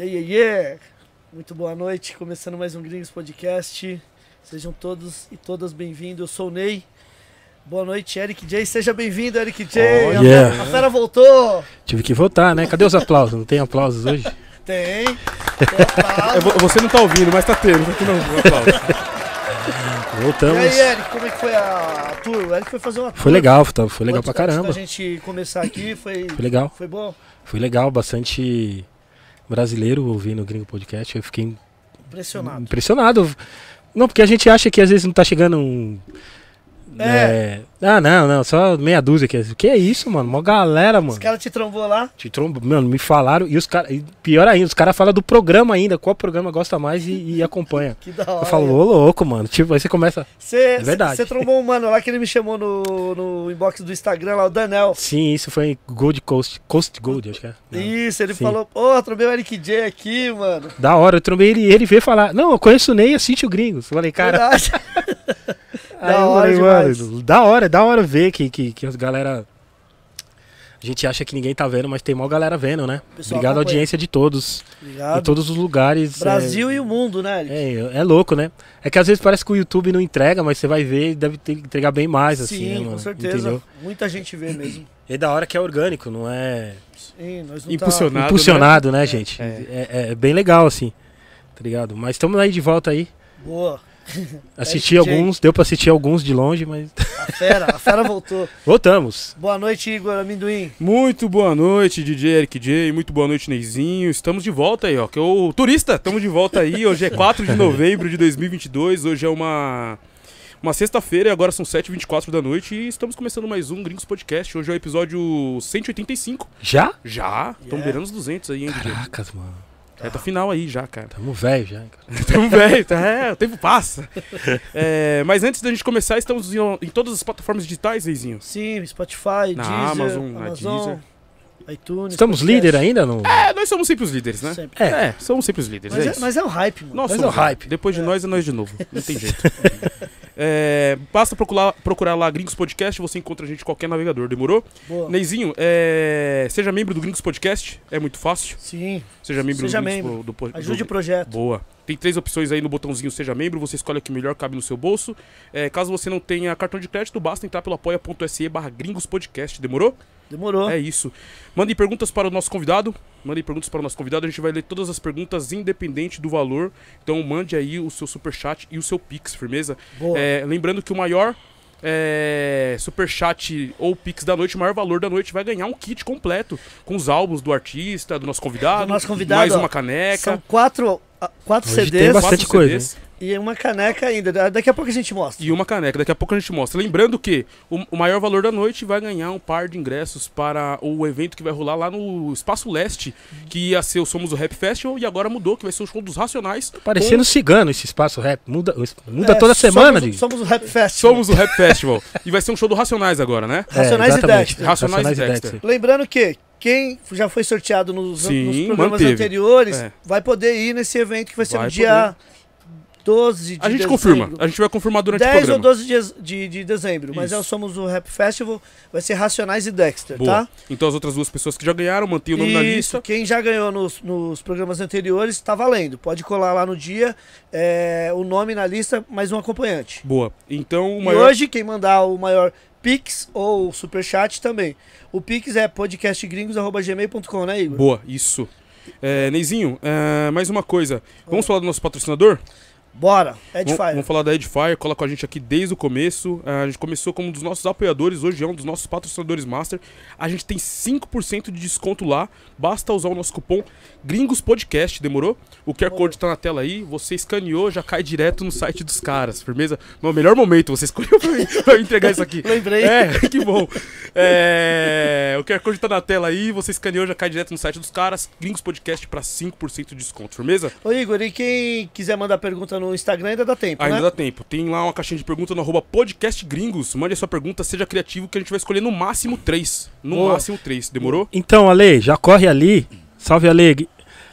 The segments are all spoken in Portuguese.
E aí, e aí, muito boa noite, começando mais um Gringos Podcast. Sejam todos e todas bem-vindos. Eu sou o Ney. Boa noite, Eric J. Seja bem-vindo, Eric J. Oh, a, yeah. fera, a fera voltou. Tive que voltar, né? Cadê os aplausos? Não tem aplausos hoje? Tem. tem Você não tá ouvindo, mas tá tendo. Tá tendo um aplauso. e Voltamos. aí, Eric, como é que foi a tour? O Eric foi fazer uma tour. Foi legal, tá- foi legal Antes- pra caramba. Antes da gente começar aqui, foi, Foi legal. foi bom? Foi legal, bastante brasileiro ouvindo o Gringo Podcast. Eu fiquei Impressionado. impressionado. Não, porque a gente acha que às vezes não tá chegando um. É. é, Ah, não, não, só meia dúzia. Que, que é isso, mano? Mó galera, Os mano. caras te trombou lá? Te trombo, mano, me falaram. E os caras. Pior ainda, os caras falam do programa ainda. Qual programa gosta mais e, e acompanha. Que da hora. Eu falo, ô louco, mano. Tipo, aí você começa. Você É verdade. Você trombou um mano lá que ele me chamou no, no inbox do Instagram lá, o Danel. Sim, isso foi em Gold Coast. Coast Gold, acho que é. Não. Isso, ele Sim. falou, pô, trombei o Eric J aqui, mano. Da hora, eu trombei ele e ele veio falar, não, eu conheço o Ney e assiste o Gringos. Eu falei, cara. aí da eu hora falei, mano, da hora, da hora ver que, que, que as galera. A gente acha que ninguém tá vendo, mas tem mó galera vendo, né? pessoal Obrigado à audiência de todos. Em Obrigado. todos os lugares. Brasil é, e o mundo, né, é, é louco, né? É que às vezes parece que o YouTube não entrega, mas você vai ver e deve ter que entregar bem mais, assim, Sim, né, com mano? certeza. Entendeu? Muita gente vê mesmo. E da hora que é orgânico, não é Sim, nós não Impulsionado. Tá... Impulsionado, né, gente? É. É, é- é bem legal, assim. Tá ligado? Mas estamos aí de volta aí. Boa. Assisti Eric J. alguns, deu pra assistir alguns de longe, mas A fera, a fera voltou. voltamos. Boa noite, Igor Amendoim. Muito boa noite, DJ Eric J. Muito boa noite, Neizinho. Estamos de volta aí, ó. Que é o turista. Estamos de volta aí. Hoje é 4 de novembro de 2022. Hoje é uma. Uma sexta-feira e agora são 7h24 da noite e estamos começando mais um Gringos Podcast. Hoje é o episódio 185. Já? Já? Estamos Yeah. beirando os 200 aí, hein, DJ? Caracas, mano. Reta final aí já, cara. Tamo velho já. cara. Estamos velho, tá? É, o tempo passa. É, mas antes da gente começar, estamos em, em todas as plataformas digitais, Neizinho. Sim, Spotify, Na Deezer, Amazon, na Amazon, Deezer. iTunes. Estamos podcast. líder ainda? No... É, nós somos sempre os líderes, né? Sempre. É. É, somos sempre os líderes. Mas é é, mas é o hype, mano. Nós somos é o hype. Depois de nós é nós de novo. Não tem jeito. É, basta procurar, procurar lá Gringos Podcast, você encontra a gente em qualquer navegador, demorou? Boa. Neizinho, é, seja membro do Gringos Podcast, é muito fácil. Sim, Seja membro Seja do membro. do, ajude do- o projeto. Boa. Tem três opções aí no botãozinho Seja Membro, você escolhe o que melhor cabe no seu bolso. É, caso você não tenha cartão de crédito, basta entrar pelo apoia.se barra Gringos Podcast, demorou? Demorou. É isso. Mandem perguntas para o nosso convidado. Mandem perguntas para o nosso convidado. A gente vai ler todas as perguntas independente do valor. Então mande aí o seu superchat e o seu Pix, firmeza? Boa. É, lembrando que o maior é, superchat ou Pix da noite, o maior valor da noite, vai ganhar um kit completo com os álbuns do artista, do nosso convidado. Do nosso convidado, mais ó. uma caneca. São quatro, ah, quatro Hoje tem CDs bastante quatro coisa, CDs e uma caneca ainda. Da- Daqui a pouco a gente mostra. E uma caneca. Daqui a pouco a gente mostra. Lembrando que o, o maior valor da noite vai ganhar um par de ingressos para o evento que vai rolar lá no Espaço Leste, que ia ser o Somos o Rap Festival, e agora mudou, que vai ser o show dos Racionais. Parecendo cigano esse espaço rap. Muda, muda É, toda semana, somos, somos o Rap Festival. Somos o Rap Festival. e vai ser um show do Racionais agora, né? É, Racionais e. Dexter. Racionais e Dexter. Lembrando que quem já foi sorteado nos, Sim, nos programas manteve. anteriores É. vai poder ir nesse evento que vai ser Vai no dia 12 de A gente dezembro. confirma. A gente vai confirmar durante o 10 ou programa. 12 dias de, de dezembro. Mas Isso. o Somos o Rap Festival. Vai ser Racionais e Dexter, Boa. tá? Então as outras duas pessoas que já ganharam, mantêm o nome na Isso, lista. quem já ganhou nos, nos programas anteriores, tá valendo. Pode colar lá no dia é, o nome na lista, mais um acompanhante. Boa. Então o E maior. hoje, quem mandar o maior Pix ou Superchat também. O Pix é podcastgringos.gmail.com, né, Igor? Boa, isso. É, Neizinho, é, mais uma coisa. Vamos falar do nosso patrocinador? Bora, Vamos, Edifier. vamos falar da Edifier, cola com a gente aqui desde o começo. Ah, a gente começou como um dos nossos apoiadores, hoje é um dos nossos patrocinadores master. A gente tem 5% de desconto lá, basta usar o nosso cupom Gringos Podcast, demorou? O QR Code tá na tela aí, você escaneou, já cai direto no site dos caras, firmeza? No melhor momento, você escolheu pra mim, pra eu entregar isso aqui. Lembrei. É, que bom. É, o QR Code tá na tela aí, você escaneou, já cai direto no site dos caras, Gringos Podcast pra 5% de desconto, firmeza? Ô, Igor, e quem quiser mandar pergunta no Instagram ainda dá tempo, Ainda né? dá tempo. Tem lá uma caixinha de pergunta no arroba podcast gringos. Mande a sua pergunta, seja criativo, que a gente vai escolher no máximo três. No Boa. máximo três. Demorou? Então, Ale, já corre ali. Salve, Ale.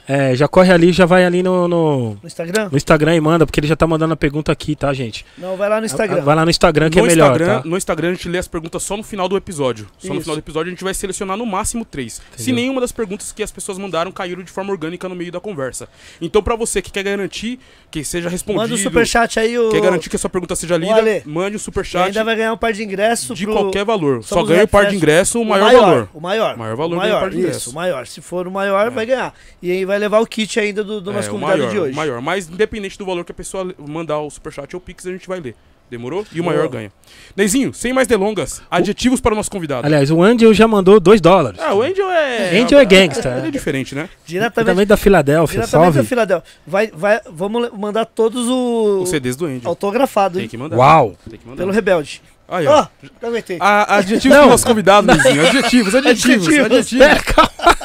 É, já corre ali, já vai ali no, no, No Instagram? no Instagram e manda, porque ele já tá mandando a pergunta aqui, tá, gente? Não, vai lá no Instagram. Vai lá no Instagram que no é melhor, Instagram, tá? no Instagram a gente lê as perguntas só no final do episódio. Só no Isso. final do episódio a gente vai selecionar no máximo três. Se Entendeu? nenhuma das perguntas que as pessoas mandaram caíram de forma orgânica no meio da conversa. Então pra você que quer garantir que seja respondido, Manda o superchat aí, o... quer garantir que a sua pergunta seja lida, Ale, mande o E superchat ainda vai ganhar um par de ingressos de pro... qualquer valor. Só Somos ganha o par de ingresso o O maior, valor. O maior. Maior valor o ganha maior, par de ingresso. Isso, o maior. Se for o maior, vai ganhar. E aí vai levar o kit ainda do, do nosso É, o convidado maior, de hoje. o maior. Mas independente do valor que a pessoa mandar o superchat ou o pix, a gente vai ler. Demorou? E o Boa. maior ganha. Neizinho, sem mais delongas, adjetivos para o nosso convidado. Aliás, o Angel já mandou 2 dólares. Ah, o Angel é. Angel é gangsta. Ele é diferente, né? Diretamente, Também da Filadélfia, diretamente da salve. Filadélfia. Vai, vai, vamos mandar todos os Os CDs do Angel. autografados, Tem que mandar. Uau! Tem que mandar. Pelo Rebelde. Aí, Ó, ó. aproveitei. A- adjetivos Não. pro nosso convidado, Neizinho. Adjetivos, adjetivos, Adjetivos. adjetivos. É, calma.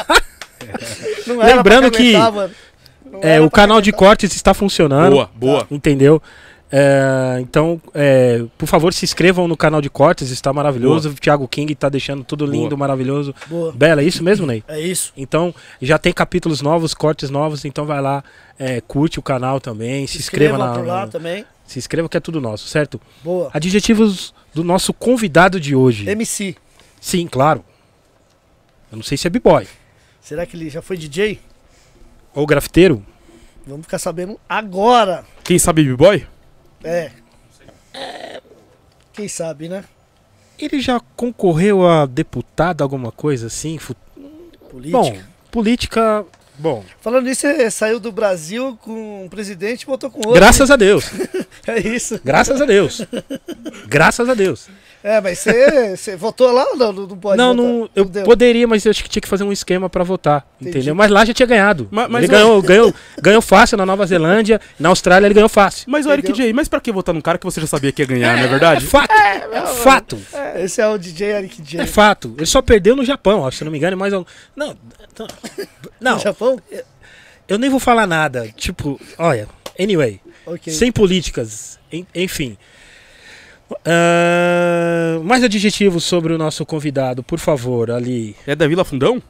Não era lembrando pra que- caguetar, mano. Não É, era o pra canal de cortes está funcionando. Boa, boa. Entendeu? É, então, é, por favor, se inscrevam no canal de cortes, está maravilhoso. O Thiago King tá deixando tudo lindo, Boa. maravilhoso. Boa. Bela, é isso mesmo, Ney? É isso. Então, já tem capítulos novos, cortes novos, então vai lá, é, curte o canal também, se, inscreva na, por lá na- também. se inscreva que é tudo nosso, certo? Boa. Adjetivos do nosso convidado de hoje. MC. Sim, claro. Eu não sei se é b-boy Será que ele já foi DJ? ou grafiteiro. Vamos ficar sabendo agora. Quem sabe B-Boy? É. Quem sabe, né? Ele já concorreu a deputado, alguma coisa assim? Política. Bom, política. Bom, Falando nisso, você saiu do Brasil com um presidente e voltou com outro. graças a Deus. É isso. Graças a Deus. Graças a Deus. É, mas você, você votou lá ou não? Não, não pode não, votar? não, eu deu. poderia, mas eu acho que tinha que fazer um esquema pra votar, Entendi. entendeu? Mas lá já tinha ganhado. Ma- mas ele eu- ganhou, ganhou, ganhou fácil na Nova Zelândia, na Austrália ele ganhou fácil. Mas o Eric? J, mas pra que votar num cara que você já sabia que ia ganhar, não é verdade? É fato, é fato, É, esse é o DJ Eric J. é fato. Ele só perdeu no Japão, acho, se não me engano, mas não, não, não, não, No Japão? eu nem vou falar nada. Tipo, olha, anyway, Ok. sem políticas, en- enfim. Ah, mais adjetivos sobre o nosso convidado, por favor, ali. É da Vila Fundão?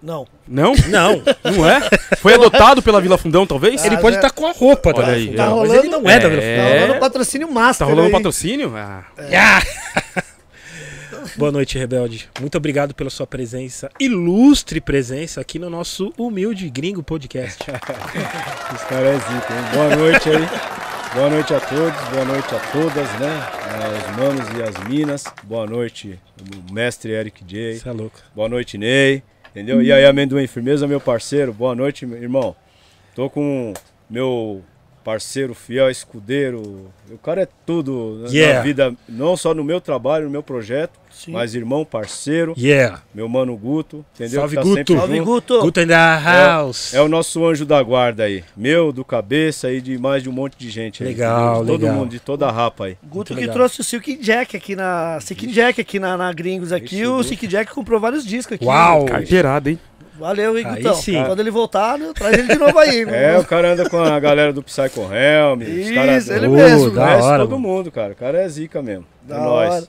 Não. Não? Não, Não é? Foi adotado pela Vila Fundão, talvez? ele Ah, pode já- estar com a roupa, Olha tá? aí, Tá ó. mas rolando- ele não é, da Vila É. Tá rolando um patrocínio Tá master rolando aí. patrocínio? Ah. Ah! Boa noite, Rebelde. Muito obrigado pela sua presença, ilustre presença aqui no nosso humilde gringo podcast. Os caras é zica, hein? Boa noite aí. Boa noite a todos, boa noite a todas, né? Aos manos e as minas. Boa noite, mestre Eric J. Isso é louco. Boa noite, Ney. Entendeu? E aí, amendoim, firmeza, meu parceiro. Boa noite, irmão. Tô com meu parceiro fiel, escudeiro. O cara é tudo na- Yeah. na vida, não só no meu trabalho, no meu projeto, Sim. mas irmão, parceiro, Yeah. meu mano Guto, entendeu? Salve, Que Guto. sempre Salve, junto. Guto. Good in the house. É o nosso anjo da guarda aí. Meu, do cabeça e de mais de um monte de gente aí. Legal? De Todo legal. mundo, de toda a rapa aí. Guto Muito que legal. trouxe o Silk Jack aqui na. Silk Jack aqui na, na Gringos aqui. Ixi, o Guto. Silk Jack comprou vários discos aqui. Uau. Carteirada, hein? Valeu, Aí Gutão. sim. Quando ele voltar, né, traz ele de novo aí. É, mano. o cara anda com a galera do Psycho Helm. os Isso, caras ele mesmo. da Conhece hora, todo mano. mundo, cara. O cara é zica mesmo. Da é hora.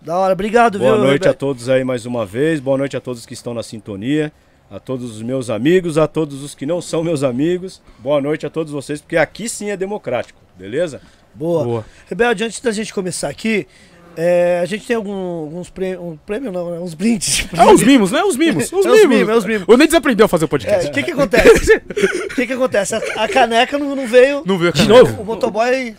Da hora, obrigado, Boa viu? noite a todos aí mais uma vez. Boa noite a todos que estão na sintonia. A todos os meus amigos, a todos os que não são meus amigos. Boa noite a todos vocês, porque aqui sim é democrático, beleza? Boa. Boa. Rebelde, antes da gente começar aqui, é, a gente tem algum- alguns prêmios, um prêmio não, né? uns brindes. É os mimos, né? Os mimos. Os É os mimos. mimos, é os mimos. O Ney desaprendeu a fazer o É, podcast. O que que acontece? O que que acontece? A, a caneca não, não veio. Não veio a De caneca. novo? O motoboy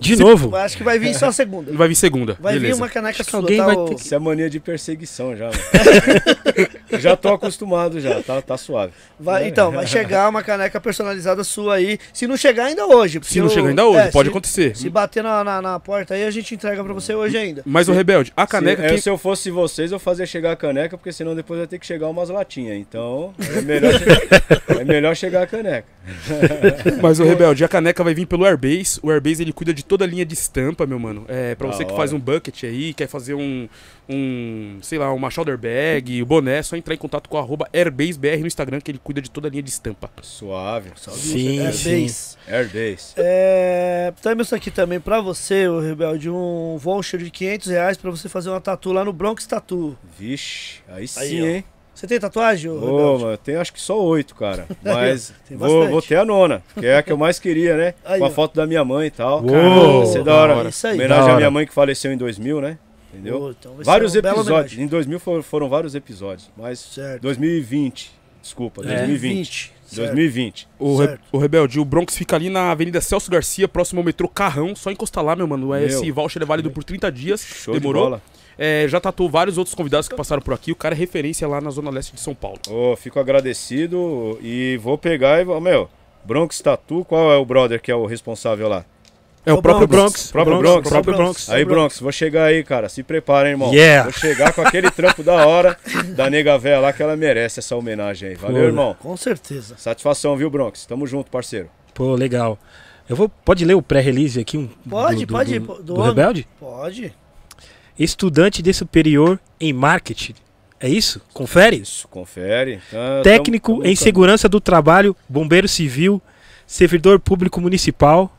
De novo. acho que vai vir só a segunda. Vai vir segunda. Vai vir Beleza. uma caneca Acho que sua, alguém tá? vai o- ter que- Isso é mania de perseguição já, já tô acostumado já, tá, tá suave. Vai, então, vai chegar uma caneca personalizada sua aí. Se não chegar ainda hoje. Se não eu- chegar ainda hoje, é, pode se- acontecer. Se bater na, na, na porta aí, a gente entrega pra você hoje ainda. Mas o Rebelde, a Se, caneca é, que... se eu fosse vocês, eu fazia chegar a caneca, porque senão depois vai ter que chegar umas latinhas. Então, é melhor, é melhor chegar a caneca. Mas o Rebelde, a caneca vai vir pelo Airbase. O Airbase ele cuida de toda a linha de estampa, meu mano. É, pra Da você que hora. faz um bucket aí, quer fazer um, um, sei lá, uma shoulder bag, o boné, é só entrar em contato com o arroba AirbaseBR no Instagram, que ele cuida de toda a linha de estampa. Suave. Sim, É, sim. base. Air Days. É, temos aqui também pra você, o Rebelde, um voucher de 500 reais pra você fazer uma tatu lá no Bronx Tattoo. Vixe, aí sim, Aí, ó. hein? Você tem tatuagem, ô, mano, eu tenho acho que só oito, cara. Mas Tem vou, vou ter a nona, que é a que eu mais queria, né? Aí, Com a ó. foto da minha mãe e tal. Uou, Caramba, vai ser da hora. hora. Isso aí. Homenagem à minha mãe que faleceu em 2000, né? Entendeu? Pô, então vários episódios. Em 2000 foram, foram vários episódios. Mas Certo. 2020. Desculpa, É. 2020. certo. 2020. O, Re- o Rebelde, o Bronx fica ali na Avenida Celso Garcia, próximo ao metrô Carrão. Só encostar lá, meu mano. Meu. Esse voucher é válido por 30 dias. Show Demorou? de bola. É, já tatuou vários outros convidados que passaram por aqui. O cara é referência lá na Zona Leste de São Paulo. Ô, fico agradecido e vou pegar e vou. Meu, Bronx Tatu, qual é o brother que é o responsável lá? É o o próprio Bronx. Bronx. Próprio Bronx, Bronx. próprio Bronx. Bronx. Aí, Bronx, vou chegar aí, cara. Se prepara, hein, irmão. Yeah. Vou chegar com aquele trampo da hora da nega véia lá que ela merece essa homenagem aí. Valeu, Pô. irmão. Com certeza. Satisfação, viu, Bronx? Tamo junto, parceiro. Pô, legal. Eu vou. Pode ler o pré-release aqui? Um, Pode, do, do- pode. Do, do do. Rebelde? Pode. Estudante de superior em marketing. É isso? Confere? Isso, confere. Tá, Técnico tamo- tamo em no segurança do trabalho, bombeiro civil, servidor público municipal.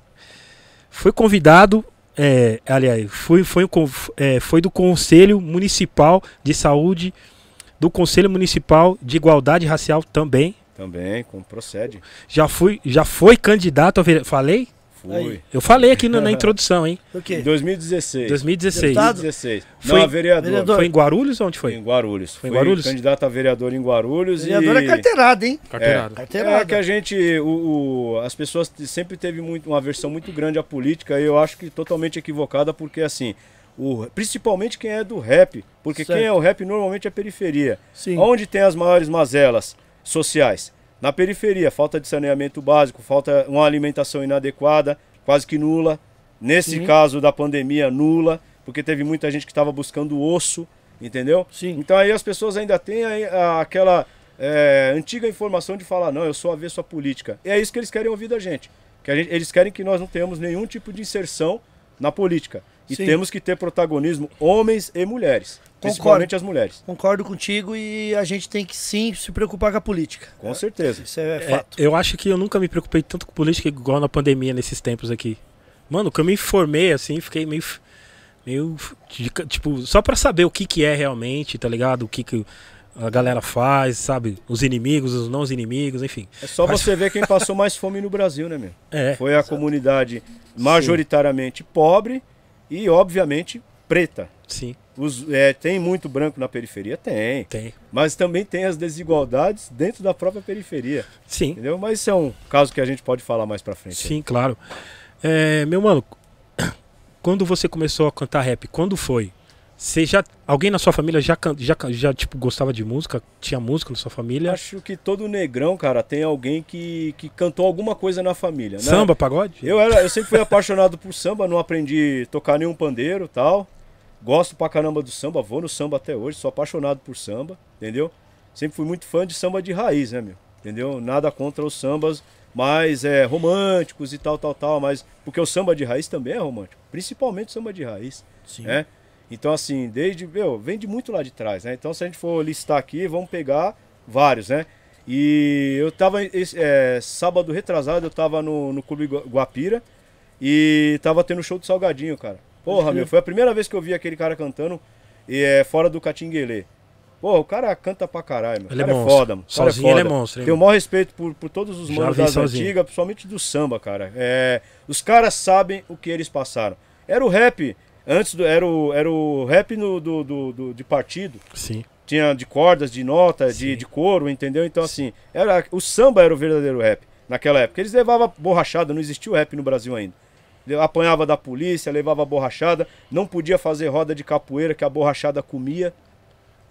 Foi convidado, é, aliás, foi, foi, é, foi do Conselho Municipal de Saúde, do Conselho Municipal de Igualdade Racial também. Também, com, procede. Já, fui, já foi candidato a vereador. Falei? Fui. Eu falei aqui no- na introdução, hein? O Em quê? 2016. 2016. Deputado? 2016. Foi- Não, a vereador. vereador. Foi em Guarulhos ou onde foi? Em Guarulhos. Foi em Guarulhos? candidato a vereador em Guarulhos Vereador e... é carteirada, hein? Carteirada. Carteirada. É que a gente, o, o- as pessoas sempre teve muito, uma aversão muito grande à política e eu acho que totalmente equivocada porque assim, o, principalmente quem é do rap, porque Certo. quem é o rap normalmente é periferia. Sim. Onde tem as maiores mazelas sociais? Na periferia, falta de saneamento básico, falta uma alimentação inadequada, quase que nula. Nesse Sim. caso da pandemia, nula, porque teve muita gente que estava buscando osso, entendeu? Sim. Então aí as pessoas ainda têm aquela é, antiga informação de falar, não, eu sou avesso à política. E é isso que eles querem ouvir da gente. Que gente- eles querem que nós não tenhamos nenhum tipo de inserção na política. E Sim. temos que ter protagonismo, homens e mulheres. Principalmente as mulheres. Concordo contigo e a gente tem que sim se preocupar com a política. Com certeza. Isso é, É, fato. eu acho que eu nunca me preocupei tanto com política igual na pandemia nesses tempos aqui. Mano, que eu me informei assim, fiquei meio. meio tipo, só pra saber o que que é realmente, tá ligado? O que que a galera faz, sabe? Os inimigos, os não os inimigos, enfim. É só Mas- você ver quem passou mais fome no Brasil, né, meu? É. Foi a comunidade majoritariamente pobre e, obviamente, preta. Sim, Os- é, tem muito branco na periferia? Tem. tem. Mas também tem as desigualdades dentro da própria periferia. Sim, Entendeu? Mas isso é um caso que a gente pode falar mais pra frente. sim, claro. É, meu mano, quando você começou a cantar rap, quando foi? Você já. Alguém na sua família já, já, já tipo, gostava de música? Tinha música na sua família? Acho que todo negrão, cara, tem alguém que, que cantou alguma coisa na família, né? Samba, pagode? Eu, era, eu sempre fui apaixonado por samba, não aprendi a tocar nenhum pandeiro tal. Gosto pra caramba do samba, vou no samba até hoje, sou apaixonado por samba, entendeu? Sempre fui muito fã de samba de raiz, né, meu? Entendeu? Nada contra os sambas mais é, românticos e tal, tal, tal, mas porque o samba de raiz também é romântico, principalmente o samba de raiz, Sim. né? Então, assim, desde, meu, vem de muito lá de trás, né? Então, se a gente for listar aqui, vamos pegar vários, né? E eu tava, é, sábado retrasado, eu tava no, no Clube Gua- Guapira e tava tendo show de Salgadinho, cara. Porra, meu, foi a primeira vez que eu vi aquele cara cantando e é, fora do Catinguelê. Porra, o cara canta pra caralho, meu. Ele é cara é, monstro. foda, mano. O cara Sozinho ele é foda. monstro, hein, Tenho o maior respeito por, por todos os Já manos das sozinho. antigas, principalmente do samba, cara. É, os caras sabem o que eles passaram. Era o rap, antes do. Era o, era o rap no, do, do, do- de partido. Sim. Tinha de cordas, de nota, Sim. de, de couro, entendeu? Então, assim, era, o samba era o verdadeiro rap naquela época. Eles levavam borrachada, não existia o rap no Brasil ainda. Apanhava da polícia, levava borrachada, não podia fazer roda de capoeira que a borrachada comia.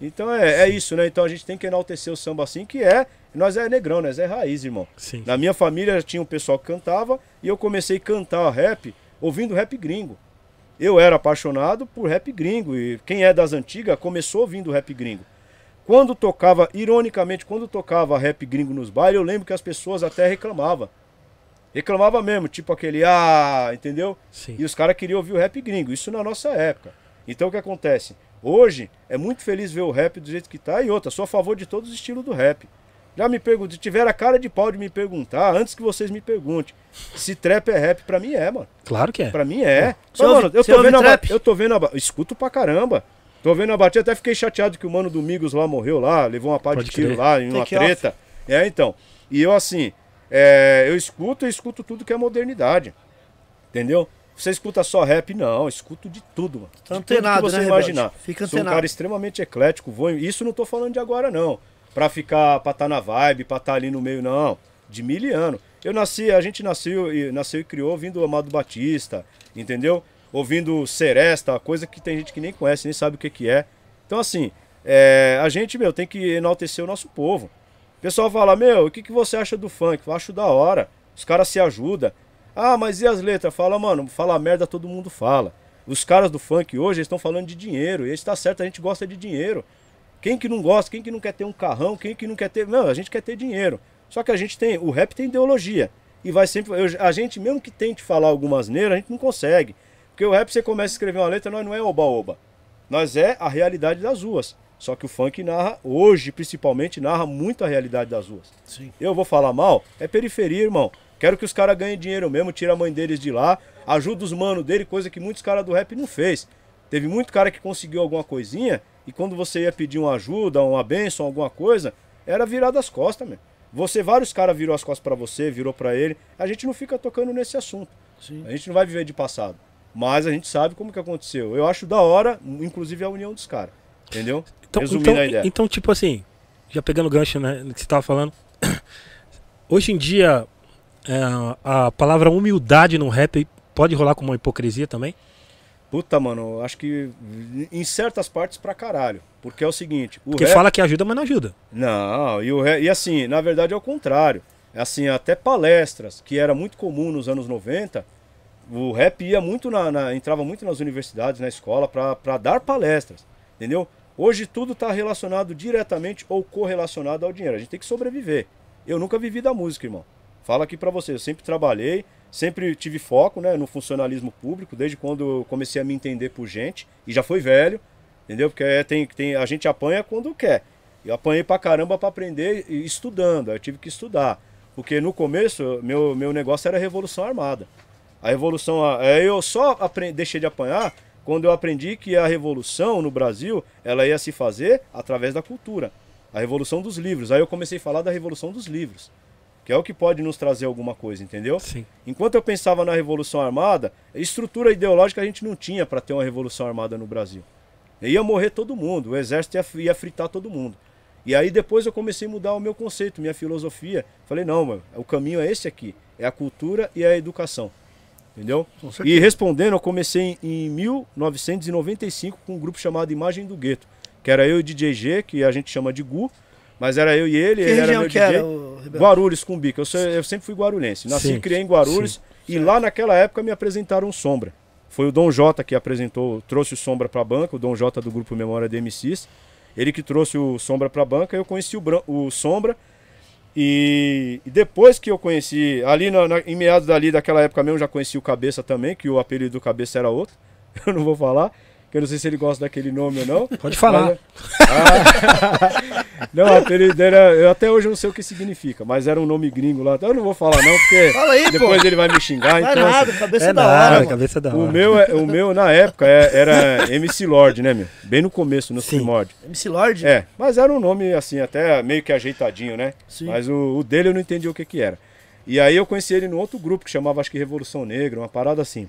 Então é, é isso, né? Então a gente tem que enaltecer o samba assim, que é. Nós é negrão, nós é raiz, irmão. Sim. Na minha família tinha um pessoal que cantava e eu comecei a cantar rap ouvindo rap gringo. Eu era apaixonado por rap gringo e quem é das antigas começou ouvindo rap gringo. Quando tocava, ironicamente, quando tocava rap gringo nos bailes, eu lembro que as pessoas até reclamavam. Reclamava mesmo, tipo aquele, ah, entendeu? Sim. E os caras queriam ouvir o rap gringo, isso na nossa época. Então o que acontece? Hoje é muito feliz ver o rap do jeito que tá e outra, sou a favor de todos os estilos do rap. Já me pergunto, se tiver a cara de pau de me perguntar, antes que vocês me perguntem, se trap é rap, pra mim é, mano. Claro que é. Pra mim é. Você Mas, ouve- mano, eu tô vendo a, trap? eu tô vendo a, escuto pra caramba. Tô vendo a batida, até fiquei chateado que o mano Domingos lá morreu lá, levou uma pá de tiro crer. lá em uma Take off. treta. É, então. E eu assim, é, eu escuto, eu escuto tudo que é modernidade. Entendeu? Você escuta só rap? Não, eu escuto de tudo, mano. Tá de tudo que antenado, você né, Rebelde? imaginar. Fica Sou um antenado. cara extremamente eclético, vou, isso não tô falando de agora não, Pra ficar, pra estar na vibe, pra estar ali no meio não, de mil e ano. Eu nasci, a gente nasceu e nasceu e criou ouvindo Amado Batista, entendeu? Ouvindo Seresta, coisa que tem gente que nem conhece, nem sabe o que que é. Então assim, é, a gente, meu, tem que enaltecer o nosso povo. O pessoal fala, meu, o que, que você acha do funk? Eu acho da hora. Os caras se ajudam. Ah, mas e as letras? Fala, mano, fala merda, todo mundo fala. Os caras do funk hoje estão falando de dinheiro. E isso tá certo, a gente gosta de dinheiro. Quem que não gosta? Quem que não quer ter um carrão? Quem que não quer ter. Não, a gente quer ter dinheiro. Só que a gente tem. O rap tem ideologia. E vai sempre. eu- a gente, mesmo que tente falar algumas neiras, a gente não consegue. Porque o rap, você começa a escrever uma letra, nós não é oba-oba. Nós é a realidade das ruas. Só que o funk narra, hoje principalmente, narra muito a realidade das ruas. Sim. Eu vou falar mal? É periferia, irmão. Quero que os caras ganhem dinheiro mesmo, tira a mãe deles de lá, ajuda os manos dele, coisa que muitos caras do rap não fez. Teve muito cara que conseguiu alguma coisinha e quando você ia pedir uma ajuda, uma benção, alguma coisa, era virar das costas, meu. Você, vários caras virou as costas pra você, virou pra ele. A gente não fica tocando nesse assunto. Sim. A gente não vai viver de passado. Mas a gente sabe como que aconteceu. Eu acho da hora, inclusive a união dos caras. Entendeu? Então, Resumindo então, a ideia. então, tipo assim, já pegando o gancho, né, que você tava falando. Hoje em dia, é, a palavra humildade no rap pode rolar como uma hipocrisia também? Puta, mano, acho que em certas partes pra caralho. Porque é o seguinte, o Porque rap... fala que ajuda, mas não ajuda. Não, e, o re- e assim, na verdade é o contrário. Assim, até palestras, que era muito comum nos anos 90, o rap ia muito na, na- entrava muito nas universidades, na escola, para dar palestras, entendeu? Hoje tudo está relacionado diretamente ou correlacionado ao dinheiro. A gente tem que sobreviver. Eu nunca vivi da música, irmão. Fala aqui para você, eu sempre trabalhei, sempre tive foco né, no funcionalismo público, desde quando eu comecei a me entender por gente, e já foi velho, entendeu? Porque é, tem, tem, a gente apanha quando quer. Eu apanhei pra caramba pra aprender estudando, eu tive que estudar. Porque no começo, meu, meu negócio era Revolução Armada. A Revolução, a- eu só apre- deixei de apanhar quando eu aprendi que a Revolução no Brasil, ela ia se fazer através da cultura. A Revolução dos Livros. Aí eu comecei a falar da Revolução dos Livros. Que é o que pode nos trazer alguma coisa, entendeu? Sim. Enquanto eu pensava na Revolução Armada, estrutura ideológica a gente não tinha para ter uma Revolução Armada no Brasil. Ia morrer todo mundo, o exército ia, ia fritar todo mundo. E aí depois eu comecei a mudar o meu conceito, minha filosofia. Falei, não, mano, o caminho é esse aqui. É a cultura e a educação. Entendeu? E respondendo, eu comecei em 1995 com um grupo chamado Imagem do Gueto. Que era eu e o DJ G, que a gente chama de Gu. Mas era eu e ele, Que ele era região meu que DJ. era, o? Guarulhos, Cumbica. Eu, sou- eu sempre fui guarulhense. Nasci Sim, e criei em Guarulhos. E lá naquela época me apresentaram o Sombra. Foi o Dom Jota que apresentou, trouxe o Sombra pra banca, o Dom Jota do grupo Memória de MCs. Ele que trouxe o Sombra pra banca, eu conheci o, Bran- o Sombra. E, e depois que eu conheci, ali na- na- em meados dali daquela época mesmo, eu já conheci o Cabeça também, que o apelido do Cabeça era outro. Eu não vou falar, eu não sei se ele gosta daquele nome ou não. Pode falar. Mas- Ah, não, o apelido dele era, eu até hoje não sei o que significa, mas era um nome gringo lá. Então eu não vou falar não, porque Fala aí, depois pô. ele vai me xingar. Vai então, nada, cabeça É da nada, hora, mano. cabeça da hora. o meu, é- o meu na época é- era MC Lord, né, meu? Bem no começo, no Sim. primórdio. MC Lord? É, mas era um nome assim, até meio que ajeitadinho, né? Sim. Mas o, o dele eu não entendi o que que era. E aí eu conheci ele num outro grupo que chamava, acho que Revolução Negra, uma parada assim.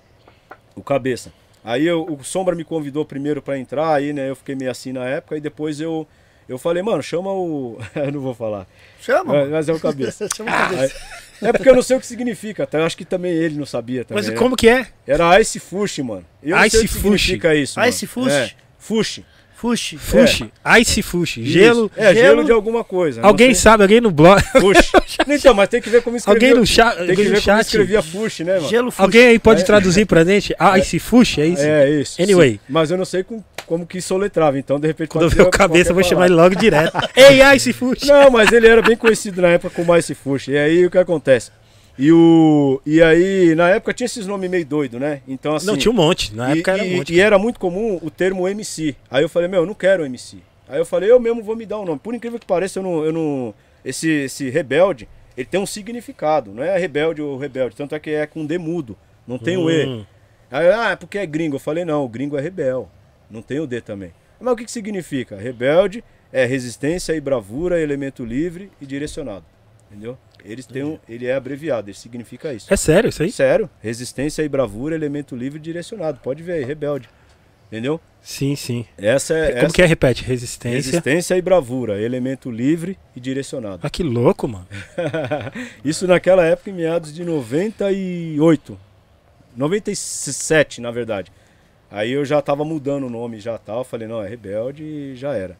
O Cabeça. Aí eu- o Sombra me convidou primeiro pra entrar, aí, né, eu fiquei meio assim na época, e depois eu, eu falei, mano, chama o... eu não vou falar. Chama, Mas, mas é o Cabeça. Chama o cabeça. É porque eu não sei o que significa, tá? Eu acho que também ele não sabia também. Mas como que é? Era Ice Fush, mano. Eu não sei Ice o que significa isso. mano. Ice Fush? É, Fush. Fuxi. Fushi. Ice fushi. Gelo. É, gelo, gelo de alguma coisa. Alguém sei. sabe, alguém no blog. Fush. Então, mas tem que ver como escrevia. Alguém no chat. Tem que alguém no ver como chat. escrevia Fush, né, mano? Gelo Fuxi. Alguém aí pode É. traduzir pra gente? Ah, esse fushi, é isso? É, isso. Anyway. sim. Mas eu não sei com- como que soletrava, então de repente Quando eu ver o cabeça, eu vou chamar ele logo direto. Ei, Ice Fushi! Não, mas ele era bem conhecido na época como Ice Fush. E aí o que acontece? E, o... e aí, na época tinha esses nomes meio doido, né? Então, assim. Não, tinha um monte. Na e, época era um monte. e era muito comum o termo MC. Aí eu falei, meu, eu não quero MC. Aí eu falei, eu mesmo vou me dar um nome. Por incrível que pareça, eu não. Eu não esse, esse rebelde, ele tem um significado. Não é rebelde ou rebelde. Tanto é que é com D mudo. Não tem o E. Hum. Aí, ah, é porque é gringo. Eu falei, não, o gringo é rebel. Não tem o D também. Mas o que, que significa? Rebelde é resistência e bravura, elemento livre e direcionado. Entendeu? Eles têm um, ele é abreviado, ele significa isso. É sério isso aí? Sério, resistência e bravura, elemento livre e direcionado. Pode ver aí, rebelde. Entendeu? Sim, sim. Essa é Como essa que é? Repete. Resistência. resistência e bravura, elemento livre e direcionado. Ah, que louco, mano. Isso naquela época, em meados de 98. 97, na verdade. Aí eu já tava mudando o nome, já tal. Falei, não, é rebelde e já era.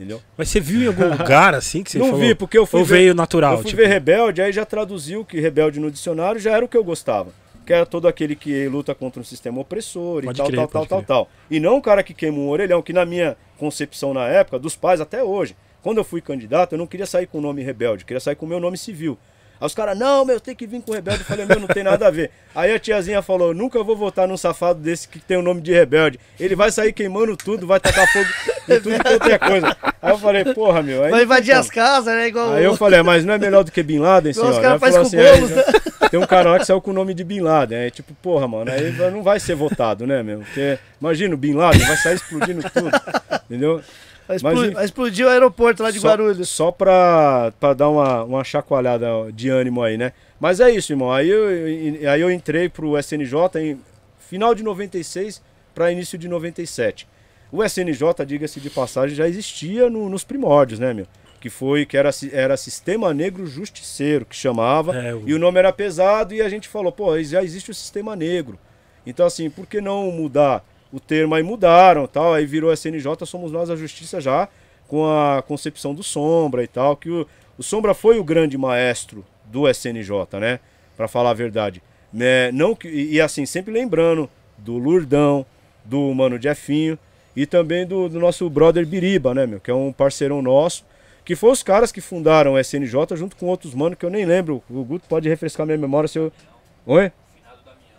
Entendeu? Mas você viu em algum lugar assim que você não falou? vi, porque eu fui Ou ver, veio natural? eu fui tipo? ver rebelde, aí já traduziu que rebelde no dicionário já era o que eu gostava. Que era todo aquele que luta contra um sistema opressor e Pode tal, crer, tal, tal, pode tal, crer. tal. E não o cara que queima um orelhão, que na minha concepção na época, dos pais até hoje, quando eu fui candidato, eu não queria sair com o nome rebelde, eu queria sair com o meu nome civil. Aí os caras, não, meu, tem que vir com rebelde. Eu falei, meu, não tem nada a ver. Aí a tiazinha falou, nunca vou votar num safado desse que tem o nome de rebelde. Ele vai sair queimando tudo, vai tacar fogo em tudo quanto é coisa. Aí eu falei, porra, meu. Aí Vai invadir como. as casas, né? Igual Aí eu o- falei, "Ah, mas não é melhor do que Bin Laden, igual os caras fazem assim, bolos, "É? Tem um cara lá que saiu com o nome de Bin Laden. Aí, tipo, porra, mano, aí não vai ser votado, né, meu? Porque, imagina, o Bin Laden vai sair explodindo tudo, entendeu? Vai Mas explo- e- vai explodir o aeroporto lá de só, Guarulhos. Só pra, pra dar uma, uma chacoalhada de ânimo aí, né? Mas é isso, irmão. Aí eu, aí eu entrei pro SNJ em final de 96 para início de 97. O SNJ, diga-se de passagem, já existia no- nos primórdios, né, meu? Que foi, que era, era Sistema Negro Justiceiro, que chamava. É, o- E o nome era pesado e a gente falou, pô, já existe o Sistema Negro. Então, assim, por que não mudar o termo? Aí mudaram tal, aí virou SNJ, somos nós a justiça já, com a concepção do Sombra e tal, que o, o Sombra foi o grande maestro do SNJ, né? Pra falar a verdade. Né? Não que, e, assim, sempre lembrando do Lurdão, do Mano Jefinho e também do, do nosso brother Biriba, né, meu? Que é um parceirão nosso. Que foi os caras que fundaram o SNJ junto com outros manos que eu nem lembro. O Guto pode refrescar minha memória se eu. Oi?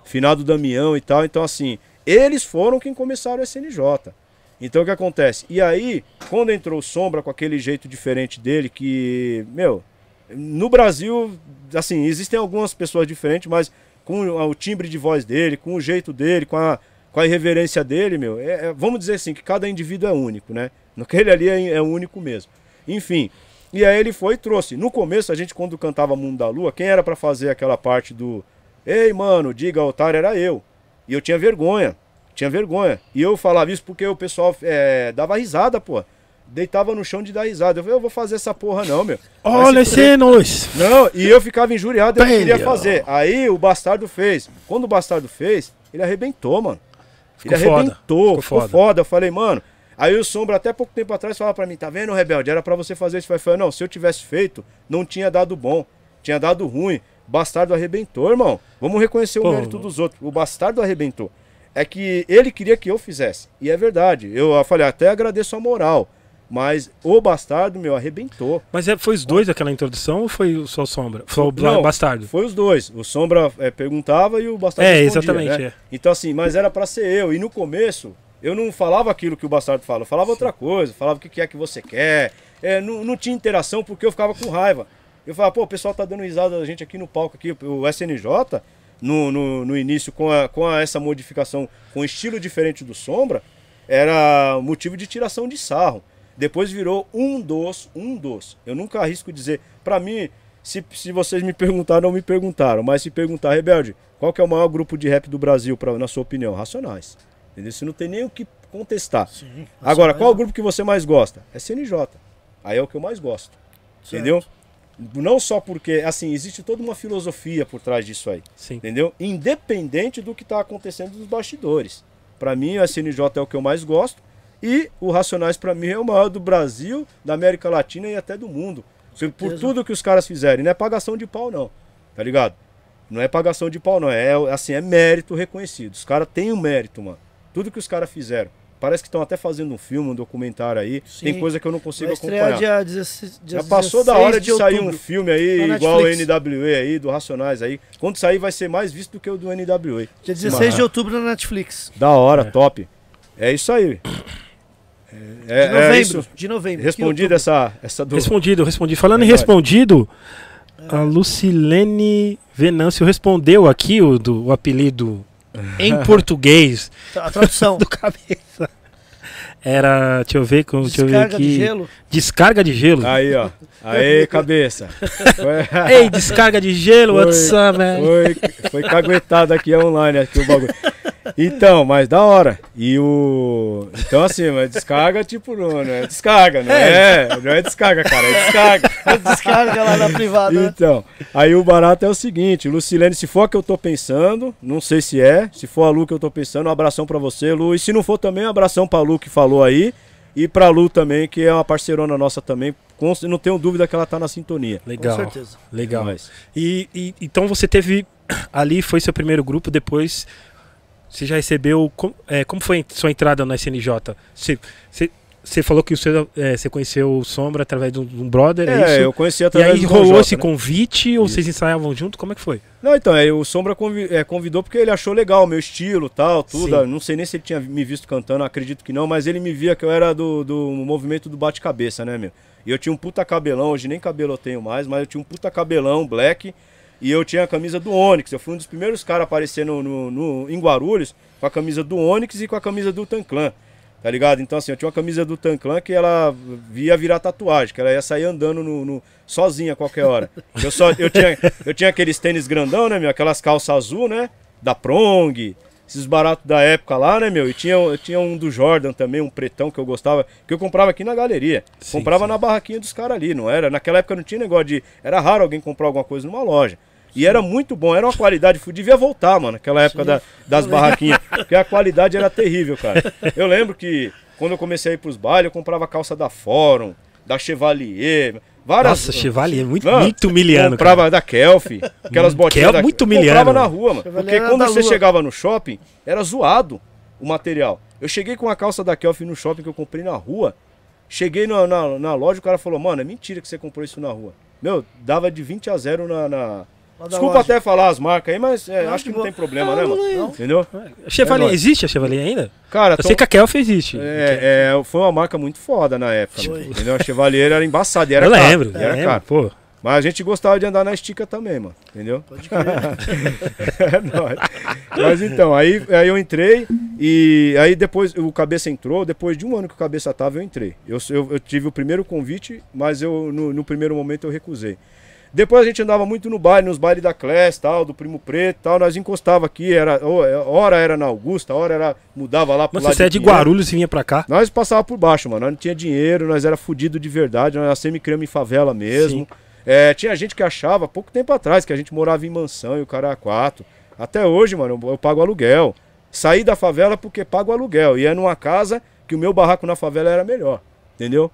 Finado Damião e tal. Então, assim, eles foram quem começaram o SNJ. Então, o que acontece? E aí, quando entrou o Sombra com aquele jeito diferente dele, que, meu, no Brasil, assim, existem algumas pessoas diferentes, mas com o timbre de voz dele, com o jeito dele, com a, com a irreverência dele, meu, é- é- vamos dizer assim, que cada indivíduo é único, né? Aquele ali é, é único mesmo. Enfim, e aí ele foi e trouxe. No começo, a gente, quando cantava Mundo da Lua, quem era pra fazer aquela parte do Ei, mano, diga otário, era eu. E eu tinha vergonha, tinha vergonha. E eu falava isso porque o pessoal é, dava risada, pô. Deitava no chão de dar risada. Eu falei, eu vou fazer essa porra não, meu. Olha nós. Não, e eu ficava injuriado, eu não queria fazer. Aí o Bastardo fez. Quando o Bastardo fez, ele arrebentou, mano. Ficou ele foda. arrebentou, Ficou ficou, foda. foda. Eu falei, mano. Aí o Sombra, até pouco tempo atrás, falava pra mim: tá vendo, Rebelde? Era pra você fazer isso. Eu falei, não, se eu tivesse feito, não tinha dado bom. Tinha dado ruim. Bastardo arrebentou, irmão. Vamos reconhecer o Pô. mérito dos outros. O Bastardo arrebentou. É que ele queria que eu fizesse. E é verdade. Eu falei, até agradeço a moral. Mas o Bastardo, meu, arrebentou. Mas é, foi os dois aquela introdução ou foi só o Sombra? Foi o Não, Bastardo. Foi os dois. O Sombra é, perguntava e o Bastardo É, exatamente, né? é. Então assim, mas era pra ser eu. E no começo, eu não falava aquilo que o Bastardo fala. Eu falava outra coisa. Falava o que que é que você quer. É, não, não tinha interação porque eu ficava com raiva. Eu falava, pô, o pessoal tá dando risada da gente aqui no palco aqui. O SNJ, no, no, no início, com, a, com a- essa modificação, com um estilo diferente do Sombra, era motivo de tiração de sarro. Depois virou um dos, um dos. Eu nunca arrisco dizer. Pra mim, se, se vocês me perguntaram, não me perguntaram. Mas se perguntar, Rebelde, qual que é o maior grupo de rap do Brasil, pra, na sua opinião? Racionais. Entendeu? Isso não tem nem o que contestar. Agora, qual o grupo que você mais gosta? É CNJ. Aí é o que eu mais gosto. Entendeu? Não só porque, assim, existe toda uma filosofia por trás disso aí. Sim. Entendeu? Independente do que está acontecendo nos bastidores. Pra mim, o SNJ é o que eu mais gosto. E o Racionais, pra mim, é o maior do Brasil, da América Latina e até do mundo. Por tudo que os caras fizerem. Não é pagação de pau, não. Tá ligado? Não é pagação de pau, não. É assim, é mérito reconhecido. Os caras têm um mérito, mano. Tudo que os caras fizeram. Parece que estão até fazendo um filme, um documentário aí. Sim. Tem coisa que eu não consigo Vai acompanhar. dia 16, dia Já passou da hora de, 16 sair um filme aí, Na igual o. NWA aí, do Racionais aí. Quando sair vai ser mais visto do que o do NWA. Dia 16 de outubro na Netflix. Da hora, top. É isso aí. De É, é novembro. isso. De novembro. Respondido essa, essa do... Respondido, respondi. Falando em Verdade. respondido, a Lucilene Venâncio respondeu aqui o, do, o apelido em português A tradução. do cabeça. era. Deixa eu ver, com- deixa eu ver Descarga aqui. de gelo. Descarga de gelo. Aí, ó. Aí, cabeça. Foi, Ei, descarga de gelo, Foi. what's up, man? foi, foi caguetado aqui online, aqui o bagulho. Então, mas da hora. E o. Então, assim, mas descarga, tipo, não, não é descarga, não é. Não é descarga, cara, é descarga. Descarga lá na privada. né? Então, aí o barato é o seguinte, Lucilene, se for a que eu tô pensando, não sei se é, se for a Lu que eu tô pensando, um abração pra você, Lu, e se não for também, um abração pra Lu que falou aí, e pra Lu também, que é uma parceirona nossa também, com- não tenho dúvida que ela tá na sintonia. Legal. Com certeza. Legal. Mas, E, e- então você teve. Ali foi seu primeiro grupo, depois você já recebeu. com- é, como foi sua entrada na SNJ? Você, você, você falou que o seu, é, você conheceu o Sombra através de um, de um brother, é, é, isso? eu conheci E através aí do rolou Jota, esse né? convite ou Isso. vocês ensaiavam junto? Como é que foi? Não, então, aí o Sombra é, convidou porque ele achou legal o meu estilo tal, tudo. Sim. Não sei nem se ele tinha me visto cantando, acredito que não, mas ele me via que eu era do, do movimento do bate-cabeça, né, meu? E eu tinha um puta cabelão, hoje nem cabelo eu tenho mais, mas eu tinha um puta cabelão black e eu tinha a camisa do Onix. Eu fui um dos primeiros caras a aparecer no, no, no- em Guarulhos com a camisa do Onix e com a camisa do Tanclan. Tá ligado? Então, assim, eu tinha uma camisa do Tanclan que ela via virar tatuagem, que ela ia sair andando no, no- sozinha a qualquer hora. Eu, só, eu, tinha, eu tinha aqueles tênis grandão, né, meu? Aquelas calças azul, né? Da Prong, esses baratos da época lá, né, meu? E tinha, eu tinha um do Jordan também, um pretão que eu gostava, que eu comprava aqui na galeria. Sim, comprava sim. na barraquinha dos caras ali, não era? Naquela época não tinha negócio de. Era raro alguém comprar alguma coisa numa loja. E era muito bom, era uma qualidade, devia voltar, mano, naquela época da- das barraquinhas, porque a qualidade era terrível, cara. Eu lembro que quando eu comecei a ir pros bailes, eu comprava calça da Fórum, da Chevalier, várias. Nossa, Chevalier, muito, Não, muito humilhando. Comprava da Kelf, aquelas Hum, botinhas Kelf da muito Comprava humilhando. na rua, mano. Chevalier Porque quando você lua. chegava no shopping, era zoado o material. Eu cheguei com a calça da Kelf no shopping que eu comprei na rua. Cheguei na, na, na loja, o cara falou, mano, é mentira que você comprou isso na rua. Meu, dava de 20 a 0 na. na- Desculpa até falar as marcas aí, mas é, acho que não tem problema, Não, né, não, mano? não. Entendeu? Chevalier, É nóis. existe a Chevalier ainda? Cara, Eu Tom- sei que a Kelf existe. é, é, foi uma marca muito foda na época, mano, entendeu? A Chevalier era embaçada, e era eu caro, lembro, e eu era lembro, caro. pô. Mas a gente gostava de andar na estica também, mano, entendeu? Pode crer. É nóis. Mas então, aí, aí eu entrei e aí depois o Cabeça entrou, depois de um ano que o Cabeça tava, eu entrei. Eu, eu, eu tive o primeiro convite, mas eu no, no primeiro momento eu recusei. Depois a gente andava muito no baile, nos bailes da Class, tal, do Primo Preto, tal, nós encostava aqui, era, é, hora era na Augusta, hora era mudava lá pro Mas lado você é de. Guarulhos e vinha pra cá? Nós passava por baixo, mano. Nós não tinha dinheiro, nós era fudido de verdade, nós nascemos e criamos em favela mesmo. É, tinha gente que achava, pouco tempo atrás, que a gente morava em mansão e o cara era quatro. Até hoje, mano, eu, eu pago aluguel. Saí da favela porque pago aluguel. E é numa casa que o meu barraco na favela era melhor. Entendeu?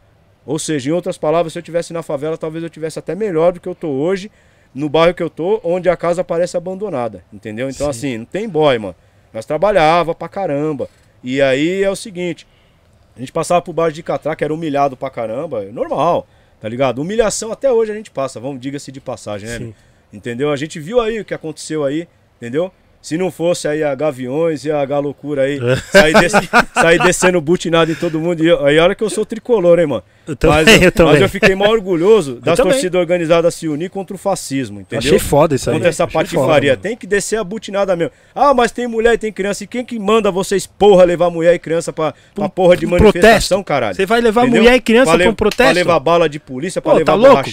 Ou seja, em outras palavras, se eu tivesse na favela, talvez eu tivesse até melhor do que eu tô hoje, no bairro que eu tô, onde a casa parece abandonada. Entendeu? Então, Sim. assim, não tem boy, mano. Nós trabalhava pra caramba. E aí é o seguinte, a gente passava por baixo de catraca, era humilhado pra caramba, é normal, tá ligado? Humilhação até hoje a gente passa, vamos, diga-se de passagem, né? Sim. Entendeu? A gente viu aí o que aconteceu aí, entendeu? Se não fosse aí a Gaviões e a Galocura aí, sair, des- sair descendo butinado em todo mundo. E eu- aí a hora que eu sou tricolor, hein, mano? Eu também, mas, eu também. mas eu fiquei mal orgulhoso das também. torcidas organizadas se unir contra o fascismo, entendeu? Achei foda isso aí. Contra essa patifaria. foda, tem que descer a butinada mesmo. Ah, mas tem mulher e tem criança. E quem que manda vocês, porra, levar mulher e criança pra, pra porra de um manifestação, protesto. caralho? Você vai levar Entendeu? mulher e criança Pra pra um protesto? Pra levar bala de polícia, pra Pô, levar tá louco?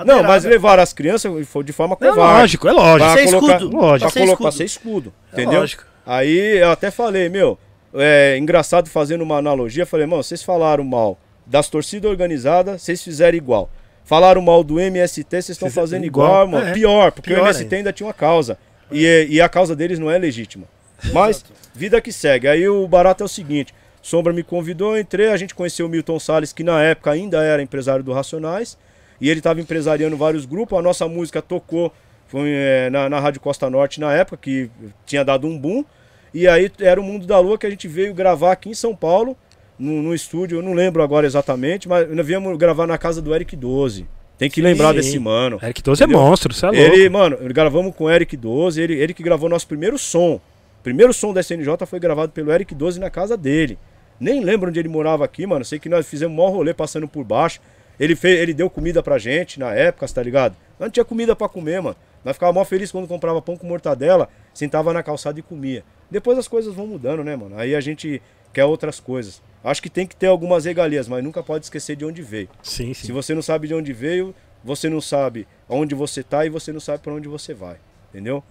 Borrachada? Não, Madeirada. mas levaram as crianças foi de forma É covarde. lógico, é lógico. Pra Ser colocar- escudo. Lógico. Pra, Ser colo- escudo. pra ser escudo, É entendeu? lógico. Aí eu até falei, meu, é engraçado fazendo uma analogia, falei, mano, vocês falaram mal das torcidas organizadas, vocês fizeram igual. Falaram mal do MST, vocês estão fazendo igual. igual, mano. É. Pior, porque Pior o MST ainda. ainda tinha uma causa. E, e a causa deles não é legítima. Mas, vida que segue. Aí o barato é o seguinte: Sombra me convidou, eu entrei, a gente conheceu o Milton Salles, que na época ainda era empresário do Racionais. E ele estava empresariando vários grupos. A nossa música tocou foi, é, na, na Rádio Costa Norte na época, que tinha dado um boom. E aí era o Mundo da Lua que a gente veio gravar aqui em São Paulo, no, no estúdio, eu não lembro agora exatamente, mas nós viemos gravar na casa do Eric 12. Tem que lembrar Sim. desse mano. Eric 12 é Entendeu? monstro, você é louco. Ele, mano, gravamos com o Eric 12, ele, ele que gravou nosso primeiro som. O primeiro som da SNJ foi gravado pelo Eric 12 na casa dele. Nem lembro onde ele morava aqui, mano. Sei que nós fizemos um maior rolê passando por baixo. Ele, fez, ele deu comida pra gente na época, tá ligado? Nós não tinha comida pra comer, mano. Nós ficava mó feliz quando comprava pão com mortadela, sentava na calçada e comia. Depois as coisas vão mudando, né, mano? Aí a gente quer outras coisas. Acho que tem que ter algumas regalias, mas nunca pode esquecer de onde veio. Sim, Se sim. você não sabe de onde veio, você não sabe onde você tá e você não sabe para onde você vai. Entendeu?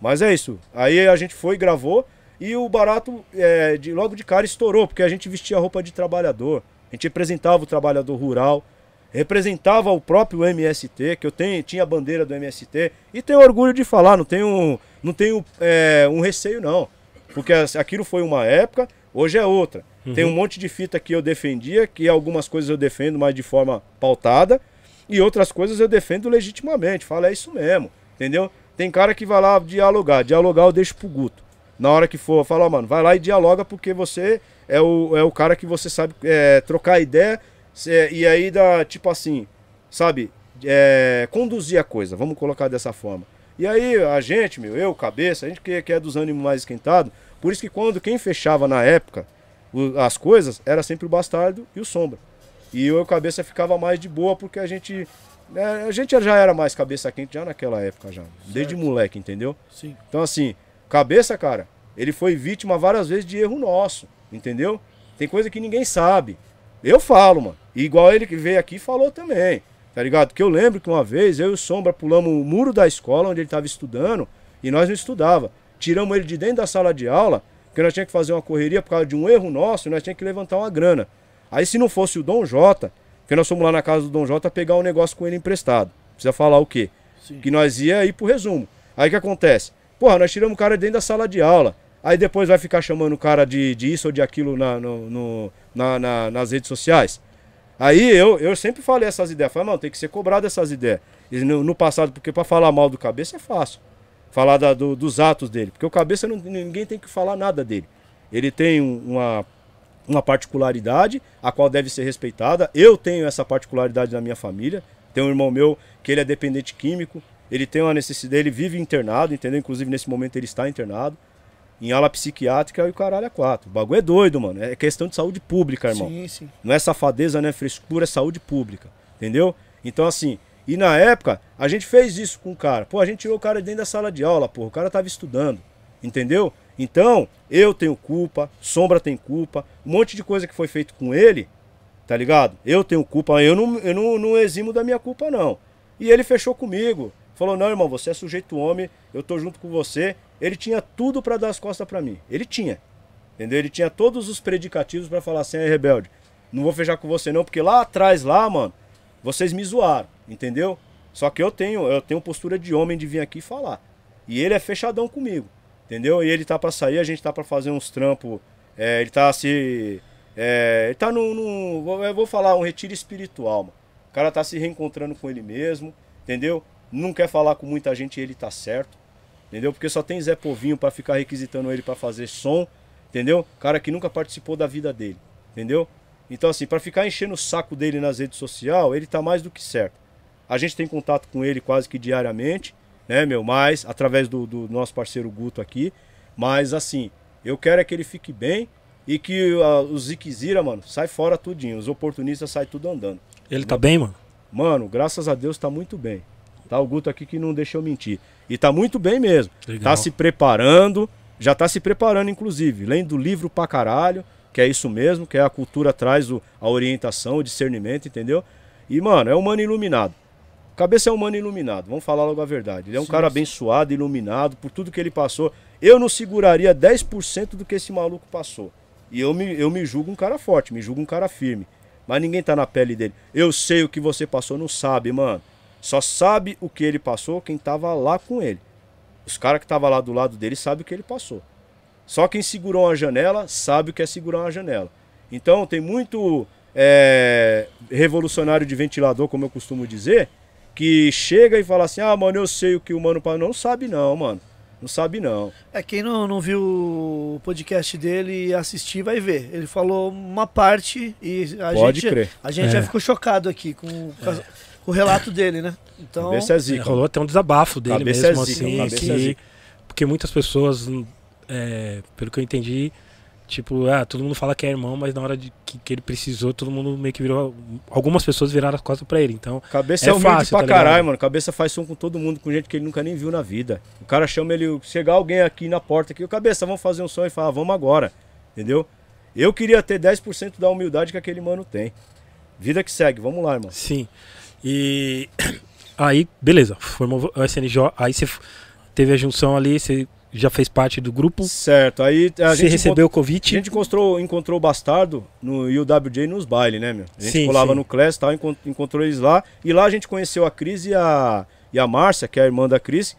Mas é isso. Aí a gente foi, gravou e o barato é, de, logo de cara estourou, porque a gente vestia roupa de trabalhador. A gente representava o trabalhador rural, representava o próprio MST, que eu tenho, tinha a bandeira do MST, e tenho orgulho de falar, não tenho, não tenho é, um receio não. Porque aquilo foi uma época, hoje é outra. Tem um monte de fita que eu defendia, que algumas coisas eu defendo, mas de forma pautada, e outras coisas eu defendo legitimamente. Fala, é isso mesmo, entendeu? Tem cara que vai lá dialogar, dialogar eu deixo pro Guto. Na hora que for, fala, ó, mano, vai lá e dialoga porque você é o, é o cara que você sabe é, trocar ideia cê- e aí dá, tipo assim, sabe, é, conduzir a coisa, vamos colocar dessa forma. E aí a gente, meu, eu, cabeça, a gente que, que é dos ânimos mais esquentados, por isso que quando quem fechava na época o- as coisas era sempre o Bastardo e o Sombra. E eu, cabeça, ficava mais de boa porque a gente. né, a gente já era mais cabeça quente já naquela época, já. Desde moleque, entendeu? Sim. Então, assim, cabeça, cara, ele foi vítima várias vezes de erro nosso, entendeu? Tem coisa que ninguém sabe. Eu falo, mano. Igual ele que veio aqui falou também, tá ligado? Porque eu lembro que uma vez eu e o Sombra pulamos o muro da escola onde ele estava estudando e nós não estudava. Tiramos ele de dentro da sala de aula, porque nós tínhamos que fazer uma correria por causa de um erro nosso e nós tínhamos que levantar uma grana. Aí se não fosse o Dom Jota, porque nós fomos lá na casa do Dom Jota pegar um negócio com ele emprestado. Precisa falar o quê? Sim. que nós ia ir pro resumo. Aí o que acontece? Porra, nós tiramos o cara dentro da sala de aula. Aí depois vai ficar chamando o cara de, de isso ou de aquilo na, no- no- na- na- nas redes sociais. Aí eu, eu sempre falei essas ideias. Falei, mano, tem que ser cobrado essas ideias. E no, no passado, porque pra falar mal do cabeça é fácil. Falar da- do- dos atos dele. Porque o cabeça não, ninguém tem que falar nada dele. Ele tem um- uma, uma particularidade, a qual deve ser respeitada. Eu tenho essa particularidade na minha família. Tem um irmão meu que ele é dependente químico. Ele tem uma necessidade, ele vive internado, entendeu? Inclusive nesse momento ele está internado. Em ala psiquiátrica e o caralho é quatro. O bagulho é doido, mano. É questão de saúde pública, irmão. Sim, sim. Não é safadeza, não é frescura, é saúde pública. Entendeu? Então, assim, e na época, a gente fez isso com o cara. Pô, a gente tirou o cara dentro da sala de aula, porra. O cara tava estudando. Entendeu? Então, eu tenho culpa, Sombra tem culpa, um monte de coisa que foi feito com ele, tá ligado? Eu tenho culpa, eu não, eu não, não eximo da minha culpa, não. E ele fechou comigo. Falou, não, irmão, você é sujeito homem, eu tô junto com você. Ele tinha tudo pra dar as costas pra mim. Ele tinha. Entendeu? Ele tinha todos os predicativos pra falar assim, aí, rebelde, não vou fechar com você não, porque lá atrás, lá, mano, vocês me zoaram, entendeu? Só que eu tenho, eu tenho postura de homem de vir aqui falar. E ele é fechadão comigo, entendeu? E ele tá pra sair, a gente tá pra fazer uns trampos, é, ele tá se... é, ele tá num, num- eu vou falar, um retiro espiritual, mano. O cara tá se reencontrando com ele mesmo, entendeu? Não quer falar com muita gente e ele tá certo, entendeu? Porque só tem Zé Povinho pra ficar requisitando ele pra fazer som, entendeu? Cara que nunca participou da vida dele, entendeu? Então assim, pra ficar enchendo o saco dele nas redes sociais, ele tá mais do que certo. A gente tem contato com ele quase que diariamente, né, meu? Mas através do, do nosso parceiro Guto aqui. Mas assim, eu quero é que ele fique bem e que ah, os Ziquezira, mano, sai fora tudinho. Os oportunistas saem tudo andando. Ele tá bem, mano? Mano, graças a Deus tá muito bem. Tá o Guto aqui que não deixou mentir. E tá muito bem mesmo. Legal. Tá se preparando, já tá se preparando, inclusive, lendo livro pra caralho, que é isso mesmo, que é a cultura traz o- a orientação, o discernimento, entendeu? E, mano, é um mano iluminado. Cabeça é um mano iluminado, vamos falar logo a verdade. Ele é um Sim, cara sim. abençoado, iluminado, por tudo que ele passou. Eu não seguraria 10% do que esse maluco passou. E eu me, eu me julgo um cara forte, me julgo um cara firme. Mas ninguém tá na pele dele. Eu sei o que você passou, não sabe, mano. Só sabe o que ele passou quem tava lá com ele. Os caras que tava lá do lado dele sabem o que ele passou. Só quem segurou uma janela sabe o que é segurar uma janela. Então tem muito é, revolucionário de ventilador, como eu costumo dizer, que chega e fala assim: ah, mano, eu sei o que o mano passou. Não sabe não, mano. Não sabe não. É, quem não, não viu o podcast dele e assistir vai ver. Ele falou uma parte e a Pode gente, crer. a gente É. já ficou chocado aqui com, com as- com o relato dele, né? Então, Cabeça é É, zica. rolou até um desabafo dele Cabeça mesmo, é zica, assim, cabeça que- é zica. porque muitas pessoas, é, pelo que eu entendi, tipo, ah, todo mundo fala que é irmão, mas na hora de que, que ele precisou, todo mundo meio que virou, algumas pessoas viraram as costas pra ele, então, Cabeça É é, fácil, pra tá caralho, mano. Cabeça faz som com todo mundo, com gente que ele nunca nem viu na vida. O cara chama ele, chegar alguém aqui na porta aqui, o cabeça, vamos fazer um som e fala, vamos agora. Entendeu? Eu queria ter 10% da humildade que aquele mano tem. Vida que segue, vamos lá, irmão. Sim. E aí, beleza, formou o SNJ, aí você teve a junção ali, você já fez parte do grupo, Certo, aí a você recebeu o A convite. gente encontrou, encontrou o Bastardo no UWJ nos bailes, né, meu? A gente Sim, colava sim. no Class e tal, encon- encontrou eles lá. E lá a gente conheceu a Cris e a, e a Márcia, que é a irmã da Cris,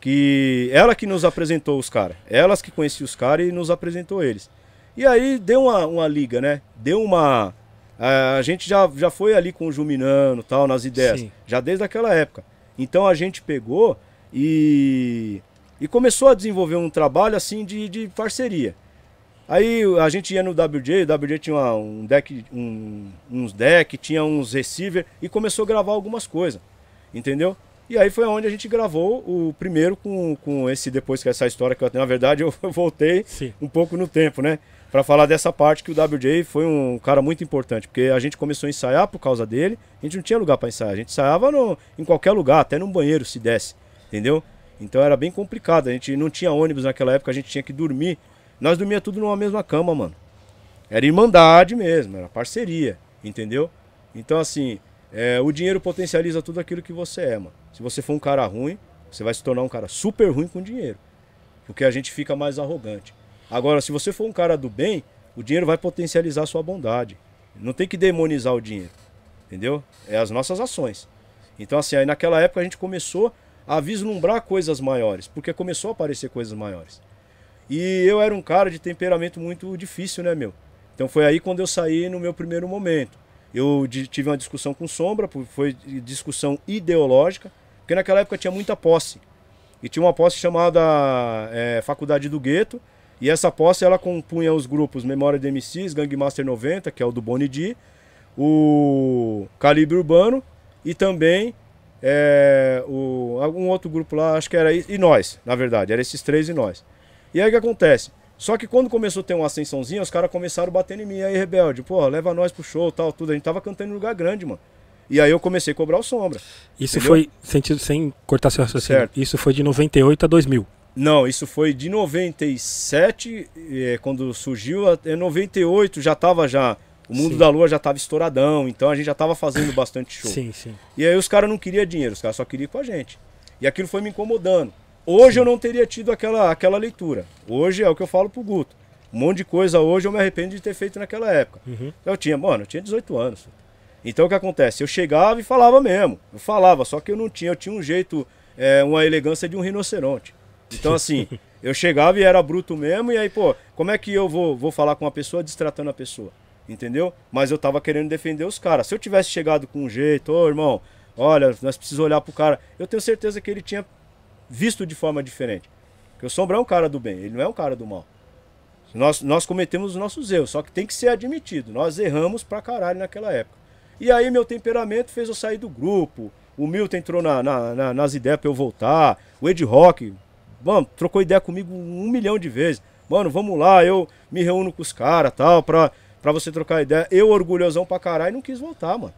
que ela que nos apresentou os caras. Elas que conheciam os caras e nos apresentou eles. E aí deu uma, uma liga, né? Deu uma. A, gente já, já foi ali com o Juminano tal, nas ideias. Sim. Já desde aquela época. Então a gente pegou e. E começou a desenvolver um trabalho assim de, de parceria. Aí a gente ia no WJ, o WJ tinha uma- um deck, um- uns deck, tinha uns receiver e começou a gravar algumas coisas, entendeu? E aí foi onde a gente gravou o primeiro com, com esse, depois que essa história que eu, na verdade eu voltei Sim. um pouco no tempo, né? Pra falar dessa parte que o WJ foi um cara muito importante, porque a gente começou a ensaiar por causa dele, a gente não tinha lugar pra ensaiar, a gente ensaiava no, em qualquer lugar, até num banheiro se desse, entendeu? Então era bem complicado, a gente não tinha ônibus naquela época, a gente tinha que dormir. Nós dormia tudo numa mesma cama, mano. Era irmandade mesmo, era parceria, entendeu? Então assim, é, o dinheiro potencializa tudo aquilo que você é, mano. Se você for um cara ruim, você vai se tornar um cara super ruim com dinheiro. Porque a gente fica mais arrogante. Agora, se você for um cara do bem, o dinheiro vai potencializar a sua bondade. Não tem que demonizar o dinheiro. Entendeu? É as nossas ações. Então, assim, aí naquela época a gente começou a vislumbrar coisas maiores, porque começou a aparecer coisas maiores. E eu era um cara de temperamento muito difícil, né, meu? Então foi aí quando eu saí no meu primeiro momento. Eu tive uma discussão com Sombra, foi discussão ideológica, porque naquela época tinha muita posse. E tinha uma posse chamada é, Faculdade do Gueto, e essa posse ela compunha os grupos Memória de MCs, Gangmaster 90, que é o do Boni D, o Calibre Urbano e também é, o, algum outro grupo lá, acho que era. E nós, na verdade, eram esses três e nós. E aí o que acontece? Só que quando começou a ter uma ascensãozinha, os caras começaram a bater em mim. Aí, rebelde, pô, leva nós pro show tal, tudo. A gente tava cantando em lugar grande, mano. E aí eu comecei a cobrar o sombra. Isso Entendeu? foi, sentido, sem cortar seu raciocínio, Certo. isso foi de 98 a 2000. Não, isso foi de 97, eh, quando surgiu, até 98 já tava já. O mundo Sim. da lua já tava estouradão, então a gente já tava fazendo bastante show. Sim, sim. E aí os caras não queriam dinheiro, os caras só queriam ir com a gente. E aquilo foi me incomodando. Hoje eu não teria tido aquela, aquela leitura. Hoje é o que eu falo pro Guto. Um monte de coisa hoje eu me arrependo de ter feito naquela época. Uhum. Eu tinha, mano, eu tinha 18 anos. Então o que acontece? Eu chegava e falava mesmo. Eu falava, só que eu não tinha, eu tinha um jeito, é, uma elegância de um rinoceronte. Então assim, eu chegava e era bruto mesmo, e aí, pô, como é que eu vou, vou falar com uma pessoa destratando a pessoa? Entendeu? Mas eu tava querendo defender os caras. Se eu tivesse chegado com um jeito, ô irmão, olha, nós precisamos olhar pro cara, eu tenho certeza que ele tinha visto de forma diferente. Porque o Sombra é um cara do bem, ele não é um cara do mal. Nós, nós cometemos os nossos erros, só que tem que ser admitido. Nós erramos pra caralho naquela época. E aí meu temperamento fez eu sair do grupo. O Milton entrou na- na- na- nas ideias pra eu voltar. O Ed Rock, mano, trocou ideia comigo um milhão de vezes. Mano, vamos lá, eu me reúno com os caras tal, pra, pra você trocar ideia. Eu, orgulhosão pra caralho, não quis voltar, mano.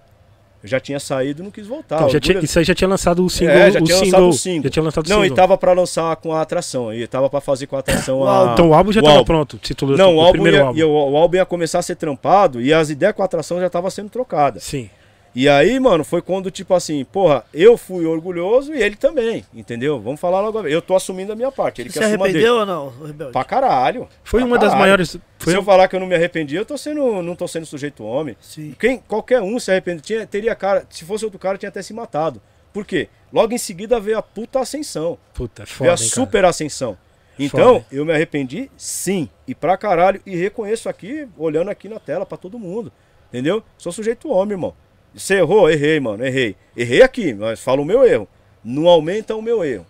Eu já tinha saído não quis voltar. Então, já tinha- isso aí já tinha lançado o single. É, já o tinha single, lançado o single. Já tinha lançado o Não, single. e tava pra lançar com a atração. E tava pra fazer com a atração a. Então o álbum já o tava álbum. pronto. Título Não, o, o álbum primeiro ia, álbum. ia- o álbum ia começar a ser trampado e as ideias com a atração já estavam sendo trocadas. Sim. E aí, mano, foi quando, tipo assim, porra, eu fui orgulhoso e ele também, entendeu? Vamos falar logo. Eu tô assumindo a minha parte. Ele Você se arrependeu ou não, Rebelde? Pra caralho. Foi pra uma das caralho. maiores. Foi Se um- eu falar que eu não me arrependi, eu tô sendo, não tô sendo sujeito homem. Sim. Quem, qualquer um se arrepende, tinha, teria cara, se fosse outro cara, tinha até se matado. Por quê? Logo em seguida veio a puta ascensão. Puta, é Veio foda, a hein, cara. super ascensão. Então, Foda. eu me arrependi, sim. E pra caralho. E reconheço aqui, olhando aqui na tela pra todo mundo. Entendeu? Sou sujeito homem, irmão. Você errou? Errei, mano. Errei. Errei aqui, mas fala o meu erro. Não aumenta o meu erro.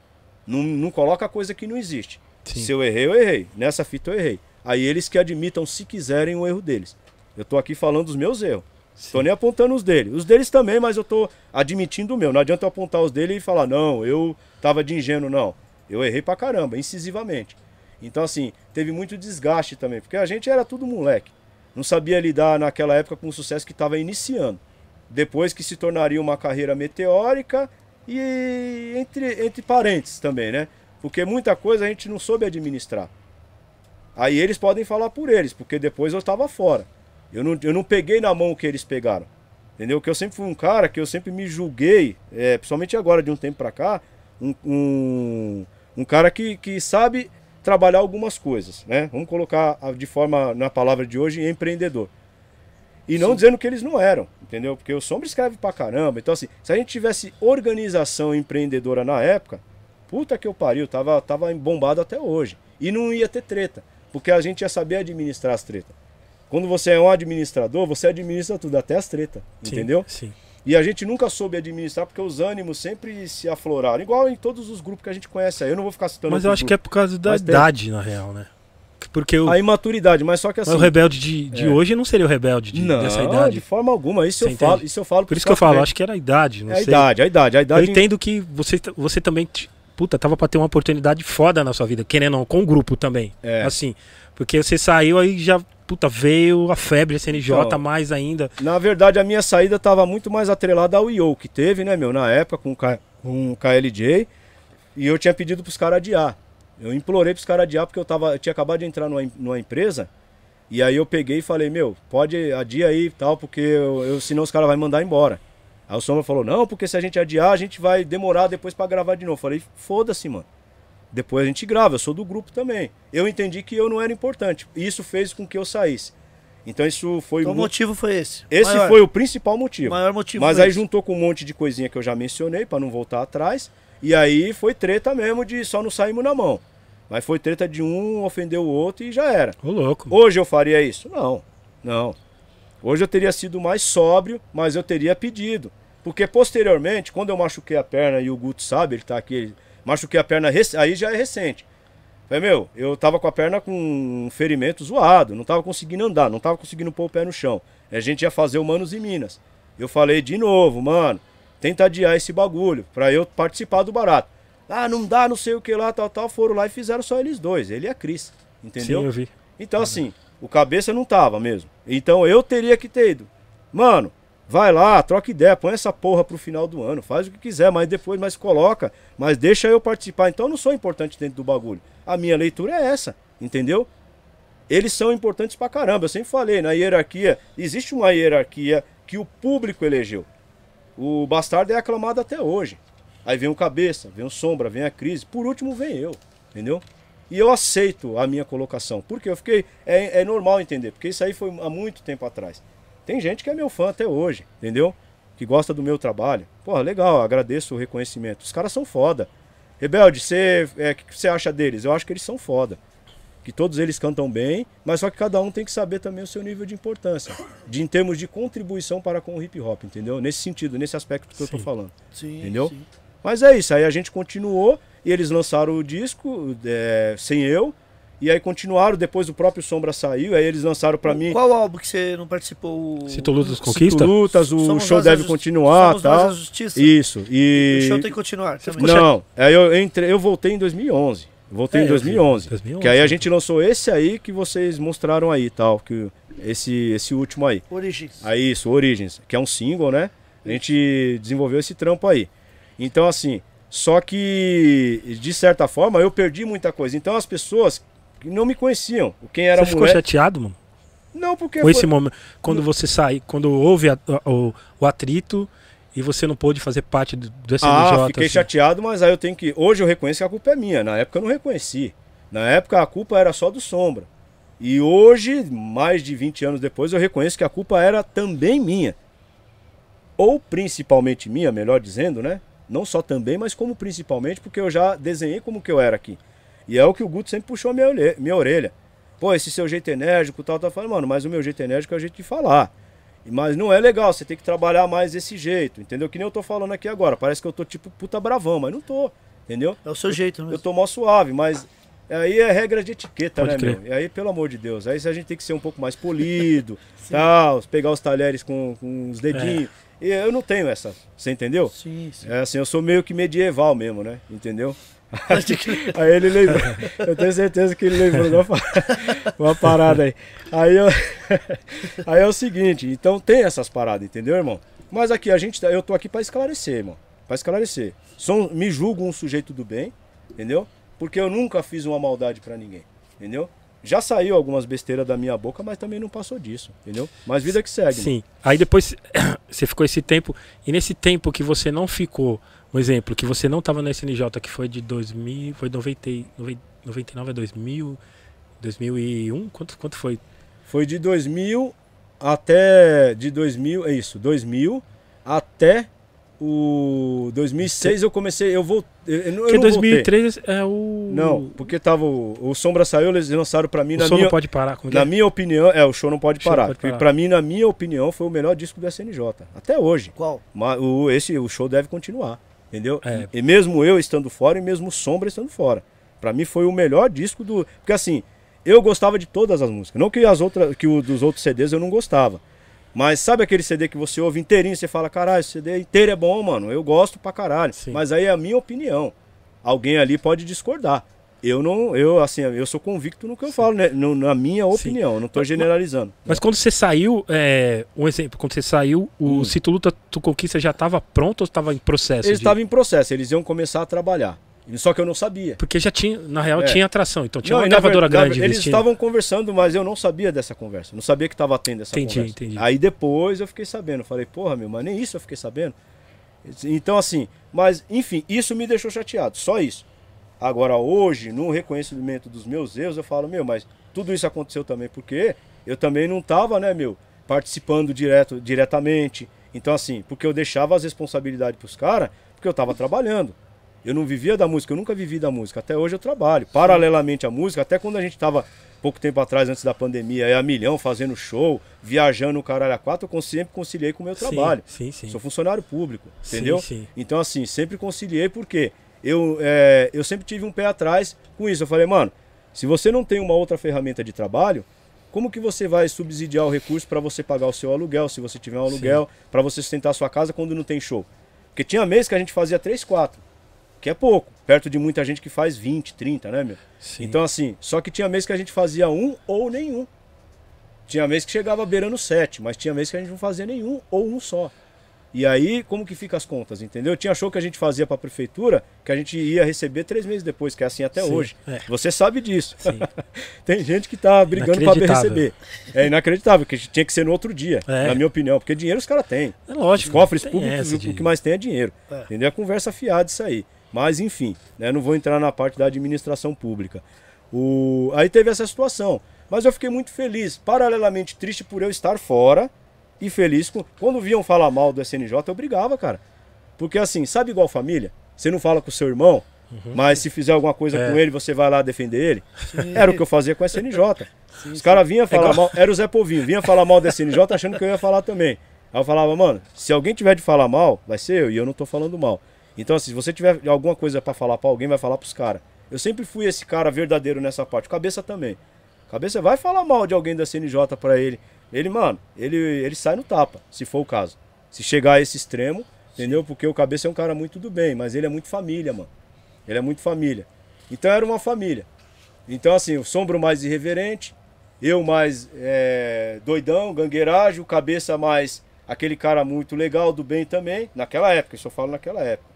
Não, não coloca coisa que não existe. Sim. Se eu errei, eu errei. Nessa fita eu errei. Aí eles que admitam, se quiserem, o erro deles. Eu tô aqui falando dos meus erros. Tô nem apontando os deles. Os deles também, mas eu tô admitindo o meu. Não adianta eu apontar os dele e falar, não, eu tava de ingênuo, não. Eu errei pra caramba, incisivamente. Então, assim, teve muito desgaste também, porque a gente era tudo moleque. Não sabia lidar naquela época com o sucesso que estava iniciando. Depois que se tornaria uma carreira meteórica e entre, entre parênteses também, né? Porque muita coisa a gente não soube administrar. Aí eles podem falar por eles, porque depois eu estava fora. Eu não, eu não peguei na mão o que eles pegaram. Entendeu? Que eu sempre fui um cara que eu sempre me julguei, é, principalmente agora, de um tempo pra cá, um, um, um cara que, que sabe trabalhar algumas coisas, né? Vamos colocar de forma, na palavra de hoje, empreendedor. E não dizendo que eles não eram, entendeu? Porque o Sombra escreve pra caramba. Então, assim, se a gente tivesse organização empreendedora na época, puta que eu pariu, tava, tava bombado até hoje. E não ia ter treta, porque a gente ia saber administrar as tretas. Quando você é um administrador, você administra tudo, até as tretas, Sim, entendeu? Sim. E a gente nunca soube administrar porque os ânimos sempre se afloraram, igual em todos os grupos que a gente conhece aí. Eu não vou ficar citando Mas eu acho que é por causa da Mas tem- idade, na real, né? Porque o, a imaturidade, mas só que assim. mas o rebelde de, de é. hoje não seria o rebelde de- não, dessa de idade. forma alguma. Isso Você eu falo, isso eu falo. Por isso que eu falo, acho que era a idade, não É a sei. idade, a idade, a Eu idade. entendo que você, você também, puta, tava pra ter uma oportunidade foda na sua vida, querendo ou não, com o grupo também. É. Assim, porque você saiu aí já, puta, veio a febre CNJ Então, mais ainda. Na verdade, a minha saída estava muito mais atrelada ao IO que teve, né, meu, na época com o K- com o KLJ. E eu tinha pedido pros caras adiar. Eu implorei pros caras adiar porque eu, tava, eu tinha acabado de entrar numa, numa empresa. E aí eu peguei e falei, meu, pode adiar aí e tal, porque eu, eu- senão os caras vão mandar embora. Aí o Sombra falou, não, porque se a gente adiar, a gente vai demorar depois pra gravar de novo. Eu falei, foda-se, mano. Depois a gente grava, eu sou do grupo também. Eu entendi que eu não era importante. E isso fez com que eu saísse. Então isso foi Então o motivo foi esse. esse Maior. foi o principal motivo. Maior motivo Mas aí esse. juntou com um monte de coisinha que eu já mencionei pra não voltar atrás. E aí foi treta mesmo de só não saímos na mão. Mas foi treta de um ofender o outro e já era. Ô, louco. Hoje eu faria isso? Não. Não. Hoje eu teria sido mais sóbrio, mas eu teria pedido. Porque posteriormente, quando eu machuquei a perna e o Guto sabe, ele tá aqui, ele- machuquei a perna, rec- aí já é recente. Falei, meu, eu tava com a perna com um ferimento zoado, não tava conseguindo andar, não tava conseguindo pôr o pé no chão. A gente ia fazer o Manos e Minas. Eu falei de novo, mano, tenta adiar esse bagulho, pra eu participar do barato. Ah, não dá, não sei o que lá, tal, tal. Foram lá e fizeram só eles dois, ele e a Cris. Entendeu? Sim, eu vi. Então, assim, o cabeça não tava mesmo. Então eu teria que ter ido. Mano, vai lá, troca ideia, põe essa porra pro final do ano, faz o que quiser, mas depois mais coloca, mas deixa eu participar. Então eu não sou importante dentro do bagulho. A minha leitura é essa, entendeu? Eles são importantes pra caramba. Eu sempre falei, na hierarquia, existe uma hierarquia que o público elegeu. O Bastardo é aclamado até hoje. Aí vem o Cabeça, vem o Sombra, vem a Crise. Por último vem eu, entendeu? E eu aceito a minha colocação. Porque eu fiquei. É, é normal entender, porque isso aí foi há muito tempo atrás. Tem gente que é meu fã até hoje, entendeu? Que gosta do meu trabalho. Porra, legal, agradeço o reconhecimento. Os caras são foda. Rebelde, você. É, o que você acha deles? Eu acho que eles são foda. Que todos eles cantam bem, mas só que cada um tem que saber também o seu nível de importância. De, em termos de contribuição para com o hip hop, entendeu? Nesse sentido, nesse aspecto que eu tô Sim. falando. Sim, Entendeu? sim. Mas é isso, aí a gente continuou e eles lançaram o disco é, sem eu. E aí continuaram, depois o próprio Sombra saiu, aí eles lançaram pra mim. Qual álbum que você não participou? O- Cito Lutas o- Conquista? Lutas, o Somos show deve continuar Somos Nós tal. a Justiça? Isso. O E. show tem que continuar. também. Não, aí eu, entrei, eu voltei em 2011. Voltei É, em eu vi. 2011. 2011, Que aí a gente lançou esse aí que vocês mostraram aí, tal. Que, esse, esse último aí. Origins. Aí isso, Origins, que é um single, né? A gente desenvolveu esse trampo aí. Então, assim, só que, de certa forma, eu perdi muita coisa. Então, as pessoas que não me conheciam, quem era Você ficou moleque... chateado, mano? Não, porque... Com foi- esse momento, quando você sai, quando houve a- a- o, o atrito e você não pôde fazer parte do, do SNJ. Ah, fiquei assim. chateado, mas aí eu tenho que... Hoje eu reconheço que a culpa é minha. Na época eu não reconheci. Na época a culpa era só do Sombra. E hoje, mais de 20 anos depois, eu reconheço que a culpa era também minha. Ou principalmente minha, melhor dizendo, né? Não só também, mas como principalmente, porque eu já desenhei como que eu era aqui. E é o que o Guto sempre puxou minha, olhe- minha orelha. Pô, esse seu jeito enérgico e tal, tá falando, mano, mas o meu jeito enérgico é o jeito de falar. Mas não é legal, você tem que trabalhar mais desse jeito, entendeu? Que nem eu tô falando aqui agora. Parece que eu tô tipo puta bravão, mas não tô, entendeu? É o seu jeito, né? Eu tô mó suave, mas aí é regra de etiqueta, Pode né, crer. meu? E aí, pelo amor de Deus, aí a gente tem que ser um pouco mais polido, tal, pegar os talheres com, com os dedinhos. E eu não tenho essa, você entendeu? Sim, sim. É assim, eu sou meio que medieval mesmo, né? Entendeu? Aí ele lembrou. Eu tenho certeza que ele lembrou de uma, pa- uma parada aí. Aí, eu, aí é o seguinte, então tem essas paradas, entendeu, irmão? Mas aqui, a gente, tá- eu tô aqui pra esclarecer, irmão. Pra esclarecer. Sou, me julgo um sujeito do bem, entendeu? Porque eu nunca fiz uma maldade pra ninguém, entendeu? já saiu algumas besteiras da minha boca, mas também não passou disso, entendeu? Mas vida que segue. Sim. Aí depois você ficou esse tempo. E nesse tempo que você não ficou, um exemplo, que você não estava na SNJ, que foi de 2000, foi 90, e- 99 a 2000, 2001? Quanto, quanto foi? Foi de 2000 até. De 2000, é isso, 2000 até o 2006 eu comecei. Eu vou. Eu, eu Porque não voltei. 2003 é o. Não, porque tava o, o Sombra saiu, eles lançaram pra mim, o na som minha, não pode parar. Como na é? minha opinião, é, o show não pode Show não parar. parar. Pra mim, na minha opinião, foi o melhor disco do SNJ, até hoje. Qual? Mas o, esse, o show deve continuar, entendeu? É. E mesmo eu estando fora e mesmo Sombra estando fora. Pra mim foi o melhor disco do... Porque assim, eu gostava de todas as músicas. Não que as outras, que o dos outros CDs eu não gostava. Mas sabe aquele CD que você ouve inteirinho e você fala, caralho, esse CD inteiro é bom, mano. Eu gosto pra caralho. Sim. Mas aí é a minha opinião. Alguém ali pode discordar. Eu não, eu assim, eu sou convicto no que eu falo, né? No- na minha opinião, não tô generalizando. Mas quando você saiu, é, um exemplo, quando você saiu, o Hum. Tu Luta, Tu Conquista já estava pronto ou estava em processo? Eles de- estavam em processo, eles iam começar a trabalhar. Só que eu não sabia. Porque já tinha, na real, É. tinha atração. Então tinha Não, uma gravadora ver- na grande Eles investindo. estavam conversando, mas eu não sabia dessa conversa. Não sabia que estava tendo essa Entendi, conversa. entendi. Aí depois eu fiquei sabendo. Falei, porra, meu, mas nem isso eu fiquei sabendo. Então, assim, mas enfim, isso me deixou chateado. Só isso. Agora, hoje, no reconhecimento dos meus erros, eu falo, meu, mas tudo isso aconteceu também porque eu também não estava, né, meu, participando direto, diretamente. Então, assim, porque eu deixava as responsabilidades pros caras, porque eu estava trabalhando. Eu não vivia da música, eu nunca vivi da música. Até hoje eu trabalho. Paralelamente à música, até quando a gente estava pouco tempo atrás, antes da pandemia, é a milhão, fazendo show, viajando o caralho a quatro, eu sempre conciliei com o meu Sim, trabalho. Sim, sim. Sou funcionário público, Sim, entendeu? sim. Então, assim, sempre conciliei porque eu, é, eu sempre tive um pé atrás com isso. Eu falei, mano, se você não tem uma outra ferramenta de trabalho, como que você vai subsidiar o recurso para você pagar o seu aluguel, se você tiver um aluguel, para você sustentar a sua casa quando não tem show? Porque tinha mês que a gente fazia 3, 4, que é pouco, perto de muita gente que faz 20, 30, né, meu? Sim. Então, assim, só que tinha mês que a gente fazia um ou nenhum. Tinha mês que chegava beirando sete, mas tinha mês que a gente não fazia nenhum ou um só. E aí, como que fica as contas, entendeu? Tinha show que a gente fazia pra prefeitura que a gente ia receber três meses depois, que é assim até Sim, hoje. é. Você sabe disso. Sim. Tem gente que tá brigando Inacreditável. receber. É inacreditável, que tinha que ser no outro dia, É. na minha opinião, porque dinheiro os caras têm. É Os lógico. cofres tem públicos, o que mais tem é dinheiro. É. Entendeu? É conversa fiada isso aí. Mas enfim, né? Não vou entrar na parte da administração pública. O... Aí teve essa situação. Mas eu fiquei muito feliz, paralelamente triste por eu estar fora e feliz com. Quando viam falar mal do SNJ, eu brigava, cara. Porque assim, sabe igual família? Você não fala com o seu irmão, mas se fizer alguma coisa Uhum. É. com ele, você vai lá defender ele. Sim. Era o que eu fazia com o SNJ. Sim, Os caras vinham falar É igual- mal, era o Zé Povinho, vinha falar mal do SNJ achando que eu ia falar também. Aí eu falava, mano, se alguém tiver de falar mal, vai ser eu, e eu não tô falando mal. Então, assim, se você tiver alguma coisa pra falar pra alguém, vai falar pros caras. Eu sempre fui esse cara verdadeiro nessa parte, cabeça também. Cabeça vai falar mal de alguém da CNJ pra ele. Ele, mano, ele, ele sai no tapa, se for o caso. Se chegar a esse extremo, entendeu? Porque o cabeça é um cara muito do bem, mas ele é muito família, mano. Ele é muito família. Então era uma família. Então, assim, o sombro mais irreverente, eu mais é, doidão, gangueiragem, o cabeça mais aquele cara muito legal, do bem também, naquela época, eu só falo naquela época.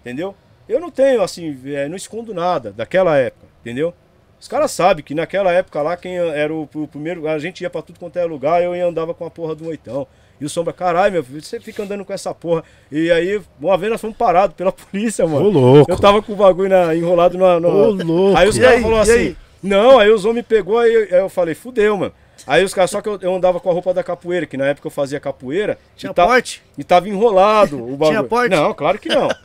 Entendeu? Eu não tenho, assim, é, não escondo nada daquela época, entendeu? Os caras sabem que naquela época lá, quem era o, o primeiro. A gente ia pra tudo quanto é lugar, eu ia andava com a porra do oitão. E o Sombra, caralho, meu filho, você fica andando com essa porra. E aí, uma vez nós fomos parados pela polícia, Ô, mano. louco. Eu tava com o bagulho na- enrolado na. Ô, louco. Aí os caras falaram assim. aí? Não, aí os homens pegou, aí eu, aí eu falei, fudeu, mano. Aí os caras, só que eu, eu andava com a roupa da capoeira, que na época eu fazia capoeira. Tinha e, porte? e tava enrolado o bagulho. Tinha porte? Não, claro que não.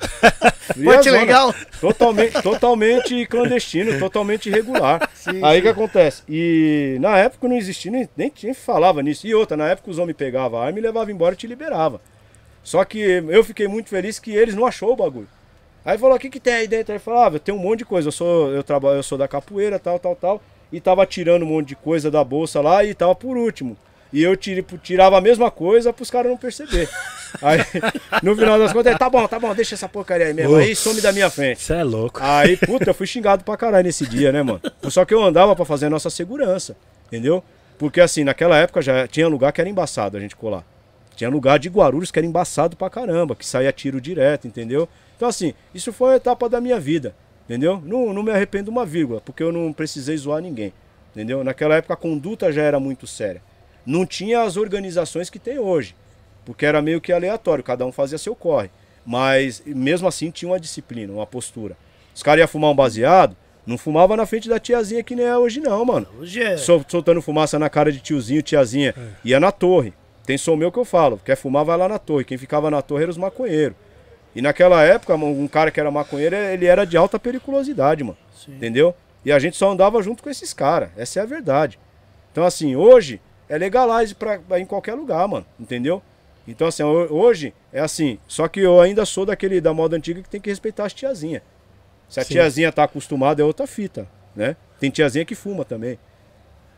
Porte legal? Totalmente, totalmente clandestino, totalmente irregular. Sim, Aí o que acontece? E na época não existia, nem, nem tinha falava nisso. E outra, na época os homens pegavam a arma e levavam embora e te liberava. Só que eu fiquei muito feliz que eles não achou o bagulho. Aí falou, o que, que tem aí dentro? Aí falava, ah, tem um monte de coisa. Eu sou, eu trabalho, eu sou da capoeira, tal, tal, tal. E tava tirando um monte de coisa da bolsa lá e tava por último. E eu tirava a mesma coisa pros caras não perceber. Aí, no final das contas, tá bom, tá bom, deixa essa porcaria aí mesmo. Aí some da minha frente. Você é louco. Aí, puta, eu fui xingado pra caralho nesse dia, né, mano? Só que eu andava pra fazer a nossa segurança, entendeu? Porque assim, naquela época já tinha lugar que era embaçado a gente colar. Tinha lugar de Guarulhos que era embaçado pra caramba, que saía tiro direto, entendeu? Então assim, isso foi uma etapa da minha vida, entendeu? Não, não me arrependo uma vírgula, porque eu não precisei zoar ninguém. entendeu? Naquela época a conduta já era muito séria. Não tinha as organizações que tem hoje, porque era meio que aleatório, cada um fazia seu corre. Mas mesmo assim tinha uma disciplina, uma postura. Os caras iam fumar um baseado, não fumava na frente da tiazinha que nem é hoje não, mano. Hoje é. Sol- soltando fumaça na cara de tiozinho, tiazinha. Ia na torre. Tem som meu que eu falo. Quer fumar, vai lá na torre. Quem ficava na torre era os maconheiros. E naquela época, um cara que era maconheiro, ele era de alta periculosidade, mano. Sim. Entendeu? E a gente só andava junto com esses caras. Essa é a verdade. Então, assim, hoje é legalize pra, em qualquer lugar, mano. Entendeu? Então, assim, ho- hoje é assim. Só que eu ainda sou daquele da moda antiga que tem que respeitar as tiazinhas. Se a Sim. tiazinha tá acostumada, é outra fita, né? Tem tiazinha que fuma também.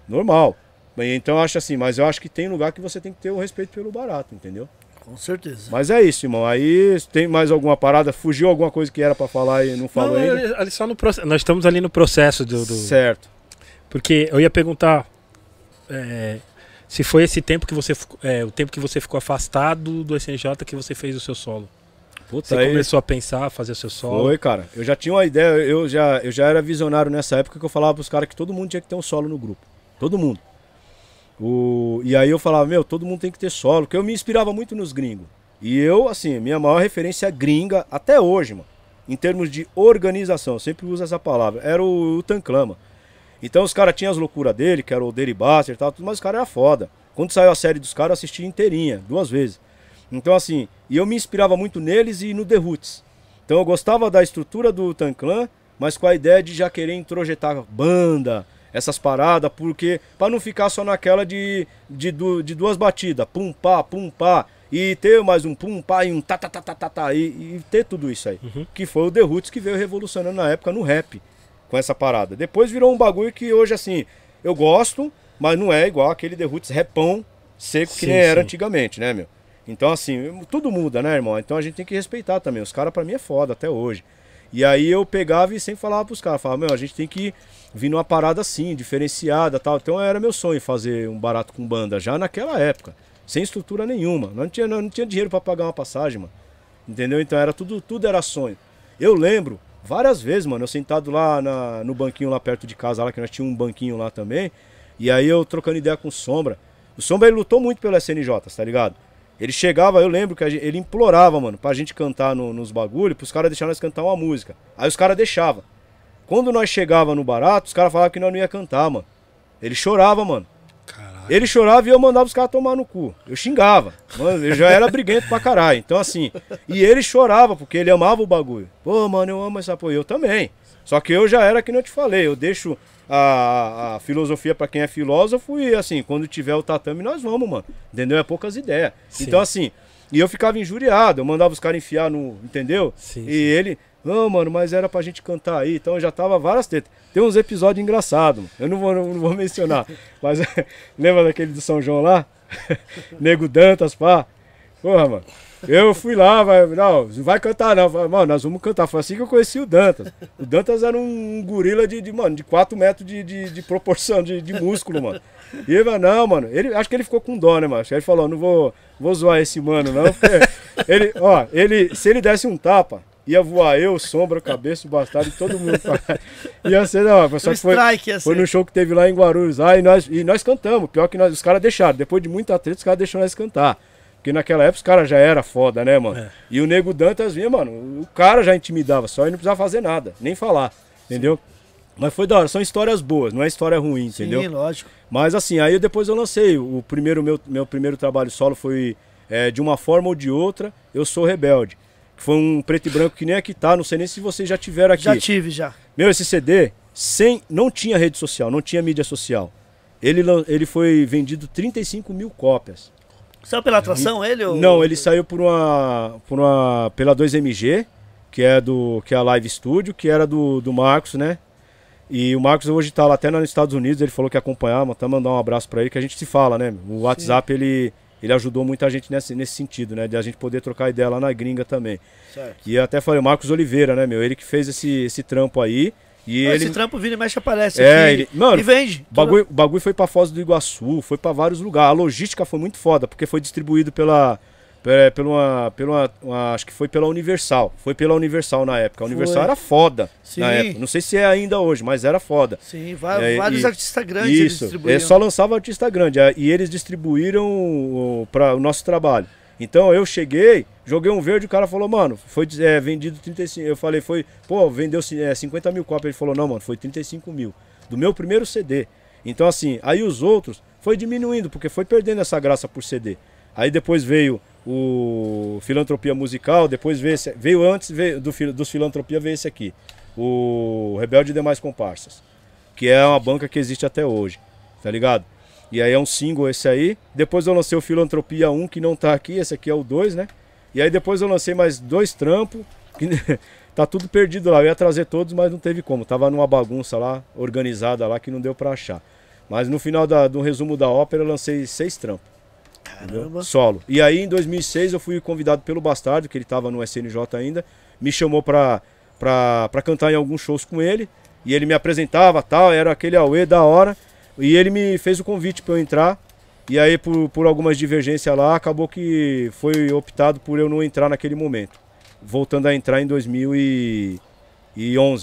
Normal. Então eu acho assim, mas eu acho que tem lugar que você tem que ter o respeito pelo barato, entendeu? Com certeza. Mas é isso, irmão. Aí tem mais alguma parada? Fugiu alguma coisa que era pra falar e não falou Não, ainda? ali- só no processo. Nós estamos ali no processo do. do- Certo. Porque eu ia perguntar é, se foi esse tempo que você é, o tempo que você ficou afastado do SNJ que você fez o seu solo. Puta, Você aí- começou a pensar, a fazer o seu solo. Foi, cara. Eu já tinha uma ideia, eu já, eu já era visionário nessa época que eu falava pros caras que todo mundo tinha que ter um solo no grupo. Todo mundo. O... E aí eu falava, meu, todo mundo tem que ter solo, porque eu me inspirava muito nos gringos. E eu, assim, minha maior referência gringa até hoje, mano, em termos de organização, sempre uso essa palavra, era o, o Tanclama. Então os caras tinham as loucuras dele, que era o Dairy Buster e tal, tudo, mas os caras eram foda. Quando saiu a série dos caras, eu assisti inteirinha, duas vezes. Então, assim, e eu me inspirava muito neles e no The Roots. Então eu gostava da estrutura do Tanclan, mas com a ideia de já querer introjetar banda, essas paradas, porque para não ficar só naquela de, de, de duas batidas, pum pá, pum pá, e ter mais um pum pá e um tá tá tá tá tá, tá e, e ter tudo isso aí. Que foi o The Roots que veio revolucionando na época no rap com essa parada. Depois virou um bagulho que hoje assim, eu gosto, mas não é igual aquele The Roots repão seco que Sim, nem era sim. antigamente, né, meu? Então, assim, tudo muda, né, irmão? Então a gente tem que respeitar também. Os caras, pra mim, é foda até hoje. E aí eu pegava e sempre falava pros caras, falava, meu, a gente tem que vir numa parada assim, diferenciada tal. Então era meu sonho fazer um barato com banda, já naquela época. Sem estrutura nenhuma. Não tinha, não, tinha dinheiro pra pagar uma passagem, mano. Entendeu? Então era tudo, tudo era sonho. Eu lembro várias vezes, mano, eu sentado lá na- no banquinho lá perto de casa, lá que nós tínhamos um banquinho lá também. E aí eu trocando ideia com o Sombra. O Sombra ele lutou muito pelo SNJ, tá ligado? Ele chegava, eu lembro que gente- ele implorava, mano, pra gente cantar no- nos bagulho, pros caras deixarem nós cantar uma música. Aí os caras deixavam. Quando nós chegava no barato, os caras falavam que nós não ia cantar, mano. Ele chorava, mano. Caralho. Ele chorava e eu mandava os caras tomar no cu. Eu xingava. Mano, eu já era briguento pra caralho. Então, assim. E ele chorava, porque ele amava o bagulho. Pô, mano, eu amo essa porra. Eu também. Só que eu já era que não te falei. Eu deixo a, a filosofia pra quem é filósofo e, assim, quando tiver o tatame, nós vamos, mano. Entendeu? É poucas ideias. Sim. Então, assim. E eu ficava injuriado. Eu mandava os caras enfiar no. Entendeu? Sim, e sim. ele. Não, mano, mas era pra gente cantar aí. Então já tava várias tetas. Tem uns episódios engraçados. Eu não vou, não vou mencionar. Mas lembra daquele do São João lá? Nego Dantas, pá. Porra, mano. Eu fui lá, vai, não, não vai cantar não. Falei, Mano, nós vamos cantar. Foi assim que eu conheci o Dantas. O Dantas era um gorila de, de mano, de 4 metros de, de, de proporção, de, de músculo, mano. E ele falou, não, mano, ele, acho que ele ficou com dó, né, mano? Ele falou, não vou, vou zoar esse mano, não, ele, ó, ele, se ele desse um tapa, ia voar eu, sombra, cabeça, o bastardo e todo mundo. Ia ser, não, só Um que foi, foi no show que teve lá em Guarulhos, lá, e nós, e nós cantamos. Pior que nós, os caras deixaram. Depois de muita treta, os caras deixaram nós cantar. Porque naquela época os caras já era foda, né, mano? É. E o Nego Dantas vinha, mano, o cara já intimidava, só ele não precisava fazer nada, nem falar, entendeu? Mas foi da hora, são histórias boas, não é história ruim, entendeu? Sim, lógico. Mas assim, aí depois eu lancei. O primeiro meu, meu primeiro trabalho solo foi é, de uma forma ou de outra, eu sou rebelde. Foi um preto e branco que nem aqui tá, não sei nem se vocês já tiveram aqui. Já tive, já. Meu, esse CD sem, não tinha rede social, não tinha mídia social. Ele, ele foi vendido 35 mil cópias. Saiu pela atração ele? Ou... Não, ele saiu por uma, por uma pela 2MG, que é do que é a Live Studio, que era do, do Marcos, né? E o Marcos hoje tá lá até nos Estados Unidos, ele falou que ia acompanhar, até mandar um abraço pra ele, que a gente se fala, né? O WhatsApp, ele, ele ajudou muita gente nesse, nesse sentido, né? De a gente poder trocar ideia lá na gringa também. Certo. E até falei, o Marcos Oliveira, né, meu? Ele que fez esse, esse trampo aí. E Mas ele. Esse trampo vira e mexe aparece É, ele- mano, e vende. O bagulho, bagulho foi pra Foz do Iguaçu, foi pra vários lugares. A logística foi muito foda, porque foi distribuído pela, É, pela uma, pela uma- uma- acho que foi pela Universal. Foi pela Universal na época. A Universal Foi. era foda Sim. na época. Não sei se é ainda hoje, mas era foda. Sim, É, vários e- artistas grandes eles Isso, distribuíam. é, só lançava artista grande. é, E eles distribuíram para o nosso trabalho. Então eu cheguei, joguei um verde, o cara falou, mano, foi é, vendido 35. Eu falei, foi, pô, vendeu é, 50 mil cópias. Ele falou, não, mano, foi 35 mil. Do meu primeiro CD. Então, assim, aí os outros foi diminuindo, porque foi perdendo essa graça por CD. Aí depois veio o Filantropia Musical, depois veio, esse, veio antes veio do, dos Filantropia, veio esse aqui. O Rebelde e Demais Comparsas. Que é uma banca que existe até hoje, tá ligado? E aí é um single esse aí. Depois eu lancei o Filantropia 1, que não tá aqui, esse aqui é o 2, né? E aí depois eu lancei mais dois trampos, que tá tudo perdido lá. Eu ia trazer todos, mas não teve como. Tava numa bagunça lá, organizada lá, que não deu pra achar. Mas no final da- do resumo da ópera eu lancei seis trampos. Caramba. Solo. E aí em 2006 eu fui convidado pelo Bastardo, que ele tava no SNJ ainda, me chamou pra, pra, pra cantar em alguns shows com ele. E ele me apresentava tal, era aquele auê da hora. E ele me fez o convite pra eu entrar. E aí, por, por algumas divergências lá, acabou que foi optado por eu não entrar naquele momento. Voltando a entrar em 2011,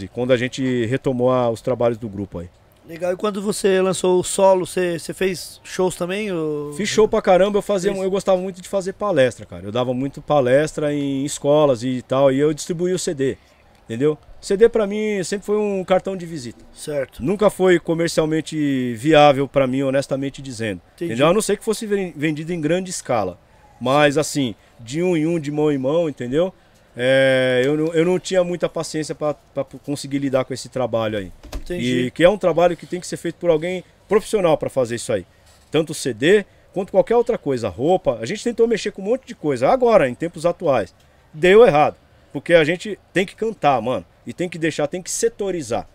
quando a gente retomou a- os trabalhos do grupo aí. Legal. E quando você lançou o solo, você, você fez shows também? Ou... Fiz show pra caramba, eu fazia, Fez. eu gostava muito de fazer palestra, cara. Eu dava muito palestra em escolas e tal, e eu distribuía o CD, entendeu? CD pra mim sempre foi um cartão de visita. Certo. Nunca foi comercialmente viável pra mim, honestamente dizendo. Entendi. Entendeu? A não ser que fosse ven- vendido em grande escala. Mas assim, de um em um, de mão em mão, entendeu? É, eu, não, eu não tinha muita paciência pra conseguir lidar com esse trabalho aí. Entendi. E que é um trabalho que tem que ser feito por alguém profissional para fazer isso aí. Tanto CD quanto qualquer outra coisa, roupa. A gente tentou mexer com um monte de coisa agora, em tempos atuais. Deu errado. Porque a gente tem que cantar, mano. E tem que deixar, tem que setorizar.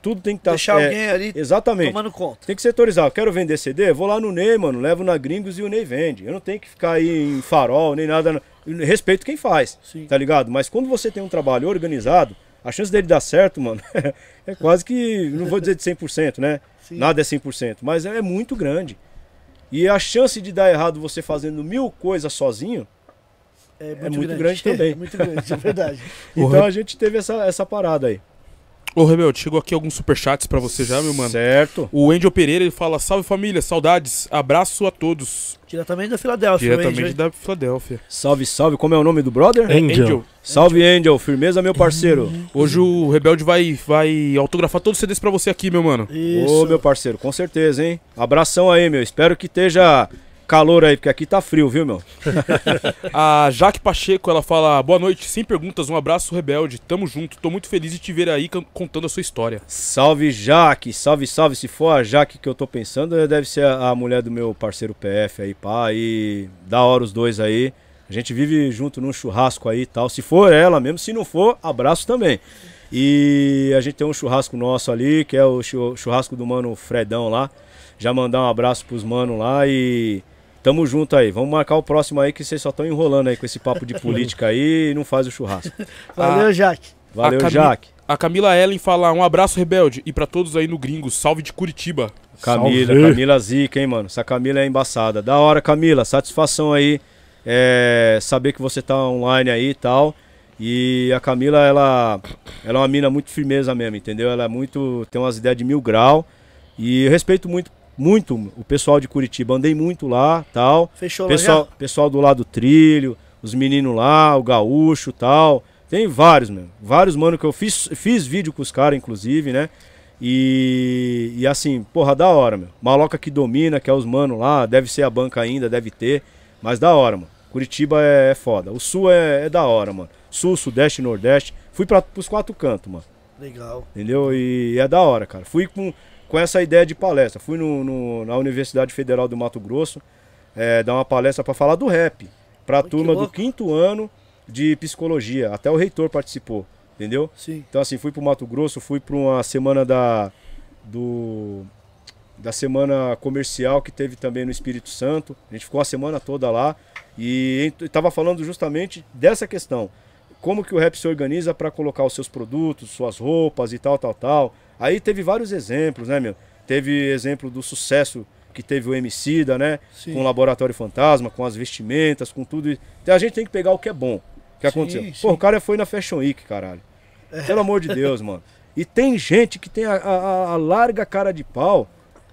Tudo tem que estar. Deixar alguém ali Exatamente. tomando conta. Tem que setorizar. Eu quero vender CD? Vou lá no Ney, mano. Levo na Gringos e o Ney vende. Eu não tenho que ficar aí em farol, nem nada. Respeito quem faz. Sim. Tá ligado? Mas quando você tem um trabalho organizado, a chance dele dar certo, mano, é quase que. Não vou dizer de 100%, né? Sim. Nada é 100%. Mas é muito grande. E a chance de dar errado você fazendo mil coisas sozinho. É muito, muito grande também. É muito grande, é verdade. Então a gente teve essa, essa parada aí. Ô, Rebelde, chegou aqui alguns superchats pra você já, meu mano. Certo. O Angel Pereira, ele fala, salve família, saudades, abraço a todos. Diretamente da Filadélfia. Diretamente Angel, da Filadélfia. Salve, salve. Como é o nome do brother? Angel. Salve, Angel. Firmeza, meu parceiro. Hoje o Rebelde vai, vai autografar todos os CDs pra você aqui, meu mano. Isso. Ô, meu parceiro, com certeza, hein? Abração aí, meu. Espero que esteja calor aí, porque aqui tá frio, viu, meu? A Jaque Pacheco, ela fala, boa noite, sem perguntas, um abraço, Rebelde. Tamo junto, tô muito feliz de te ver aí contando a sua história. Salve, Jaque. Salve, salve. Se for a Jaque que eu tô pensando, deve ser a, a mulher do meu parceiro PF aí, pá. E da hora os dois aí. A gente vive junto num churrasco aí e tal. Se for ela mesmo, se não for, abraço também. E a gente tem um churrasco nosso ali, que é o chu- churrasco do mano Fredão lá. Já mandar um abraço pros manos lá e tamo junto aí. Vamos marcar o próximo aí que vocês só estão enrolando aí com esse papo de política aí e não faz o churrasco. Valeu, Jaque. Valeu, A Jaque. A Camila Ellen fala, um abraço, Rebelde. E pra todos aí no Gringo, salve de Curitiba. Camila, Salve. Camila Zica, hein, mano? Essa Camila é embaçada. Da hora, Camila. Satisfação aí. É, saber que você tá online aí e tal. E a Camila, ela, ela é uma mina muito firmeza mesmo, entendeu? Ela é muito. tem umas ideias de mil grau. E eu respeito muito, muito o pessoal de Curitiba. Andei muito lá tal. Fechou Pessoal, lá pessoal do lado do trilho, os meninos lá, o gaúcho tal. Tem vários, mesmo. Vários, mano, que eu fiz, fiz vídeo com os caras, inclusive, né? E, e assim, porra, da hora, meu. Maloca que domina, que é os mano lá, deve ser a banca ainda, deve ter. Mas da hora, mano. Curitiba é, é foda. O sul é, é da hora, mano. Sul, sudeste, nordeste. Fui para pros quatro cantos, mano. já. Legal. Entendeu? E é da hora, cara. Fui com, com essa ideia de palestra. Fui no, no- na Universidade Federal do Mato Grosso é, dar uma palestra para falar do rap. Pra que turma do quinto ano de psicologia. Até o reitor participou. Entendeu? Sim. Então assim, fui pro Mato Grosso, fui para uma semana da do da semana comercial que teve também no Espírito Santo. A gente ficou a semana toda lá e estava falando justamente dessa questão. Como que o rap se organiza para colocar os seus produtos, suas roupas e tal, tal, tal. Aí teve vários exemplos, né, meu? Teve exemplo do sucesso que teve o Emicida, né? Sim. Com o Laboratório Fantasma, com as vestimentas, com tudo isso. Então a gente tem que pegar o que é bom. O que Sim, aconteceu? sim. Pô, o cara foi na Fashion Week, caralho. Pelo amor de Deus, mano. E tem gente que tem a, a- a larga cara de pau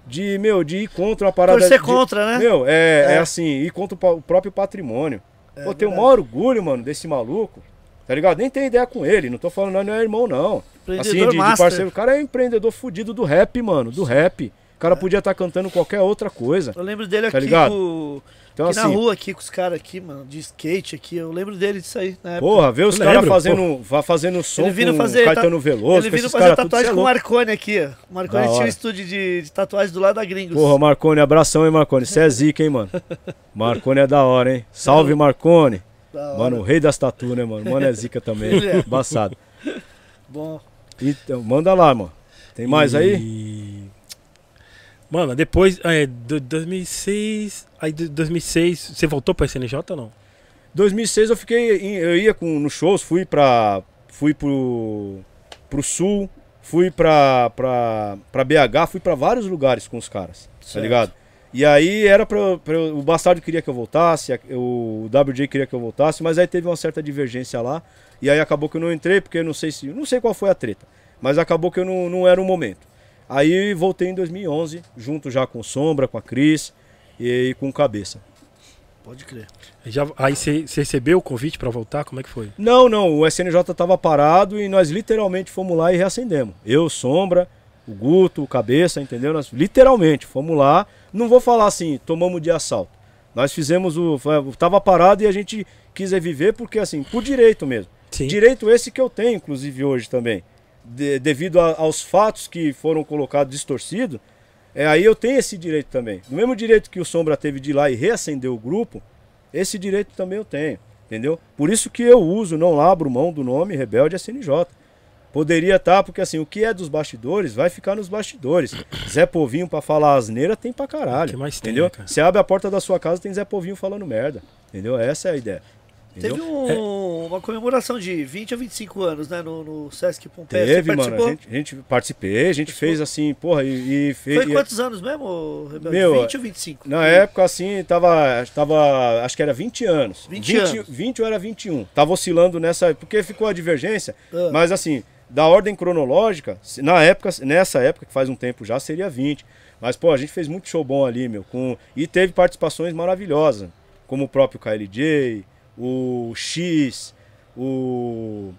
de, meu, de ir contra uma parada. Torcer de- contra, né? Meu, é, é. É. assim, ir contra o, o próprio patrimônio. É Pô, tenho o maior orgulho, mano, desse maluco. Tá ligado? Nem tenho ideia com ele. Não tô falando, não, não é irmão, não. Assim, Empreendedor de, de master. parceiro. O cara é empreendedor fudido do rap, mano. Do rap. O cara podia estar cantando qualquer outra coisa. Eu lembro dele Tá aqui, ligado? com, Então, aqui na assim, rua, aqui com os caras aqui, mano, de skate aqui. Eu lembro dele disso aí na época. porra, vê os caras fazendo, fazendo som Ele vindo com fazer Caetano Veloso. Ele vindo fazer tudo, tatuagem é com o louco. Marconi aqui, ó. O Marconi Da tinha um hora. estúdio de, de tatuagem do lado da Gringos. Porra, Marcone, abração, hein, Marcone. Você é zica, hein, mano. Marcone é da hora, hein. Salve, Marcone. Da hora. Mano, o rei das tatu, né, mano? Mano é zica também. É. Embaçado. Bom, Então, manda lá, mano. Tem mais aí? E- Mano, depois, é, do, 2006, aí de 2006, você voltou pra SNJ ou não? 2006 eu fiquei, eu ia com, nos shows, fui pra, fui pro, pro sul, fui pra, pra, pra BH, fui pra vários lugares com os caras, tá Certo. ligado? E aí era pra, pra o Bastardo queria que eu voltasse, o WJ queria que eu voltasse, mas aí teve uma certa divergência lá, e aí acabou que eu não entrei, porque eu não sei se, não sei qual foi a treta, mas acabou que eu não, não era o momento. Aí voltei em 2011, junto já com Sombra, com a Cris e com o Cabeça. pode crer. Já, aí você recebeu o convite pra voltar? Como é que foi? Não, não, o SNJ tava parado e nós literalmente fomos lá e reacendemos. Eu, Sombra, o Guto, o Cabeça, entendeu? Nós literalmente fomos lá. Não vou falar assim, tomamos de assalto. Nós fizemos o. Tava parado e a gente quis é viver porque, assim, por direito mesmo. Sim. Direito esse que eu tenho, inclusive, hoje também. De- devido a- aos fatos que foram colocados distorcidos, é, aí eu tenho esse direito também. Do mesmo direito que o Sombra teve de ir lá e reacender o grupo, esse direito também eu tenho. Entendeu? Por isso que eu uso, não abro mão do nome Rebelde SNJ. Poderia estar, porque assim, o que é dos bastidores vai ficar nos bastidores. Zé Povinho pra falar asneira tem pra caralho. Que mais tem, entendeu? né, cara? Você abre a porta da sua casa, tem Zé Povinho falando merda. Entendeu? Essa é a ideia. Entendeu? Teve um- uma comemoração de 20 a 25 anos, né, no, no Sesc Pompeia. Teve, Você mano. participou? A gente, a gente participei, a gente fez assim, porra, e, e fez. Foi e- quantos anos mesmo, Rebelde? Meu, 20 ou 25? Na época, assim, tava, tava. Acho que era 20 anos. 20 anos. 20 ou era 21. Tava oscilando nessa. Porque ficou a divergência. Ah. Mas assim, da ordem cronológica, na época, nessa época, que faz um tempo já, seria 20. Mas, pô, a gente fez muito show bom ali, meu. Com, e teve participações maravilhosas. Como o próprio KLJ, o X, o.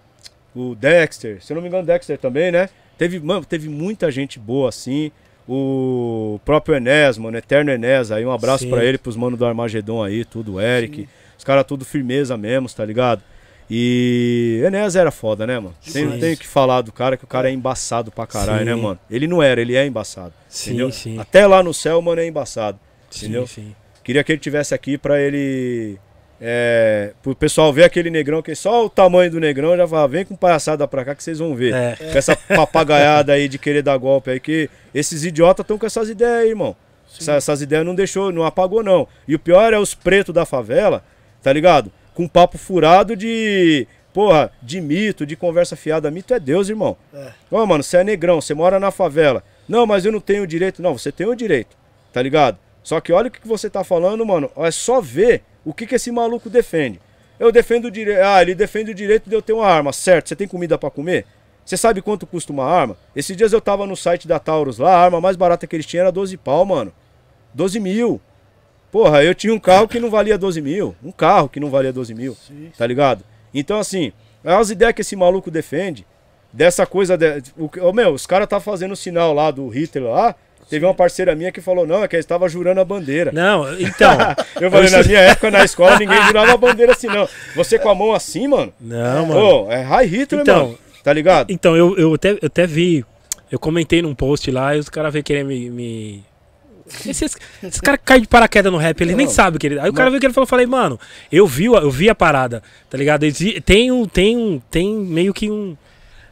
O Dexter. Se eu não me engano, Dexter também, né? Teve, mano, teve muita gente boa assim. O próprio Enes, mano, Eterno Enes, aí um abraço Sim. pra ele, pros manos do Armagedon aí, tudo, o Eric. Os caras tudo firmeza mesmo, tá ligado? E Enes era foda, né, mano? Tem, Demais. tenho que falar do cara que o cara é embaçado pra caralho, Sim. né, mano? Ele não era, ele é embaçado. Sim, entendeu? sim. Até lá no céu, mano, é embaçado. Sim, entendeu? sim. Queria que ele tivesse aqui pra ele. É, pro pessoal ver aquele negrão, que só o tamanho do negrão já fala, vem com palhaçada pra cá que vocês vão ver. É. Com essa papagaiada aí de querer dar golpe aí, que esses idiotas estão com essas ideias aí, irmão. Essa- essas ideias não deixou, não apagou, não. E o pior é os pretos da favela, tá ligado? Com papo furado de. Porra, de mito, de conversa fiada. Mito é Deus, irmão. É. Ô, mano, você é negrão, você mora na favela. Não, mas eu não tenho direito. Não, você tem o direito, tá ligado? Só que olha o que você tá falando, mano. É só ver o que, que esse maluco defende. Eu defendo o direito. Ah, ele defende o direito de eu ter uma arma, certo? Você tem comida pra comer? Você sabe quanto custa uma arma? Esses dias eu tava no site da Taurus lá, a arma mais barata que eles tinham era 12 pau, mano. 12 mil. Porra, eu tinha um carro que não valia 12 mil. Um carro que não valia 12 mil. Sim. Tá ligado? Então, assim, as ideias que esse maluco defende, dessa coisa. De, o, meu, os caras tá fazendo o sinal lá do Hitler lá. Teve uma parceira minha que falou, não, é que eles estavam jurando a bandeira. Não, então. Eu falei, na minha época na escola ninguém jurava a bandeira assim, não. Você com a mão assim, mano? Não, mano. Ô, é High Hitler, Então, mano. Tá ligado? Então, eu, eu, até, eu até vi. Eu comentei num post lá e os caras veio querer me. me... Esses caras que caem de paraquedas no rap, nem Não. sabem o que ele. Aí o cara veio que ele falou, falei, mano, eu vi, eu vi a parada, tá ligado? Tem um. Tem um. Tem meio que um.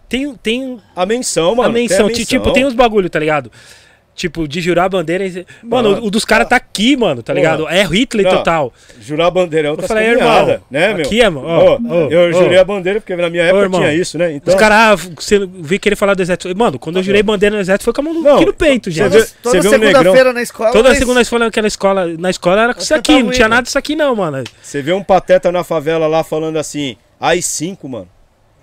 Tem, tem A menção, mano. a tem menção, ti- tipo, tem uns bagulho, tá ligado? Tipo, de jurar a bandeira. Mano, Mano, o dos caras tá aqui, mano, tá ligado? É Hitler Não. total. Jurar a bandeira é outra Eu falei, irmão, né, meu? aqui é, mano, Ó, ó, ó, eu jurei a bandeira porque na minha época irmão, tinha isso, né? Então, Os caras, você vi querer falar do exército. Mano, quando eu jurei bandeira no exército, foi com a mão no- Não, aqui no peito, gente. vê- Toda, toda vê um segunda-feira na escola. Toda mas- segunda escola naquela escola, na escola era isso aqui, cantava não tinha nada disso aqui não, mano. Você vê um pateta na favela lá falando assim, AI-5, mano.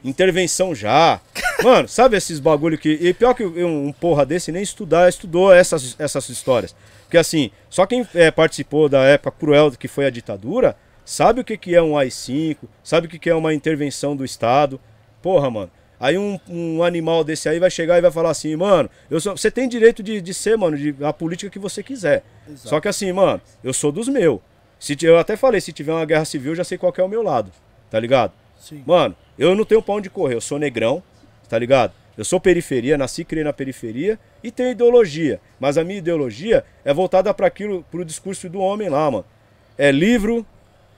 Intervenção já. Mano, sabe esses bagulho que. E pior que um, porra desse nem estudar, estudou essas, essas histórias. Porque assim, só quem é, participou da época cruel que foi a ditadura, sabe o que, que é um AI-5, sabe o que, que é uma intervenção do Estado. Porra, mano. Aí um, um animal desse aí vai chegar e vai falar assim, mano, eu sou, você tem direito de, de ser, mano, de, a política que você quiser. Só que assim, mano, eu sou dos meus. Se, eu até falei, se tiver uma guerra civil, eu já sei qual que é o meu lado. Tá ligado? Sim. Mano, eu não tenho pra onde correr, eu sou negrão, tá ligado? Eu sou periferia, nasci criei na periferia e tenho ideologia. Mas a minha ideologia é voltada para aquilo, pro discurso do homem lá, mano. É livro,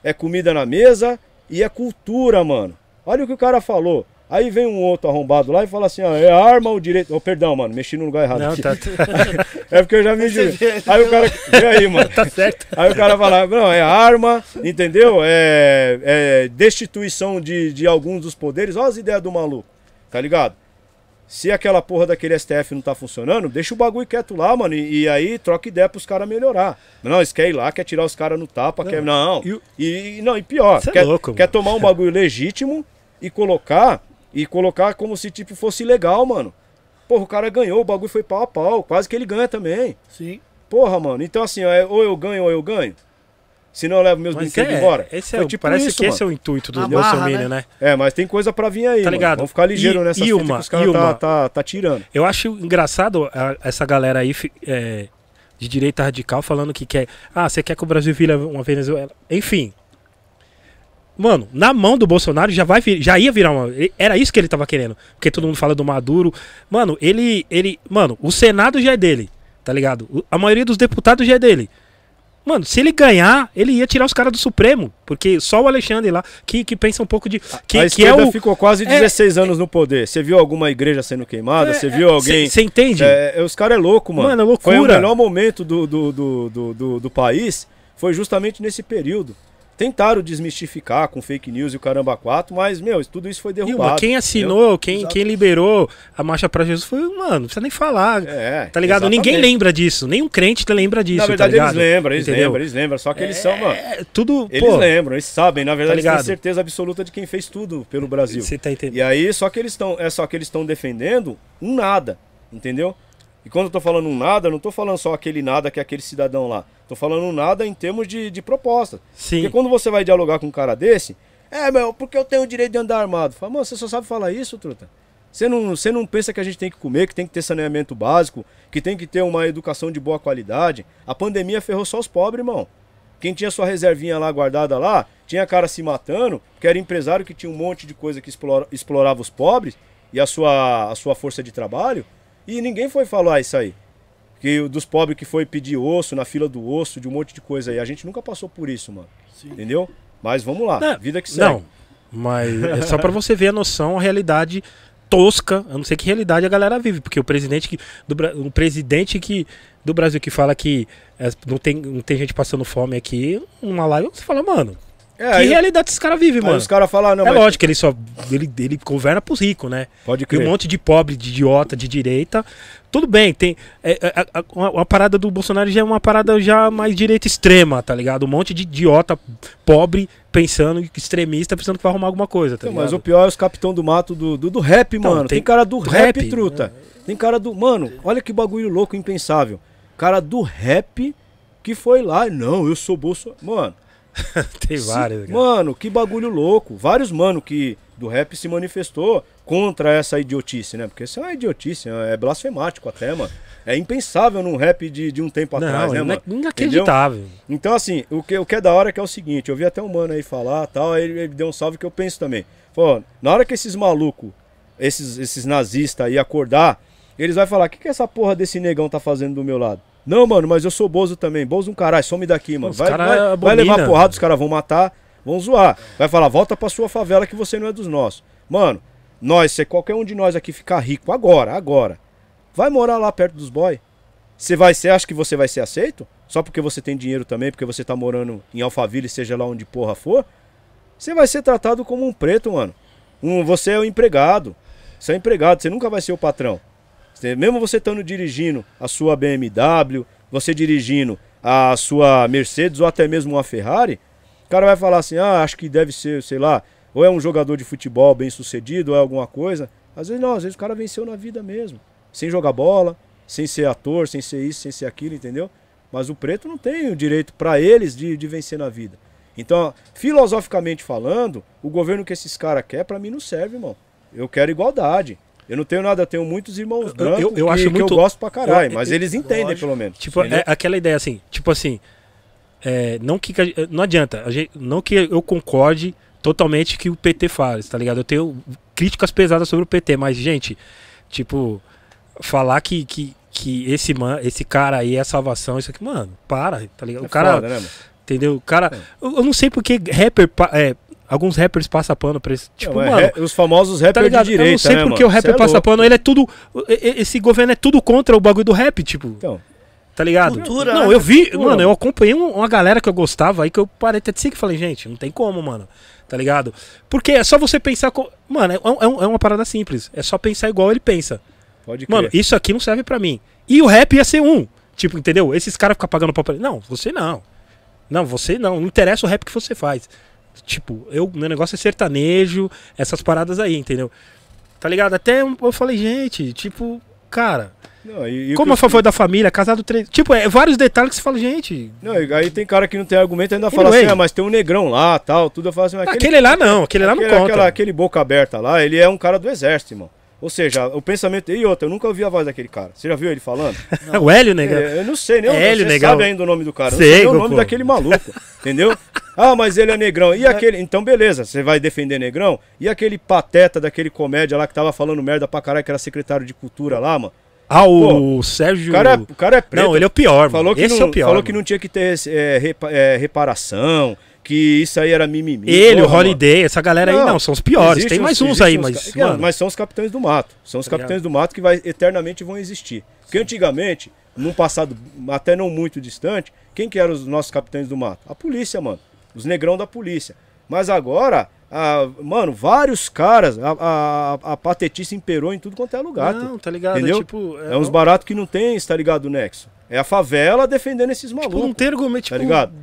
é comida na mesa e é cultura, mano. Olha o que o cara falou. Aí vem um outro arrombado lá e fala assim, ó, é arma o direito. Oh, perdão, mano, mexi no lugar errado. Não, tá, É porque eu já me juro. vê. Aí o cara. Vê aí, mano. tá certo. Aí o cara fala, não, é arma, entendeu? É, é destituição de, de alguns dos poderes. Olha as ideias do maluco, tá ligado? Se aquela porra daquele STF não tá funcionando, deixa o bagulho quieto lá, mano. E, e aí troca ideia pros caras melhorar. Não, eles querem ir lá, quer tirar os caras no tapa, quer. Não. e E, não, e pior, é quer, louco, quer tomar um bagulho legítimo e colocar. E colocar como se tipo fosse legal, mano. Porra, o cara ganhou, o bagulho foi pau a pau. Quase que ele ganha também. Sim. Porra, mano. Então, assim, ó, é ou eu ganho ou eu ganho. Senão eu levo meus Mas brinquedos é, embora. esse é, Foi o- tipo parece isso, que mano. esse é o intuito do Bolsonaro, né? né? É, mas tem coisa pra vir aí, Tá mano. ligado? Vamos ficar ligeiro E- nessas e fitas uma- que os caras tá, tá, tá tirando. Eu acho engraçado a- essa galera aí é, de direita radical falando que quer. Ah, você quer que o Brasil vire uma Venezuela? Enfim. Mano, na mão do Bolsonaro já vai vir- já ia virar uma. Era isso que ele tava querendo. Porque todo mundo fala do Maduro. Mano, ele. ele Mano, o Senado já é dele. Tá ligado? A maioria dos deputados já é dele. Mano, se ele ganhar, ele ia tirar os caras do Supremo. Porque só o Alexandre lá, que, que pensa um pouco de. Que, a que é o. ficou quase é- 16 anos no poder. Você viu alguma igreja sendo queimada? Você viu alguém... Você entende? É, é, os caras é louco, mano. Mano, é loucura. Foi o melhor momento do, do, do, do, do, do país, foi justamente nesse período. Tentaram desmistificar com fake news e o caramba 4, mas, meu, tudo isso foi derrubado. uma, quem assinou, quem, quem liberou a marcha pra Jesus foi, mano, não precisa nem falar. É, tá ligado? Ninguém exatamente. lembra disso. Nenhum crente lembra disso. Na verdade, tá eles lembram, eles Entendeu? lembram, eles lembram. Só que eles são, mano. É, tudo. Eles pô, lembram, eles sabem, na verdade, eles ligado? têm certeza absoluta de quem fez tudo pelo Brasil. Você tá entendendo? E aí, só que eles estão, é só que eles estão defendendo um nada, entendeu? E quando eu tô falando um nada, eu não tô falando só aquele nada que é aquele cidadão lá. Tô falando um nada em termos de, de proposta. Sim. Porque quando você vai dialogar com um cara desse, é, meu, porque eu tenho o direito de andar armado. Fala, mano, você só sabe falar isso, truta? Você não, você não pensa que a gente tem que comer, que tem que ter saneamento básico, que tem que ter uma educação de boa qualidade? A pandemia ferrou só os pobres, irmão. Quem tinha sua reservinha lá guardada lá, tinha cara se matando, que era empresário que tinha um monte de coisa que explora- explorava os pobres e a sua, a sua força de trabalho, e ninguém foi falar isso aí. Que o dos pobres que foi pedir osso na fila do osso, de um monte de coisa aí. A gente nunca passou por isso, mano. Entendeu? Mas vamos lá, Não, vida que segue. Não, mas é só pra você ver a noção, a realidade tosca. Eu não sei que realidade a galera vive, porque o presidente que do, um presidente que do Brasil que fala que é, não, tem, não tem gente passando fome aqui, uma live você fala, mano, É, que aí, realidade esses caras vivem, mano? os caras falam, não, é mas lógico que ele só ele, ele governa pros ricos, né? pode E crer. um monte de pobre, de idiota, de direita. Tudo bem, tem. É, é, a, uma- uma parada do Bolsonaro já é uma parada já mais direita extrema, tá ligado? Um monte de idiota pobre pensando, extremista, pensando que vai arrumar alguma coisa, tá Então, ligado? mas o pior é os capitão do mato do, do, do rap, Então, mano. Tem, tem- cara do do rap, rap, truta. Tem cara do. Mano, olha que bagulho louco, impensável. Cara do rap que foi lá. Não, eu sou Bolsonaro. Mano, tem vários. cara. Mano, que bagulho louco. Vários mano que do rap se manifestou contra essa idiotice, né? Porque isso é uma idiotice, é blasfemático até, mano. É impensável num rap de, de um tempo atrás, Não, né, é mano? inacreditável. Então, assim, o que, o que é da hora é que é o seguinte, eu vi até um mano aí falar tal, aí ele, ele deu um salve que eu penso também. Falou, na hora que esses malucos, esses, esses nazistas aí acordar, eles vão falar, o que, que essa porra desse negão tá fazendo do meu lado? Não, mano, mas eu sou Bozo também. Bozo um caralho, some daqui, mano. Os Vai, vai, vai levar porrada, os caras vão matar, vão zoar. Vai falar, volta pra sua favela que você não é dos nossos. Mano, nós, se qualquer um de nós aqui ficar rico agora, agora, vai morar lá perto dos boy. Você vai ser, acha que você vai ser aceito? Só porque você tem dinheiro também, porque você tá morando em Alphaville, seja lá onde porra for? Você vai ser tratado como um preto, mano. Um, você é o empregado. Você é o empregado, você nunca vai ser o patrão. Mesmo você estando dirigindo a sua BMW, você dirigindo a sua Mercedes ou até mesmo uma Ferrari, o cara vai falar assim: ah, acho que deve ser, sei lá, ou é um jogador de futebol bem sucedido, ou é alguma coisa. Às vezes não, às vezes o cara venceu na vida mesmo. Sem jogar bola, sem ser ator, sem ser isso, sem ser aquilo, entendeu? Mas o preto não tem o direito para eles de, de vencer na vida. Então, filosoficamente falando, o governo que esses caras querem, pra mim não serve, irmão. Eu quero igualdade. Eu não tenho nada, eu tenho muitos irmãos Eu- brancos eu- eu que, acho que muito- eu gosto pra caralho, eu- mas eu- eles entendem lógico. pelo menos. Tipo, entendeu? é aquela ideia assim, tipo assim, é, não que não adianta, gente, não que eu concorde totalmente que o PT faz, tá ligado? Eu tenho críticas pesadas sobre o PT, mas gente, tipo, falar que, que, que esse man, esse cara aí é a salvação, isso aqui, mano, para, tá ligado? É o cara, foda, né, entendeu? O cara, É. eu, eu não sei porque rapper, é, alguns rappers passam pano pra esse, tipo, Não, é mano, rap- os famosos Tá rappers ligado? de direita, eu não sei né, porque mano? o rapper é passa pano, ele é tudo. Esse governo é tudo contra o bagulho do rap, tipo. Então, Tá ligado? Cultura, não, eu vi, Cultura, mano, eu acompanhei um- uma galera que eu gostava aí que eu parei até de seguir e falei, gente, não tem como, mano. Tá ligado? Porque é só você pensar. Co... Mano, é, é um- é uma parada simples. É só pensar igual ele pensa. pode crer. Mano, isso aqui não serve pra mim. E o rap ia ser um. Tipo, entendeu? Esses caras ficam pagando pau pra. Não, você não. Não, você não. Não interessa o rap que você faz. Tipo, eu, meu negócio é sertanejo, essas paradas aí, entendeu? Tá ligado? Até eu falei, gente, tipo, cara, Não, e- e como a eu- favor da família, casado três. Tipo, é vários detalhes que você fala, gente. Não, aí tem cara que não tem argumento e ainda fala Anyway. assim, ah, mas tem um negrão lá tal, tudo. Eu falo assim, mas Aquele, lá não, aquele lá não aquele, conta. aquela- aquele boca aberta lá, ele é um cara do exército, irmão. Ou seja, o pensamento. E outra, eu nunca ouvi a voz daquele cara. Você já viu ele falando? o Hélio, negão. É, eu não sei, nem É Hélio, você negão. sabe ainda o nome do cara. Eu Sei, não sei o pô. nome daquele maluco, entendeu? Ah, mas ele é negrão. E aquele. Então, beleza, você vai defender negrão. E aquele pateta daquele comédia lá que tava falando merda pra caralho, que era secretário de cultura lá, mano. Ah, o Sérgio. O cara, é- o cara é preto. Não, ele é o pior, falou mano. que, Esse não, é o pior. falou que mano. não tinha que ter é, repa- é, reparação, que isso aí era mimimi. Ele, o Porra, mano. Holiday, essa galera aí, não, são os piores. Tem mais uns- uns aí, existe mas. ca- mano, mas são os capitães do mato. São os Tá capitães do mato que vai, eternamente vão existir. Porque antigamente, num passado até não muito distante, quem que eram os nossos capitães do mato? A polícia, mano. Os negrão da polícia. Mas agora, a- mano, vários caras, a, a, a patetice imperou em tudo quanto é lugar. Não, tá ligado? Entendeu? É, tipo, É uns baratos que não tem, tá ligado, Nexo? É a favela defendendo esses Tipo, malucos. não tem argumento. Tá Tipo, ligado?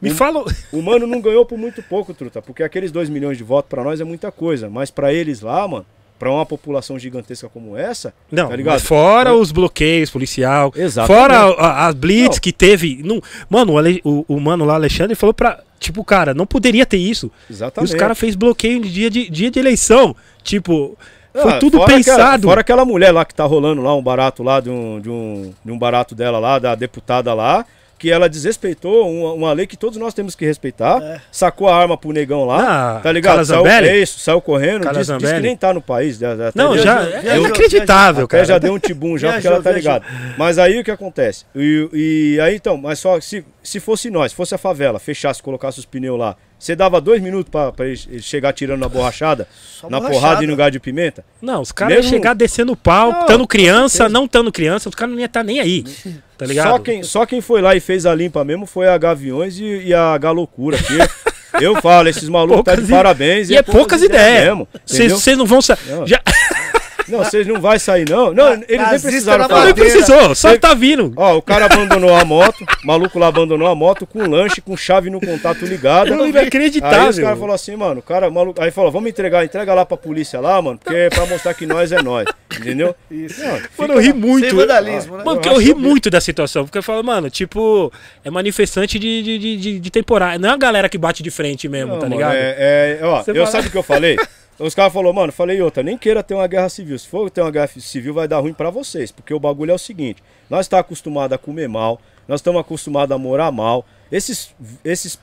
Me Um- fala. O mano não ganhou por muito pouco, truta, porque aqueles 2 milhões de votos pra nós é muita coisa, mas pra eles lá, mano, pra uma população gigantesca como essa, Não, tá ligado? fora É. os bloqueios policial. Exatamente. Fora as blitz Não. que teve. Não, mano, o, Ale- o, o mano lá, Alexandre, falou pra. Tipo, cara, não poderia ter isso. E Exatamente. os caras fez bloqueio de dia de, dia de eleição. Tipo, foi Ah, tudo fora pensado. Aquela, fora aquela mulher lá que tá rolando lá, um barato lá, de um, de um, de um barato dela lá, da deputada lá, que ela desrespeitou uma, uma lei que todos nós temos que respeitar, É. sacou a arma pro negão lá, Ah, tá ligado? Saiu, Zambelli? é saiu correndo, diz, diz que nem tá no país. já- já- Não, já. viajou, é inacreditável, cara. já deu um tibum já, porque ela tá ligada. Mas aí o que acontece? E, e aí então, mas só se, se fosse nós, fosse a favela, fechasse, colocasse os pneus lá, você dava dois minutos pra, pra ele chegar tirando na borrachada, Só na borrachada. porrada e no gás de pimenta? Não, os caras iam Mesmo- chegar descendo o pau, Não, tando criança, não tando criança, os caras não iam estar nem aí. Tá ligado? Só quem, só quem foi lá e fez a limpa mesmo foi a Gaviões e, e a Galocura. Que eu falo, esses malucos tá Poucas de i- parabéns. E é poucas ideias. mesmo. entendeu? Vocês não vão. Não. Já... Não, vocês não vai sair não. Não, eles nem precisaram Não, nem precisou, só Teve- tá vindo. Ó, o cara abandonou a moto, o maluco lá abandonou a moto com lanche, com chave no contato ligado. É Aí os inacreditável. caras falaram assim, mano, o cara maluco. Aí falou, vamos entregar, entrega lá pra polícia lá, mano, porque é pra mostrar que nós é nós. Entendeu? Isso. Não, Mano, eu ri muito. Sem vandalismo, né? Mano, Eu porque eu ri que- muito da situação. Porque eu falo, mano, tipo, é manifestante de, de, de, de, de temporada. Não é a galera que bate de frente mesmo, Não, tá mano, ligado? É, é, ó, Você eu fala- sabe o que eu falei? Os caras falaram, mano, falei outra, nem queira ter uma guerra civil. Se for ter uma guerra civil, vai dar ruim pra vocês. Porque o bagulho é o seguinte: nós estamos acostumados a comer mal, nós estamos acostumados a morar mal. Esses, esses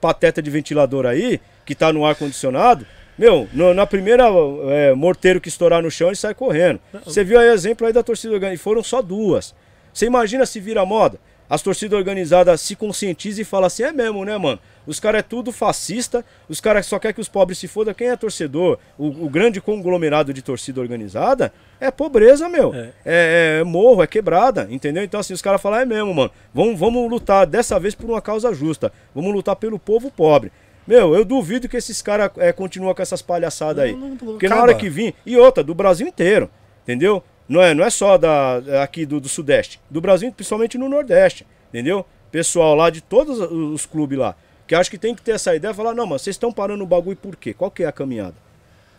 pateta de ventilador aí, que tá no ar-condicionado, meu, no- na primeira é, morteiro que estourar no chão, ele sai correndo. Você viu aí exemplo aí da torcida organizada, e foram só duas. Você imagina se vira moda? As torcidas organizadas se conscientizam e falam assim, é mesmo, né, mano? Os caras é tudo fascista, os caras só querem que os pobres se fodam. Quem é torcedor? O, o grande conglomerado de torcida organizada é pobreza, meu. É. É, é morro, é quebrada, entendeu? Então, assim, os caras falam, é mesmo, mano. Vamos, vamos lutar dessa vez por uma causa justa. Vamos lutar pelo povo pobre. Meu, eu duvido que esses caras é, continuam com essas palhaçadas aí. Não, não, Porque acaba. na hora que vir. E outra, do Brasil inteiro. Entendeu? Não é, não é só da, aqui do, do Sudeste. Do Brasil, principalmente no Nordeste. Entendeu? Pessoal lá de todos os- clubes lá. Que acho que tem que ter essa ideia falar, não, mano, vocês estão parando o bagulho por quê? Qual que é a caminhada?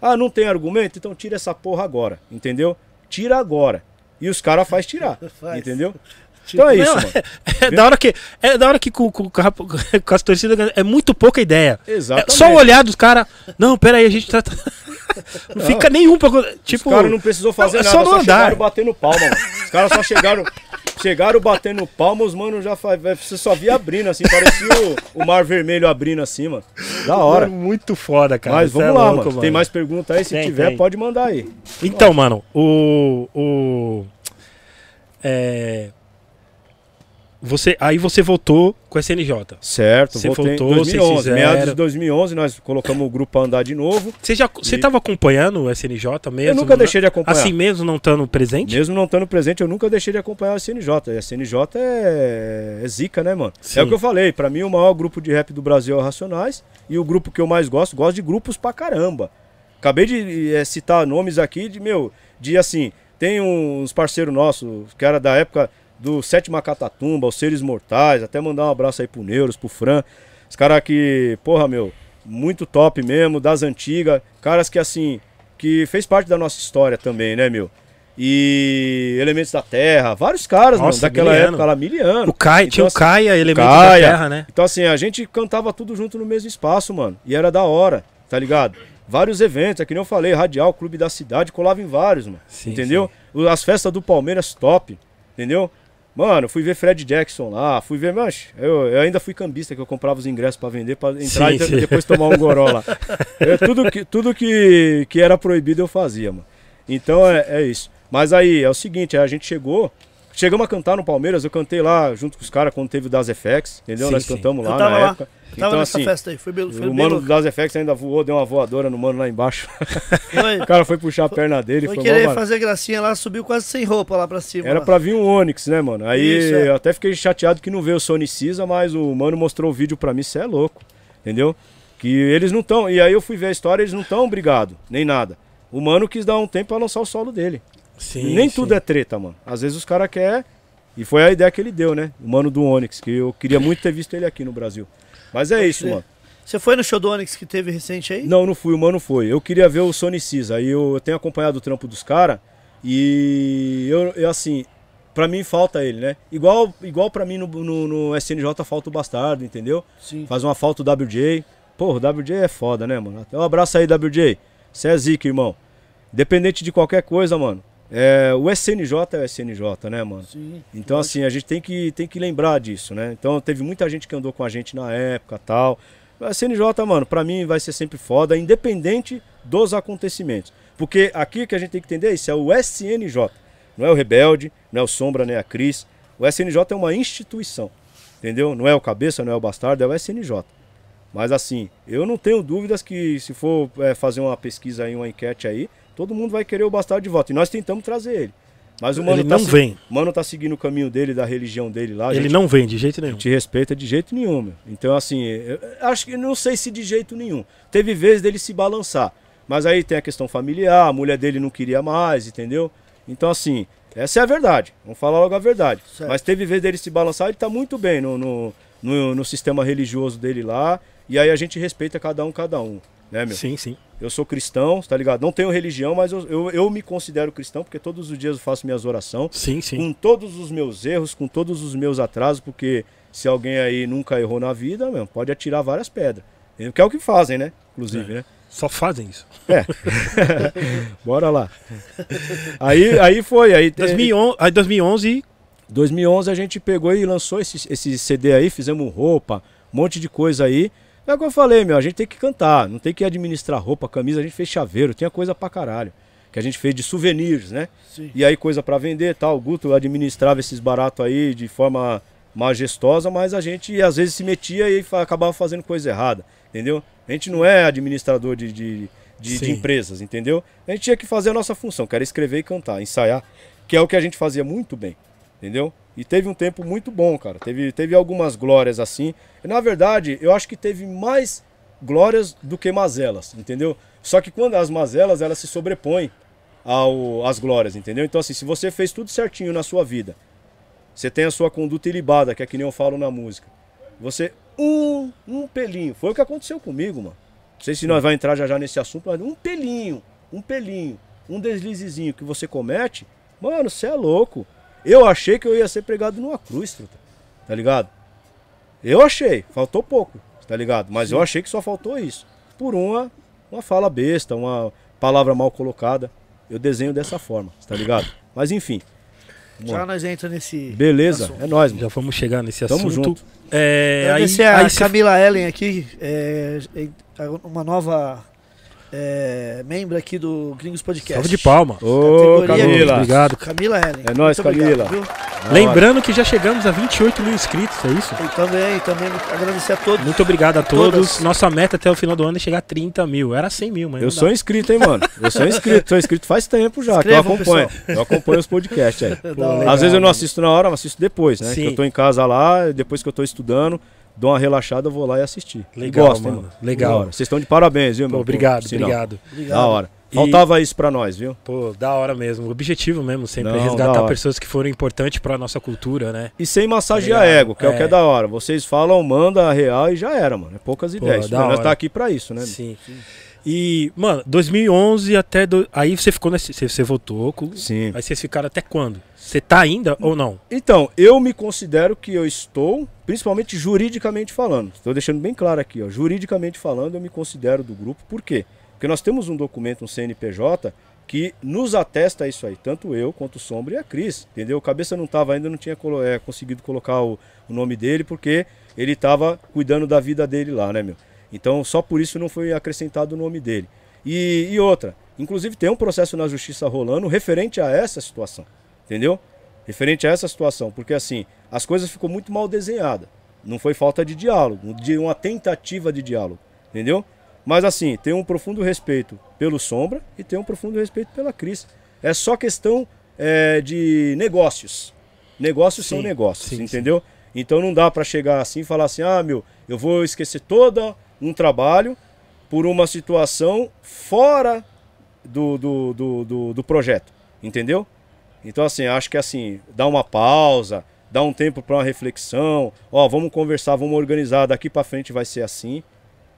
Ah, não tem argumento? Então tira essa porra agora. Entendeu? Tira agora. E os caras faz tirar. Faz. Entendeu? Então é isso, Não, mano. É da hora que, é da hora que com, com, com as torcidas é muito pouca ideia. Exatamente. É só o olhar dos caras. Não, pera aí, a gente tá. Não, fica nenhum pra. Tipo. Os caras não precisou fazer Não, é nada, só só, no andar. chegaram batendo palma, mano. Os caras só chegaram, chegaram batendo palma, os mano já faz, você só via abrindo assim, parecia o, o mar vermelho abrindo assim, mano. Da hora. Mano, muito foda, cara. Mas Cê é vamos lá, louco, mano. Tem mais pergunta aí? Se Tem, tiver, tem. pode mandar aí. Então, mano, o. o é, você, aí você voltou com a SNJ. Certo, Você voltei em voltou, vocês 2011. fizeram. Meados de 2011, nós colocamos o grupo pra andar de novo. Você já você E- tava acompanhando o SNJ mesmo? Eu nunca deixei de acompanhar. Assim mesmo, não estando presente? Mesmo não estando presente, eu nunca deixei de acompanhar a CNJ. E a CNJ é, é zica, né, mano? Sim. É o que eu falei, pra mim o maior grupo de rap do Brasil é o Racionais. E o grupo que eu mais gosto, gosto de grupos pra caramba. Acabei de eh, citar nomes aqui de, meu, de assim, tem uns parceiros nossos, que era da época do Sétima Catatumba, os Seres Mortais, até mandar um abraço aí pro Neuros, pro Fran. Os caras que, porra, meu, muito top mesmo, das antigas. Caras que, assim, que fez parte da nossa história também, né, meu? E Elementos da Terra, vários caras, Nossa, mano, daquela miliano. época lá, miliano. O Caia, Então, tinha o assim, Caia, Elementos Caia. da Terra, né? Então, assim, a gente cantava tudo junto no mesmo espaço, mano. E era da hora, tá ligado? Vários eventos, é que nem eu falei, Radial, Clube da Cidade, colava em vários, mano. Sim, entendeu? O- As festas do Palmeiras, top. Entendeu? Mano, fui ver Fred Jackson lá, fui ver, mas eu, eu ainda fui cambista, que eu comprava os ingressos pra vender, pra entrar Sim, e sim. depois tomar um goró lá. É, tudo que, tudo que, que era proibido eu fazia, mano. Então é, é isso. Mas aí, é o seguinte, a gente chegou, chegamos a cantar no Palmeiras, eu cantei lá junto com os caras quando teve o Das FX, entendeu? Sim, Nós sim. cantamos lá na lá. época. Eu tava então nessa assim, festa aí, foi, bem- foi o bem mano do. Das FX ainda voou, deu uma voadora no mano lá embaixo. Foi, o cara foi puxar a perna dele, foi foi, querer fazer gracinha lá, subiu quase sem roupa lá pra cima. Era lá. pra vir um Onix, né, mano? Aí Isso, é. eu até fiquei chateado que não veio o Sony Cisa, mas o mano mostrou o vídeo pra mim, cê é louco. Entendeu? Que eles não estão. E aí eu fui ver a história, eles não estão brigados, nem nada. O mano quis dar um tempo pra lançar o solo dele. Sim, nem sim. tudo é treta, mano. Às vezes os caras querem. E foi a ideia que ele deu, né? O mano do Onix, que eu queria muito ter visto ele aqui no Brasil. Mas é isso, ser. mano. Você foi no show do Onyx que teve recente aí? Não, não fui, o mano foi. Eu queria ver o Sony Cisa. Aí eu, eu tenho acompanhado o trampo dos caras. E eu, eu, assim, pra mim falta ele, né? Igual, igual pra mim no, no, no SNJ falta o Bastardo, entendeu? Sim. Faz uma falta o WJ. Pô, o WJ é foda, né, mano? Até um abraço aí, WJ. Você é zica, irmão. Independente de qualquer coisa, mano. É, o SNJ é o SNJ, né, mano? Sim. Então, assim, a gente tem que, tem que lembrar disso, né? Então, teve muita gente que andou com a gente na época tal. A CNJ, mano, pra mim vai ser sempre foda, independente dos acontecimentos. Porque aqui que a gente tem que entender é isso, é o SNJ. Não é o Rebelde, não é o Sombra, nem a Cris. O SNJ é uma instituição, entendeu? Não é o Cabeça, não é o Bastardo, é o SNJ. Mas assim, eu não tenho dúvidas que se for é, fazer uma pesquisa aí, uma enquete aí, todo mundo vai querer o Bastardo de volta. E nós tentamos trazer ele. Mas o mano Ele tá não se- vem. o mano tá seguindo o caminho dele, da religião dele lá. Ele gente não vem de jeito nenhum. te respeita de jeito nenhum, meu. Então, assim, eu acho que não sei se de jeito nenhum. Teve vezes dele se balançar. Mas aí tem a questão familiar, a mulher dele não queria mais, entendeu? Então, assim, essa é a verdade. Vamos falar logo a verdade. Certo. Mas teve vezes dele se balançar, ele tá muito bem no, no, no, no sistema religioso dele lá. E aí a gente respeita cada um, cada um, né, meu? Sim, sim. Eu sou cristão, tá ligado? Não tenho religião, mas eu, eu, eu me considero cristão, porque todos os dias eu faço minhas orações Sim, sim. com todos os meus erros, com todos os meus atrasos, porque se alguém aí nunca errou na vida, meu, pode atirar várias pedras. Que é o que fazem, né? Inclusive, né? Só fazem isso. Bora lá. Aí, aí foi, aí 2011, aí 2011 2011 a gente pegou e lançou esse, esse CD aí, fizemos roupa, um monte de coisa aí. É o que eu falei, meu, a gente tem que cantar, não tem que administrar roupa, camisa, a gente fez chaveiro, tinha coisa pra caralho. Que a gente fez de souvenirs, né? Sim. E aí coisa pra vender e tal. O Guto administrava esses baratos aí de forma majestosa, mas a gente às vezes se metia e acabava fazendo coisa errada, entendeu? A gente não é administrador de, de, de- de empresas, entendeu? A gente tinha que fazer a nossa função, que era escrever e cantar, ensaiar, que é o que a gente fazia muito bem, entendeu? E teve um tempo muito bom, cara. Teve, teve algumas glórias assim. E, na verdade, eu acho que teve mais glórias do que mazelas, entendeu? Só que quando as mazelas, elas se sobrepõem ao, às glórias, entendeu? Então, assim, se você fez tudo certinho na sua vida, você tem a sua conduta ilibada, que é que nem eu falo na música. Você, um, um pelinho. Foi o que aconteceu comigo, mano. Não sei se nós vamos entrar já já nesse assunto, mas um pelinho, um pelinho, um deslizezinho que você comete, mano, você é louco. Eu achei que eu ia ser pregado numa cruz, truta. Tá ligado? Eu achei, faltou pouco, tá ligado? Mas eu achei que só faltou isso. Por uma, uma fala besta, uma palavra mal colocada. Eu desenho dessa forma, tá ligado? Mas enfim. Já lá. nós entra nesse. Beleza, assunto. é nóis, mano. Já vamos chegar nesse Tamo assunto. junto. É, aí, Agradecer a aí cê- Camila Ellen aqui, é, é, uma nova é, membro aqui do Gringos Podcast. Salve de palma. Ô, Categoria Camila. Obrigado. Camila Ellen. É nóis, Muito obrigado, Camila. Na hora. Lembrando que já chegamos a 28 mil inscritos, é isso? E também, também agradecer a todos. Muito obrigado a todos. Todas. Nossa meta até o final do ano é chegar a 30 mil. Era 100 mil, mas Eu sou inscrito, hein, mano? Eu sou inscrito, sou inscrito faz tempo já, que eu acompanho. Eu acompanho os podcasts aí. Pô, legal. Às vezes eu não mano. assisto na hora, mas assisto depois, né? Sim. Que eu tô em casa lá, depois que eu tô estudando, dou uma relaxada, eu vou lá e assistir. Legal, gosto, hein, mano. Legal. Da hora. Vocês estão de parabéns, viu, Pô, meu? obrigado, sinal. obrigado. Obrigado. Da hora. E- Faltava isso pra nós, viu? Pô, da hora mesmo. O objetivo mesmo sempre Não, é resgatar pessoas que foram importantes pra nossa cultura, né? E sem massagear Tá ego, que é. o que é É. da hora. Vocês falam, manda a real e já era, mano. É poucas Pô, ideias. da Nós tá aqui pra isso, né? Sim. E, mano, 2011 até. do- Aí você ficou nesse. Você, você voltou. com- Sim. Aí vocês ficaram até quando? Você tá ainda ou não? Então, eu me considero que eu estou, principalmente juridicamente falando. Estou deixando bem claro aqui, ó. Juridicamente falando, eu me considero do grupo. Por quê? Porque nós temos um documento, um CNPJ, que nos atesta isso aí. Tanto eu quanto o Sombra e a Cris. Entendeu? O cabeça não tava ainda, não tinha colo- é, conseguido colocar o, o nome dele, porque ele estava cuidando da vida dele lá, né, meu? Então, só por isso não foi acrescentado o nome dele. E, e outra, inclusive tem um processo na justiça rolando referente a essa situação. Entendeu? Referente a essa situação, porque assim, as coisas ficou muito mal desenhadas. Não foi falta de diálogo, de uma tentativa de diálogo, entendeu? Mas assim, tem um profundo respeito pelo Sombra e tem um profundo respeito pela Cris. É só questão é, de negócios. Negócios são Sim, negócios, sim, entendeu? Então não dá pra chegar assim e falar assim, ah, meu, eu vou esquecer todo um trabalho por uma situação fora do, do, do, do, do projeto, entendeu? Então, assim, acho que assim, dá uma pausa, dá um tempo para uma reflexão. Ó, vamos conversar, vamos organizar, daqui para frente vai ser assim,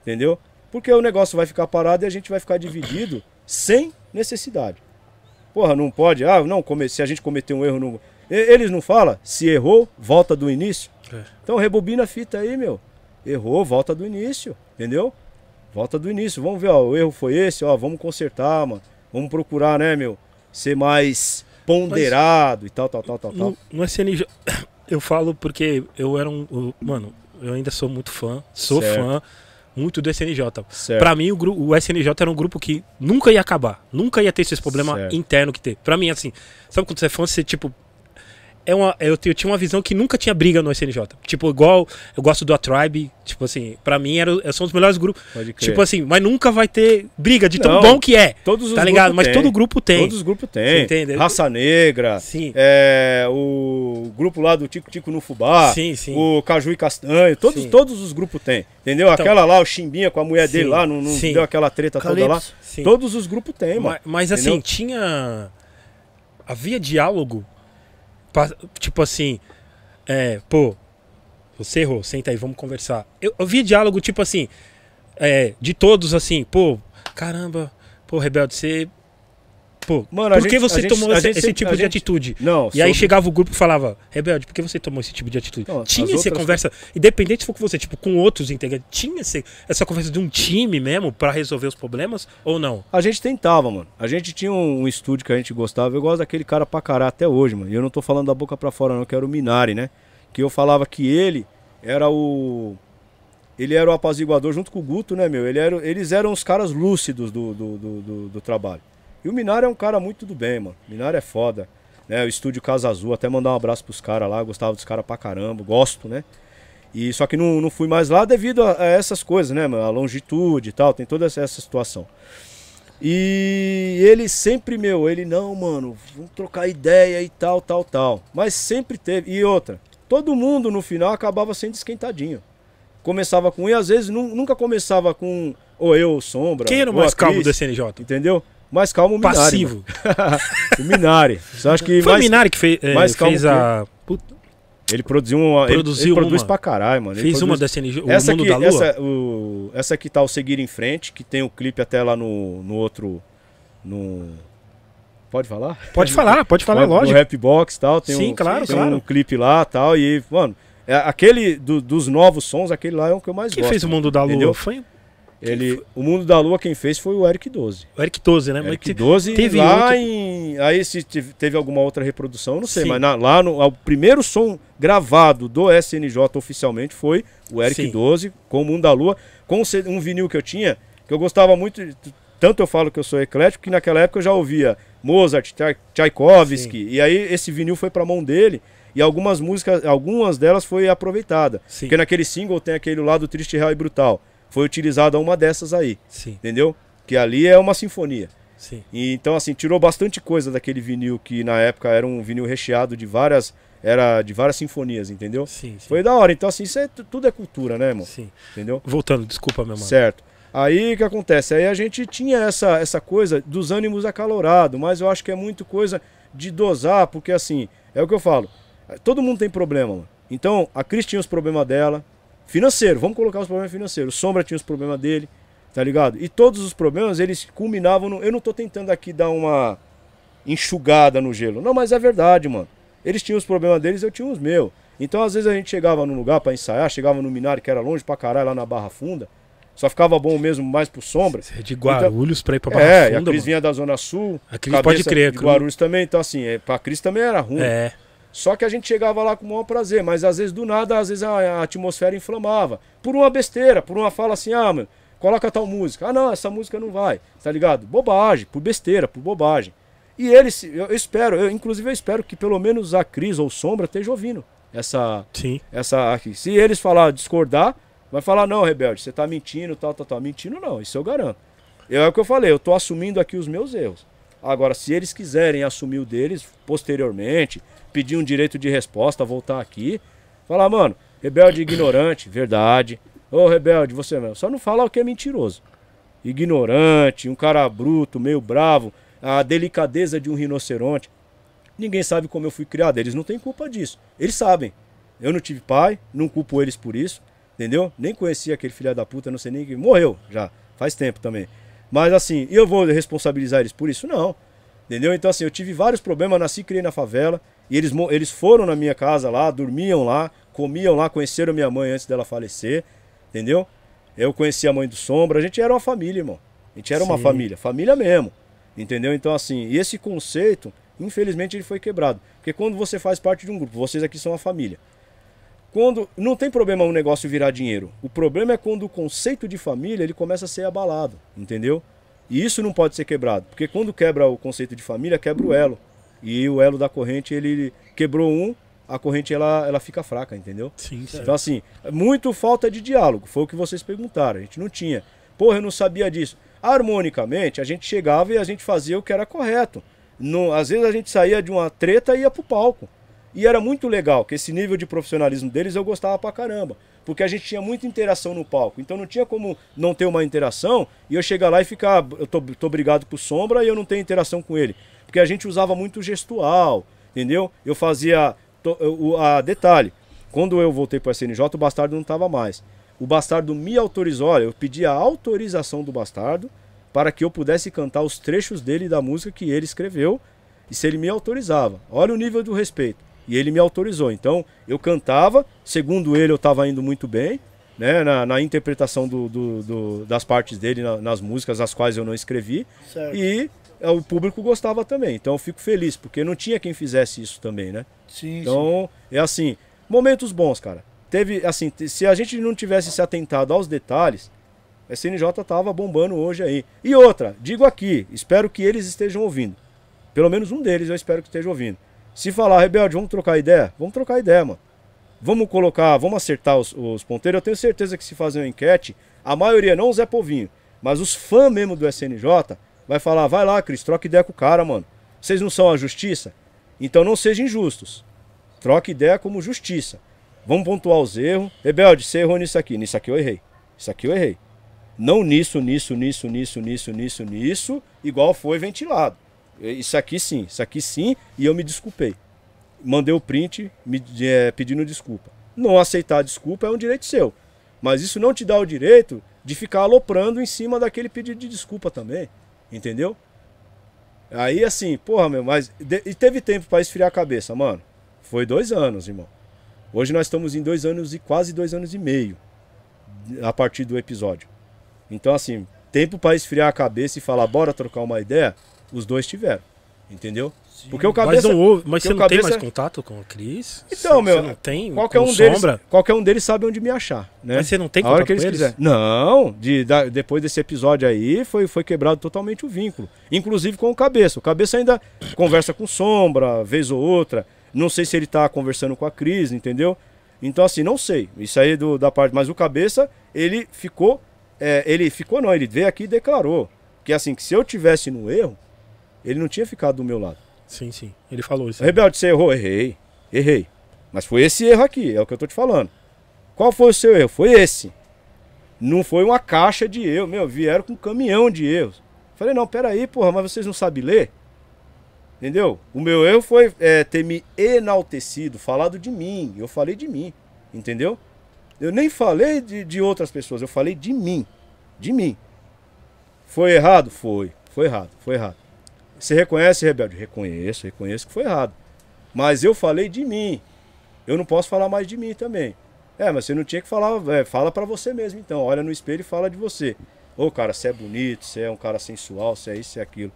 entendeu? Porque o negócio vai ficar parado e a gente vai ficar dividido sem necessidade. Porra, não pode. Ah, não, se a gente cometer um erro, não. Eles não falam, se errou, volta do início. É. Então rebobina a fita aí, meu. Errou, volta do início, entendeu? Volta do início. Vamos ver, ó, o erro foi esse, ó, vamos consertar, mano. Vamos procurar, né, meu, ser mais ponderado e tal, tal, tal, tal, tal. No, no SNJ, eu falo porque eu era um. o- Mano, eu ainda sou muito fã. Sou Certo. fã muito do SNJ. Pra mim, o, o SNJ era um grupo que nunca ia acabar. Nunca ia ter esses problemas Certo. internos que tem. Pra mim, assim, sabe quando você é fã, você, tipo. É uma, eu, eu tinha uma visão que nunca tinha briga no SNJ. Tipo, igual eu gosto do A Tribe. Tipo assim, pra mim era, são os melhores grupos. Pode crer. Tipo assim, mas nunca vai ter briga de tão Não, bom que é. todos os Tá ligado? Mas têm. todo grupo tem. Todos os grupos têm. entende? Raça Negra, Sim. é, o grupo lá do Tico Tico no Fubá, Sim, sim. o Caju e Castanho, todos, Sim. todos os grupos têm. Entendeu? Então- aquela lá, o Chimbinha com a mulher dele Sim, lá, não, não sim. deu aquela treta toda lá. Calypso. Sim. Todos os grupos têm, mano. Mas, mas, assim, tinha. Havia diálogo. Tipo assim. É, pô, você errou, senta aí, vamos conversar. Eu, eu vi diálogo, tipo assim. É, de todos, assim, pô, caramba, pô, Rebelde, você. Pô, Mano, por que gente- você gente- tomou esse, gente esse sempre- tipo a de gente- atitude? Não, E aí sobre- chegava o grupo e falava, Rebelde, por que você tomou esse tipo de atitude? Não, tinha essa conversa, independente se for com você, tipo, com outros integrantes, tinha esse- essa conversa de um time mesmo pra resolver os problemas ou não? A gente tentava, mano. A gente tinha um, um estúdio que a gente gostava. Eu gosto daquele cara pra caralho até hoje, mano. E eu não tô falando da boca pra fora, não, que era o Minari, né? Que eu falava que ele era o. Ele era o apaziguador junto com o Guto, né, meu? Ele era, eles eram os caras lúcidos do, do, do, do- do trabalho. E o Minari é um cara muito do bem, mano. O Minari é foda. né? O estúdio Casa Azul, até mandar um abraço pros caras lá, gostava dos caras pra caramba, gosto, né? E só que não, não fui mais lá devido a, a essas coisas, né, mano? A longitude e tal, tem toda essa, essa situação. E ele sempre, meu, ele, não, mano, vamos trocar ideia e tal, tal, tal. Mas sempre teve. E outra, todo mundo no final acabava sendo esquentadinho. Começava com e às vezes nu- nunca começava com ou eu, ou Sombra. Quem era o mais calmo do SNJ? Entendeu? Mais calmo o Minari. Passivo. o Minari. Você acha que Foi mais... o Minari que fez, é, mais calmo fez que a. Puta, Ele produziu uma. ele- Produziu ele, produz uma. pra caralho, mano. Ele fez uma produz- da SNJ, o essa Mundo aqui, da Lua? Essa, o, essa aqui tá o Seguir em Frente, que tem o clipe até lá no, no outro. No. Pode falar? Pode falar, pode falar, no, lógico. No Rapbox e tal. Tem Sim, um, claro, tem claro. um clipe lá e tal. E, mano, é, aquele do- dos novos sons, aquele lá é o que eu mais Quem gosto. fez o Mundo da Lua? entendeu? Foi Ele, o Mundo da Lua, quem fez foi o Eric 12. o Eric 12, né? Eric te- 12 teve lá outro- em. Aí se teve, teve alguma outra reprodução, não sei, Sim. mas na- lá no o primeiro som gravado do SNJ oficialmente foi o Eric Sim. 12 com o Mundo da Lua, com um vinil que eu tinha, que eu gostava muito. Tanto eu falo que eu sou eclético, que naquela época eu já ouvia Mozart, Tchai- Tchaikovsky, e aí esse vinil foi pra mão dele. E algumas músicas, algumas delas foi aproveitada. Sim. Porque naquele single tem aquele lado triste, real e brutal. Foi utilizada uma dessas aí, Sim, entendeu? Que ali é uma sinfonia. sim. E, então, assim, tirou bastante coisa daquele vinil que na época era um vinil recheado de várias. Era de várias sinfonias, entendeu? Sim, sim. Foi da hora. Então, assim, isso é, tudo é cultura, né, irmão? sim. Entendeu? Voltando, desculpa, meu mano. Certo. Aí o que acontece? Aí a gente tinha essa, essa coisa dos ânimos acalorados, mas eu acho que é muito coisa de dosar, porque assim, é o que eu falo. Todo mundo tem problema, mano. Então, a Cris tinha os problemas dela, financeiro, vamos colocar os problemas financeiros. O Sombra tinha os problemas dele, tá ligado? E todos os problemas, eles culminavam no. Eu não tô tentando aqui dar uma enxugada no gelo. Não, mas é verdade, mano. Eles tinham os problemas deles, eu tinha os meus. Então, às vezes a gente chegava num lugar pra ensaiar, chegava no Minário, que era longe pra caralho, lá na Barra Funda. Só ficava bom mesmo mais pro Sombra. É de Guarulhos pra ir pra Barra É, e a Funda, Cris mano. vinha da Zona Sul. A Cris pode crer, De Guarulhos também, então assim, é, pra Cris também era ruim. É, Só que a gente chegava lá com o maior prazer, mas às vezes do nada, às vezes a, a atmosfera inflamava. Por uma besteira, por uma fala assim, ah, mano, coloca tal música. Ah, não, essa música não vai, tá ligado? Bobagem, por besteira, por bobagem. E eles, eu, espero, eu, inclusive eu espero que pelo menos a Cris ou Sombra esteja ouvindo essa, sim. essa aqui. Se eles falar discordar, vai falar, não, Rebelde, você tá mentindo, tal, tal, tal. Mentindo não, isso eu garanto. Eu, é o que eu falei, eu tô assumindo aqui os meus erros. Agora, se eles quiserem assumir o deles posteriormente, pedir um direito de resposta, voltar aqui, falar, mano, Rebelde ignorante, verdade. Ô, Rebelde, você mesmo, só não fala o que é mentiroso. Ignorante, um cara bruto, meio bravo, a delicadeza de um rinoceronte. Ninguém sabe como eu fui criado, eles não têm culpa disso. Eles sabem. Eu não tive pai, não culpo eles por isso, entendeu? Nem conheci aquele filho da puta, não sei nem que morreu já, faz tempo também. Mas assim, eu vou responsabilizar eles por isso? Não. Entendeu? Então assim, eu tive vários problemas, nasci e criei na favela, e eles, eles foram na minha casa lá, dormiam lá, comiam lá, conheceram minha mãe antes dela falecer, entendeu? Eu conheci a mãe do Sombra, a gente era uma família, irmão. A gente era uma Sim. família, família mesmo. Entendeu? Então, assim, esse conceito, infelizmente, ele foi quebrado. Porque quando você faz parte de um grupo, vocês aqui são uma família. Quando não tem problema um negócio virar dinheiro. O problema é quando o conceito de família ele começa a ser abalado, entendeu? E isso não pode ser quebrado, porque quando quebra o conceito de família, quebra o elo. E o elo da corrente, ele quebrou um, a corrente ela, ela fica fraca, entendeu? Sim, sim. Então, assim, muito falta de diálogo, foi o que vocês perguntaram. A gente não tinha. Porra, eu não sabia disso. Harmonicamente, a gente chegava e a gente fazia o que era correto. Não, às vezes a gente saía de uma treta e ia pro palco. E era muito legal, que esse nível de profissionalismo deles eu gostava pra caramba. Porque a gente tinha muita interação no palco. Então não tinha como não ter uma interação e eu chegar lá e ficar. Eu tô, tô brigado com sombra e eu não tenho interação com ele. Porque a gente usava muito gestual, entendeu? Eu fazia. o- a detalhe, quando eu voltei para a CNJ, o Bastardo não estava mais. O Bastardo me autorizou, olha, eu pedi a autorização do Bastardo para que eu pudesse cantar os trechos dele da música que ele escreveu e se ele me autorizava. Olha o nível do respeito. E ele me autorizou. Então, eu cantava, segundo ele, eu estava indo muito bem, né, na, na interpretação do, do- do- das partes dele na- nas músicas, as quais eu não escrevi. Certo. E o público gostava também. Então, eu fico feliz, porque não tinha quem fizesse isso também, né? Sim, sim. Então, é assim, momentos bons, cara. Teve, assim, se a gente não tivesse se atentado aos detalhes, a SNJ tava bombando hoje aí. E outra, digo aqui, espero que eles estejam ouvindo. Pelo menos um deles eu espero que esteja ouvindo. Se falar, rebelde, vamos trocar ideia? Vamos trocar ideia, mano. Vamos colocar, vamos acertar os, os ponteiros. Eu tenho certeza que se fazer uma enquete, a maioria, não o Zé Povinho, mas os fãs mesmo do SNJ, vai falar, vai lá, Cris, troca ideia com o cara, mano. Vocês não são a justiça? Então não sejam injustos. Troca ideia como justiça. Vamos pontuar os erros. Rebelde, você errou nisso aqui. Nisso aqui eu errei. Isso aqui eu errei. Não nisso, nisso, nisso, nisso, nisso, nisso, nisso, igual foi ventilado. Isso aqui sim, isso aqui sim, e eu me desculpei. Mandei o print me, é, pedindo desculpa. Não aceitar desculpa é um direito seu. Mas isso não te dá o direito de ficar aloprando em cima daquele pedido de desculpa também. Entendeu? Aí assim, porra, meu, mas. E teve tempo para esfriar a cabeça, mano. Foi dois anos, irmão. Hoje nós estamos em dois anos e quase dois anos e meio a partir do episódio. Então, assim, tempo para esfriar a cabeça e falar, bora trocar uma ideia, os dois tiveram. Entendeu? Sim. Porque o cabeça. Mas, não houve, mas você não cabeça... tem mais contato com a Cris? Então, você, meu. Você não tem qualquer um, deles, qualquer um deles sabe onde me achar. Né? Mas você não tem contato que eles com eles? quiserem. Não, de, da, depois desse episódio aí foi, foi quebrado totalmente o vínculo. Inclusive com o cabeça. O cabeça ainda conversa com sombra, vez ou outra. Não sei se ele tá conversando com a Cris, entendeu? Então, assim, não sei. Isso aí é do, da parte. Mas o cabeça, ele ficou. É, ele ficou, não, ele veio aqui e declarou. Que assim, que se eu tivesse no erro, ele não tinha ficado do meu lado. Sim, sim. Ele falou isso. Rebelde, você errou? Errei. Errei. Mas foi esse erro aqui, é o que eu tô te falando. Qual foi o seu erro? Foi esse. Não foi uma caixa de erros. Meu, vieram com um caminhão de erros. Falei, não, peraí, porra, mas vocês não sabem ler? Entendeu? O meu erro foi é, ter me enaltecido, falado de mim. Eu falei de mim. Entendeu? Eu nem falei de, de outras pessoas, eu falei de mim. De mim. Foi errado? Foi. Foi errado, foi errado. Você reconhece, Rebelde? Reconheço, reconheço que foi errado. Mas eu falei de mim. Eu não posso falar mais de mim também. É, mas você não tinha que falar. É, fala para você mesmo então. Olha no espelho e fala de você. Ô, cara, você é bonito, você é um cara sensual, você é isso, você é aquilo.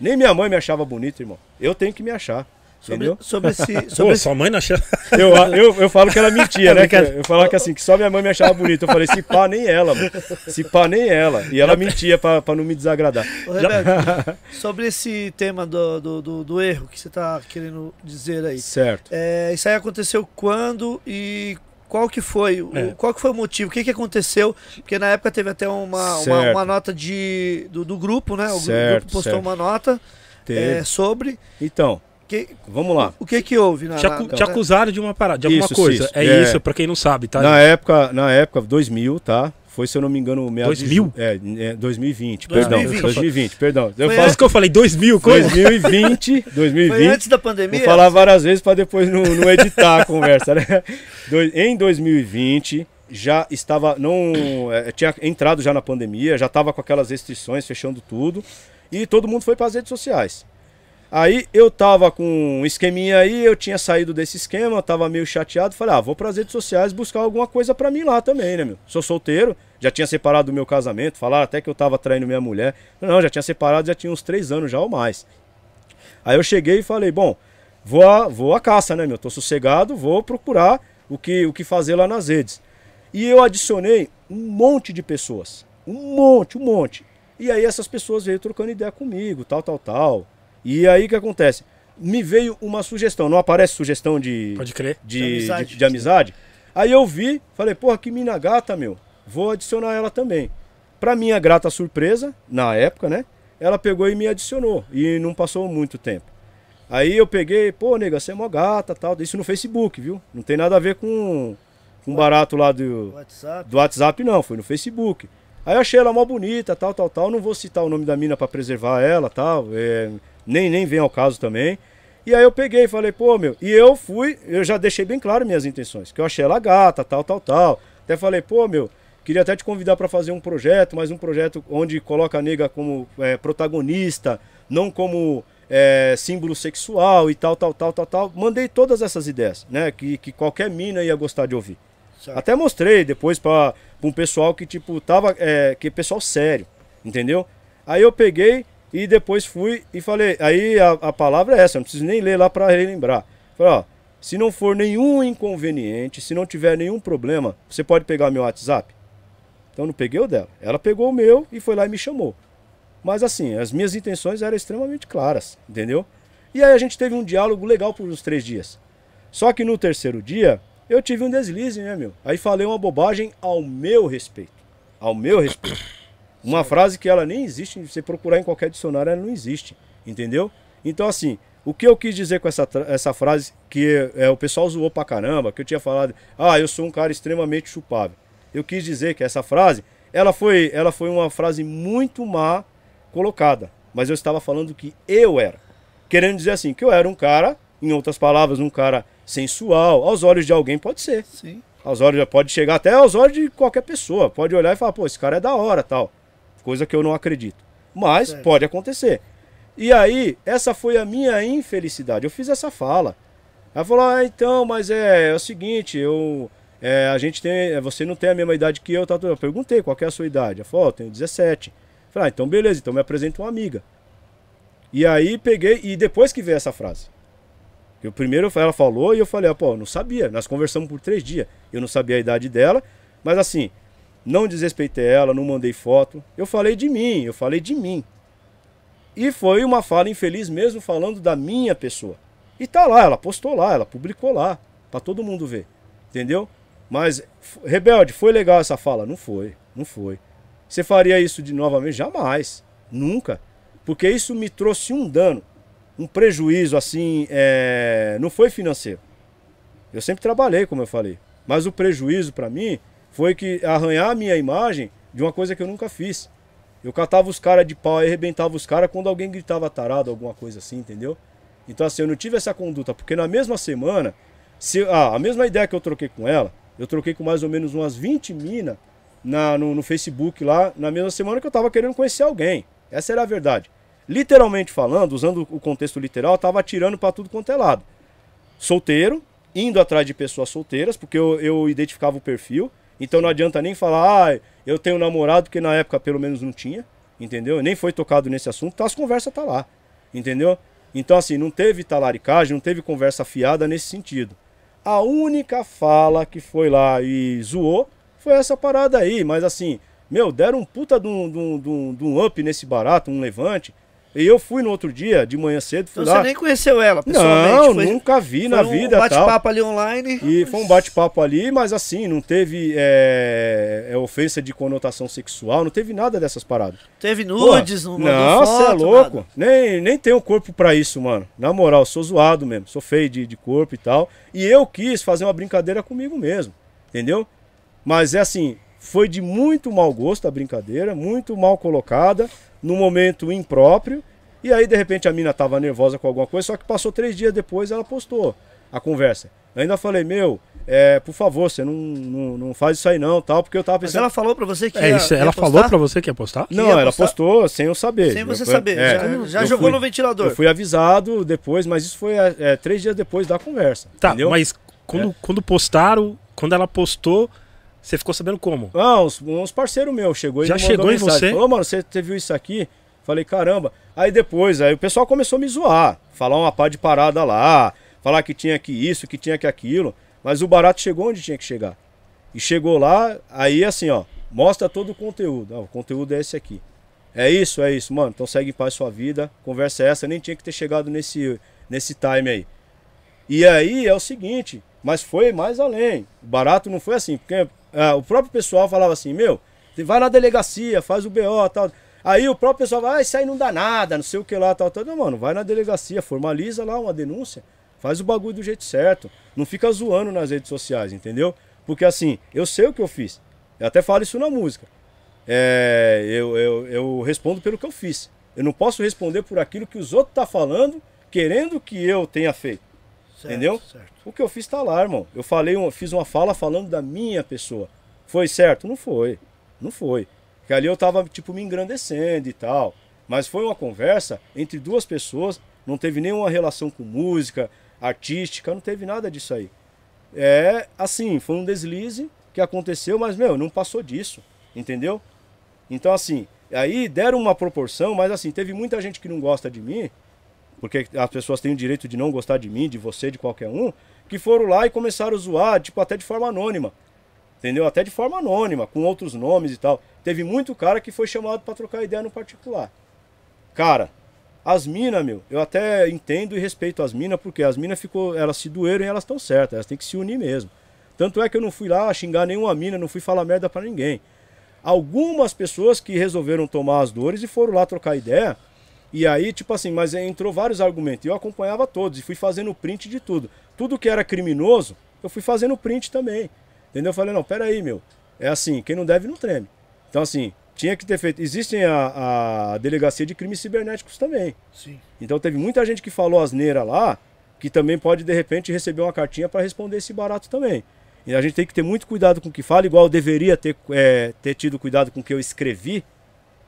Nem minha mãe me achava bonito, irmão. Eu tenho que me achar. Sobre, sobre esse. Pô, Sobre esse sua mãe não achava. Eu, eu, eu falo que ela mentia, né? Que eu falava que assim, que só minha mãe me achava bonito. Eu falei, se pá, nem ela, mano. Se pá, nem ela. E ela mentia pra, pra não me desagradar. Ô, Rebeca, sobre esse tema do, do, do, do erro que você está querendo dizer aí. Certo. É, isso aí aconteceu quando e qual que foi? o- É. Qual que foi o motivo? O que, que aconteceu? Porque na época teve até uma, uma, uma nota de, do, do grupo, né? O Certo, grupo postou certo. uma nota é, sobre. Então, Que, vamos lá. o que que houve na, Te, acu- na- te acusaram de uma parada, de alguma Isso, coisa. isso. É, É. isso, pra quem não sabe, tá? Na época, na época, 2000, tá? Foi, se eu não me engano, meados de 2000? ju- É, é, 2020, 2020. perdão. 2020, perdão. Eu Foi Por falo isso que eu falei 2000, coisa. 2020, Foi 2020. antes da pandemia? Vou falar várias vezes para depois não, não editar a conversa, né? Dois- em 2020 já estava não é, tinha entrado já na pandemia, já estava com aquelas restrições fechando tudo e todo mundo foi para as redes sociais. Aí eu tava com um esqueminha aí, eu tinha saído desse esquema, tava meio chateado, falei: "Ah, vou para as redes sociais buscar alguma coisa para mim lá também, né, meu? Sou solteiro, já tinha separado do meu casamento, falaram até que eu tava traindo minha mulher. Não, já tinha separado, já tinha uns três anos já ou mais. Aí eu cheguei e falei, bom, vou a, vou caça, né, meu? Tô sossegado, vou procurar o que, o que fazer lá nas redes. E eu adicionei um monte de pessoas. Um monte, um monte. E aí essas pessoas veio trocando ideia comigo, tal, tal, tal. E aí o que acontece? Me veio uma sugestão, não aparece sugestão de, Pode crer. de, De de, amizade. de amizade. Aí eu vi, falei, porra, que mina gata, meu. Vou adicionar ela também. Pra minha grata surpresa, na época, né? Ela pegou e me adicionou. E não passou muito tempo. Aí eu peguei, pô, nega, você é mó gata, tal. Isso no Facebook, viu? Não tem nada a ver com com barato lá do, WhatsApp. do WhatsApp, não. Foi no Facebook. Aí eu achei ela mó bonita, tal, tal, tal. Não vou citar o nome da mina pra preservar ela, tal. É, nem, nem vem ao caso também. E aí eu peguei e falei, pô, meu. E eu fui, eu já deixei bem claro minhas intenções. Que eu achei ela gata, tal, tal, tal. Até falei, pô, meu. Queria até te convidar pra fazer um projeto, mas um projeto onde coloca a nega como é, protagonista, não como é, símbolo sexual e tal, tal, tal, tal, tal. Mandei todas essas ideias, né? Que, que qualquer mina ia gostar de ouvir. Certo. Até mostrei depois para um pessoal que, tipo, tava. É, que pessoal sério, entendeu? Aí eu peguei e depois fui e falei. Aí a, a palavra é essa, não preciso nem ler lá para relembrar. Falei, ó, se não for nenhum inconveniente, se não tiver nenhum problema, você pode pegar meu WhatsApp? Então não peguei o dela. Ela pegou o meu e foi lá e me chamou. Mas assim, as minhas intenções eram extremamente claras, entendeu? E aí a gente teve um diálogo legal por uns três dias. Só que no terceiro dia, eu tive um deslize, né, meu? Aí falei uma bobagem ao meu respeito. Ao meu respeito. Uma frase que ela nem existe, se você procurar em qualquer dicionário, ela não existe. Entendeu? Então, assim, o que eu quis dizer com essa, essa frase que é, o pessoal zoou pra caramba, que eu tinha falado, ah, eu sou um cara extremamente chupável. Eu quis dizer que essa frase, ela foi, ela foi uma frase muito má colocada. Mas eu estava falando que eu era. Querendo dizer assim, que eu era um cara, em outras palavras, um cara sensual. Aos olhos de alguém pode ser. Sim. Aos olhos, pode chegar até aos olhos de qualquer pessoa. Pode olhar e falar, pô, esse cara é da hora, tal. Coisa que eu não acredito. Mas Certo. pode acontecer. E aí, essa foi a minha infelicidade. Eu fiz essa fala. Ela falou, ah, então, mas é, é o seguinte, eu. é, a gente tem. é, Você não tem a mesma idade que eu, tá? Eu perguntei qual é a sua idade. Ela falou, "Ó, eu tenho 17. Eu Falei, ah, então beleza, então me apresenta uma amiga. E aí peguei, e depois que veio essa frase. Eu primeiro ela falou e eu falei, ah, pô, eu não sabia. Nós conversamos por três dias. Eu não sabia a idade dela, mas assim, não desrespeitei ela, não mandei foto. Eu falei de mim, eu falei de mim. E foi uma fala infeliz mesmo falando da minha pessoa. E tá lá, ela postou lá, ela publicou lá, pra todo mundo ver. Entendeu? Mas, Rebelde, foi legal essa fala? Não foi, não foi. Você faria isso de novamente? Jamais. Nunca. Porque isso me trouxe um dano, um prejuízo assim, é, não foi financeiro. Eu sempre trabalhei, como eu falei. Mas o prejuízo pra mim foi que arranhar a minha imagem de uma coisa que eu nunca fiz. Eu catava os caras de pau e arrebentava os caras quando alguém gritava tarado, alguma coisa assim, entendeu? Então assim, eu não tive essa conduta, porque na mesma semana, se, ah, a mesma ideia que eu troquei com ela, eu troquei com mais ou menos umas 20 minas na, no, no Facebook lá, na mesma semana que eu tava querendo conhecer alguém. Essa era a verdade. Literalmente falando, usando o contexto literal, eu tava atirando pra tudo quanto é lado. Solteiro, indo atrás de pessoas solteiras, porque eu, eu identificava o perfil. Então não adianta nem falar, ah, eu tenho namorado, porque na época pelo menos não tinha, entendeu? Nem foi tocado nesse assunto, então as conversas tá lá, entendeu? Então assim, não teve talaricagem, não teve conversa fiada nesse sentido. A única fala que foi lá e zoou foi essa parada aí, mas assim, meu, deram um puta um, de um- de um- de um up nesse barato, um levante. E eu fui no outro dia, de manhã cedo, fui Então lá. você nem conheceu ela pessoalmente? Não, foi, nunca vi na um vida tal. bate-papo ali online. E foi um bate-papo ali, mas assim, não teve é, é, ofensa de conotação sexual, não teve nada dessas paradas. Teve Pô, nudes, não mandou Não, você é louco. nada. Nem, nem tenho corpo pra isso, mano. Na moral, sou zoado mesmo. Sou feio de, de corpo e tal. E eu quis fazer uma brincadeira comigo mesmo. Entendeu? Mas é assim, foi de muito mau gosto a brincadeira, muito mal colocada, num momento impróprio. E aí, de repente, a mina tava nervosa com alguma coisa, só que passou três dias depois ela postou a conversa. Eu ainda falei, meu, é, por favor, você não, não, não faz isso aí não, tal, porque eu tava Mas pensando. ela falou pra você que É ia, isso, ia ela postar? falou pra você que ia postar? Não, ia ela postar? postou sem eu saber. Sem você Eu saber. é, já já eu jogou fui- no ventilador. Eu fui avisado depois, mas isso foi é, três dias depois da conversa. Tá, entendeu? mas quando, quando postaram, quando ela postou, você ficou sabendo como? Ah, uns, uns parceiros meus chegou e Já chegou em mensagem. você? Falou, mano, você, você viu isso aqui? Falei, caramba. Aí depois, aí o pessoal começou a me zoar. Falar uma pá de parada lá. Falar que tinha que isso, que tinha que aquilo. Mas o barato chegou onde tinha que chegar. E chegou lá, aí assim, ó. Mostra todo o conteúdo. Ó, o conteúdo é esse aqui. É isso, é isso, mano. Então segue em paz sua vida. Conversa é essa. Nem tinha que ter chegado nesse, nesse time aí. E aí é o seguinte, mas foi mais além. O barato não foi assim, porque ah, o próprio pessoal falava assim, meu, vai na delegacia, faz o BO tal. Aí o próprio pessoal vai, ah, isso aí não dá nada, não sei o que lá, tal, tal. Não, mano, vai na delegacia, formaliza lá uma denúncia, faz o bagulho do jeito certo. Não fica zoando nas redes sociais, entendeu? Porque assim, eu sei o que eu fiz. Eu até falo isso na música. É, eu, eu, eu respondo pelo que eu fiz. Eu não posso responder por aquilo que os outros estão falando, querendo que eu tenha feito. Certo, entendeu? certo. O que eu fiz tá lá, irmão. Eu falei, um- fiz uma fala falando da minha pessoa. Foi certo? Não foi. Não foi. Porque ali eu tava, tipo, me engrandecendo e tal. Mas foi uma conversa entre duas pessoas, não teve nenhuma relação com música, artística, não teve nada disso aí. É, assim, foi um deslize que aconteceu, mas, meu, não passou disso, entendeu? Então, assim, aí deram uma proporção, mas, assim, teve muita gente que não gosta de mim, porque as pessoas têm o direito de não gostar de mim, de você, de qualquer um, que foram lá e começaram a zoar, tipo, até de forma anônima. Entendeu? Até de forma anônima, com outros nomes e tal. Teve muito cara que foi chamado para trocar ideia no particular. Cara, As minas, meu, eu até entendo e respeito as minas, porque as minas ficou, elas se doeram e elas estão certas, elas têm que se unir mesmo. Tanto é que eu não fui lá xingar nenhuma mina, não fui falar merda para ninguém. Algumas pessoas que resolveram tomar as dores e foram lá trocar ideia. E aí, tipo assim, mas entrou vários argumentos. E eu acompanhava todos e fui fazendo print de tudo. Tudo que era criminoso, eu fui fazendo print também. Entendeu? Eu falei, não, peraí, meu. É assim, quem não deve não treme. Então, assim, tinha que ter feito. Existem a, a delegacia de crimes cibernéticos também. Sim. Então teve muita gente que falou asneira lá, que também pode de repente receber uma cartinha para responder esse barato também. E a gente tem que ter muito cuidado com o que fala, igual eu deveria ter, é, ter tido cuidado com o que eu escrevi,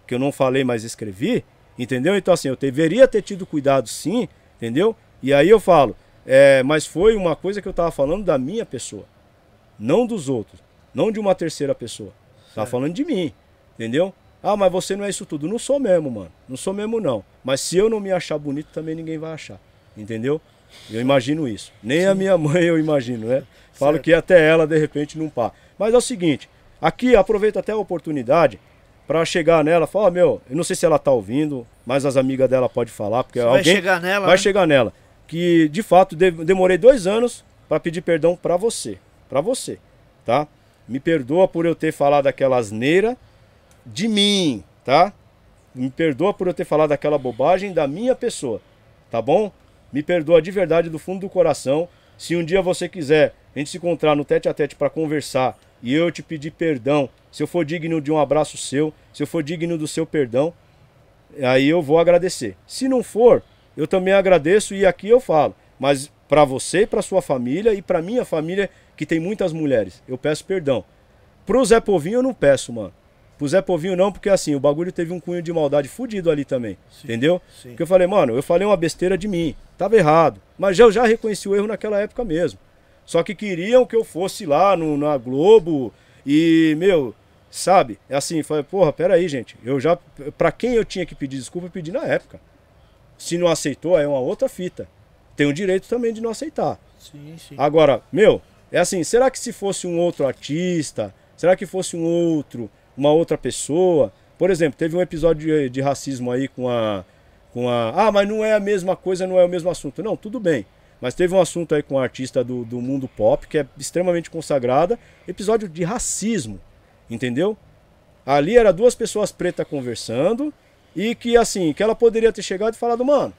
que eu não falei, mas escrevi, entendeu? Então assim, eu deveria ter tido cuidado sim, entendeu? E aí eu falo, é, mas foi uma coisa que eu estava falando da minha pessoa, não dos outros, não de uma terceira pessoa. Tava falando de mim, entendeu? Ah, mas você não é isso tudo. Não sou mesmo, mano. Não sou mesmo, não. Mas se eu não me achar bonito, também ninguém vai achar. Entendeu? Eu imagino isso. Nem Sim. a minha mãe eu imagino, né? Falo certo. que até ela, de repente, não pá. Mas é o seguinte, aqui aproveito até a oportunidade para chegar nela, falar, meu, eu não sei se ela tá ouvindo, mas as amigas dela pode falar, porque Você alguém vai chegar nela, vai né? chegar nela, que de fato demorei dois anos para pedir perdão para você, para você, tá? Me perdoa por eu ter falado aquela asneira de mim, tá? Me perdoa por eu ter falado aquela bobagem da minha pessoa, tá bom? Me perdoa de verdade do fundo do coração. Se um dia você quiser a gente se encontrar no tete a tete para conversar e eu te pedir perdão, se eu for digno de um abraço seu, se eu for digno do seu perdão, aí eu vou agradecer. Se não for, eu também agradeço e aqui eu falo, mas para você, para sua família e para minha família que tem muitas mulheres, eu peço perdão. Pro Zé Povinho eu não peço, mano. Pro Zé Povinho não, porque assim, o bagulho teve um cunho de maldade fudido ali também. Sim, entendeu? Sim. Porque eu falei, mano, eu falei uma besteira de mim. Tava errado. Mas eu já reconheci o erro naquela época mesmo. Só que queriam que eu fosse lá no, na Globo e, meu, sabe? É assim, falei, porra, peraí, gente. Eu já. Pra quem eu tinha que pedir desculpa, eu pedi na época. Se não aceitou, é uma outra fita. Tem o direito também de não aceitar. Sim, sim. Agora, meu, é assim, será que se fosse um outro artista, será que fosse um outro uma outra pessoa. Por exemplo, teve um episódio de, de racismo aí com a, com a. Ah, mas não é a mesma coisa, não é o mesmo assunto. Não, tudo bem. Mas teve um assunto aí com a artista do, do mundo pop, que é extremamente consagrada. Episódio de racismo. Entendeu? Ali era duas pessoas pretas conversando. E que assim, que ela poderia ter chegado e falado, mano,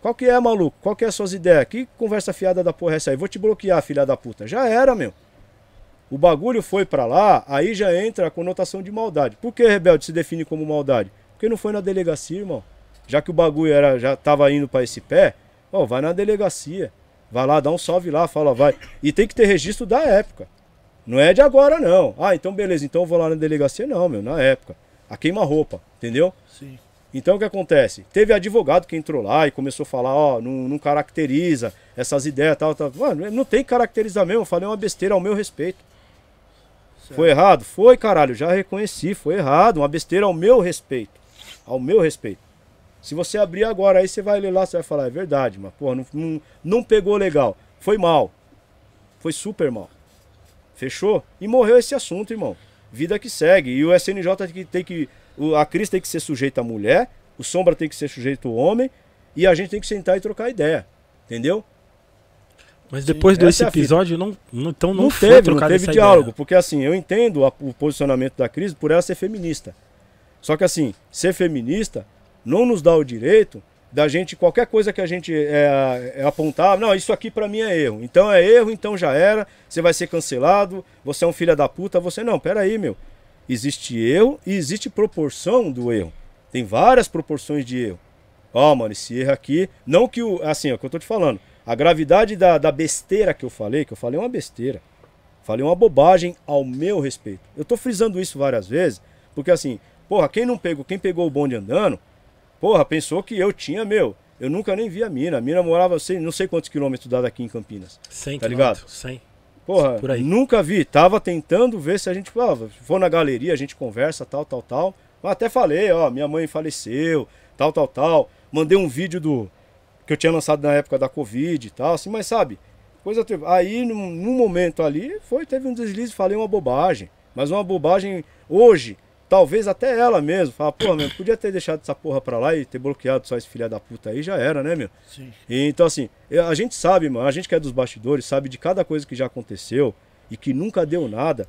qual que é, maluco? Qual que é as suas ideias? Que conversa fiada da porra é essa aí? Vou te bloquear, filha da puta. Já era, meu o bagulho foi para lá, aí já entra a conotação de maldade. Por que rebelde se define como maldade? Porque não foi na delegacia, irmão. Já que o bagulho era, já tava indo para esse pé, ó, vai na delegacia. Vai lá, dá um salve lá, fala, vai. E tem que ter registro da época. Não é de agora, não. Ah, então beleza, então eu vou lá na delegacia. Não, meu, na época. A queima-roupa, entendeu? Sim. Então o que acontece? Teve advogado que entrou lá e começou a falar, ó, não, não caracteriza essas ideias, tal, tal. Mano, não tem que caracterizar mesmo, eu falei uma besteira ao meu respeito. Foi errado? Foi, caralho, já reconheci, foi errado. Uma besteira ao meu respeito. Ao meu respeito. Se você abrir agora aí, você vai ler lá, você vai falar, é verdade, mas porra, não, não, não pegou legal. Foi mal. Foi super mal. Fechou? E morreu esse assunto, irmão. Vida que segue. E o SNJ tem que, tem que. A Cris tem que ser sujeita à mulher, o Sombra tem que ser sujeito ao homem, e a gente tem que sentar e trocar ideia. Entendeu? Mas depois Sim, desse é episódio, não, não, então não, não teve, não teve diálogo. Ideia. Porque assim, eu entendo a, o posicionamento da crise por ela ser feminista. Só que assim, ser feminista não nos dá o direito da gente, qualquer coisa que a gente é, é apontar, não, isso aqui para mim é erro. Então é erro, então já era, você vai ser cancelado, você é um filho da puta, você não, peraí, meu. Existe erro e existe proporção do erro. Tem várias proporções de erro. Ó, oh, mano, esse erro aqui, não que o, assim, é o que eu tô te falando. A gravidade da, da besteira que eu falei, que eu falei uma besteira. Falei uma bobagem ao meu respeito. Eu tô frisando isso várias vezes, porque assim, porra, quem não pegou, quem pegou o bonde andando, porra, pensou que eu tinha, meu, eu nunca nem vi a mina. A mina morava sei, não sei quantos quilômetros daqui em Campinas. 100 tá ligado? 100. Porra, nunca vi. Tava tentando ver se a gente. Ah, for na galeria, a gente conversa, tal, tal, tal. Mas até falei, ó, minha mãe faleceu, tal, tal, tal. Mandei um vídeo do, que eu tinha lançado na época da Covid e tal, assim, mas sabe, coisa. Aí, num, num, momento ali, foi, teve um deslize, falei uma bobagem. Mas uma bobagem hoje, talvez até ela mesmo, fala, pô, meu, podia ter deixado essa porra pra lá e ter bloqueado só esse filho da puta aí, já era, né, meu? Sim. E, então, assim, a gente sabe, mano, a gente que é dos bastidores, sabe de cada coisa que já aconteceu e que nunca deu nada.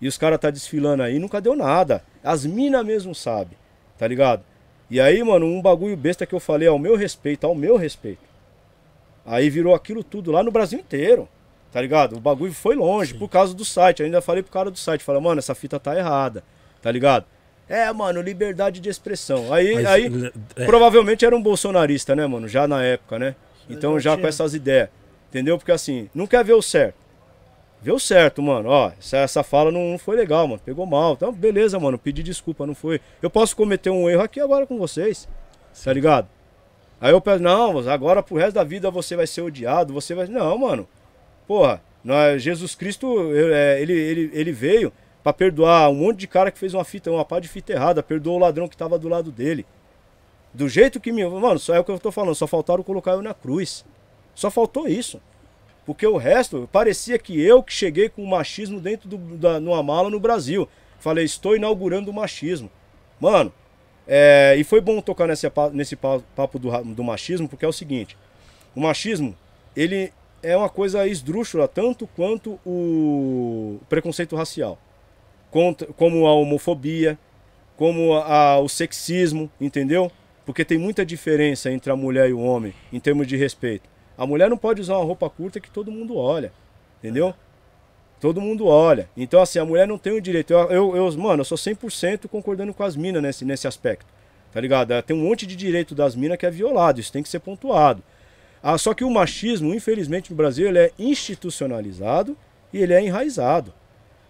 E os caras tá desfilando aí, nunca deu nada. As minas mesmo sabem, tá ligado? E aí, mano, um bagulho besta que eu falei ao meu respeito, ao meu respeito. Aí virou aquilo tudo lá no Brasil inteiro, tá ligado? O bagulho foi longe por causa do site. Eu ainda falei pro cara do site, falei, mano, essa fita tá errada, tá ligado? É, mano, liberdade de expressão. Aí, Mas, aí é, provavelmente era um bolsonarista, né, mano? Já na época, né? Então já com essas ideias. Entendeu? Porque assim, não quer ver o certo. Vê o certo, mano. Ó, essa, essa fala não, não foi legal, mano. Pegou mal. Então, beleza, mano. Pedi desculpa, não foi. Eu posso cometer um erro aqui agora com vocês. Tá ligado? Aí eu peço, não, agora pro resto da vida você vai ser odiado, você vai. Não, mano. Porra, nós, Jesus Cristo, é, ele, ele, ele veio pra perdoar um monte de cara que fez uma fita, uma pá de fita errada, perdoou o ladrão que tava do lado dele. Do jeito que me. Mano, só é o que eu tô falando, só faltaram colocar eu na cruz. Só faltou isso. Porque o resto, parecia que eu que cheguei com o machismo dentro do, da, numa mala no Brasil. Falei, estou inaugurando o machismo. Mano, é, e foi bom tocar nesse, nesse pa- papo do, do machismo, porque é o seguinte: o machismo, ele é uma coisa esdrúxula, tanto quanto o preconceito racial, contra- como a homofobia, como a- o sexismo, entendeu? Porque tem muita diferença entre a mulher e o homem em termos de respeito. A mulher não pode usar uma roupa curta que todo mundo olha, entendeu? Todo mundo olha. Então, assim, a mulher não tem o direito. Eu, eu, eu- mano, eu sou 100% concordando com as minas nesse, nesse aspecto. Tá ligado? Tem um monte de direito das minas que é violado. Isso tem que ser pontuado. Ah, só que o machismo, infelizmente, no Brasil, ele é institucionalizado e ele é enraizado.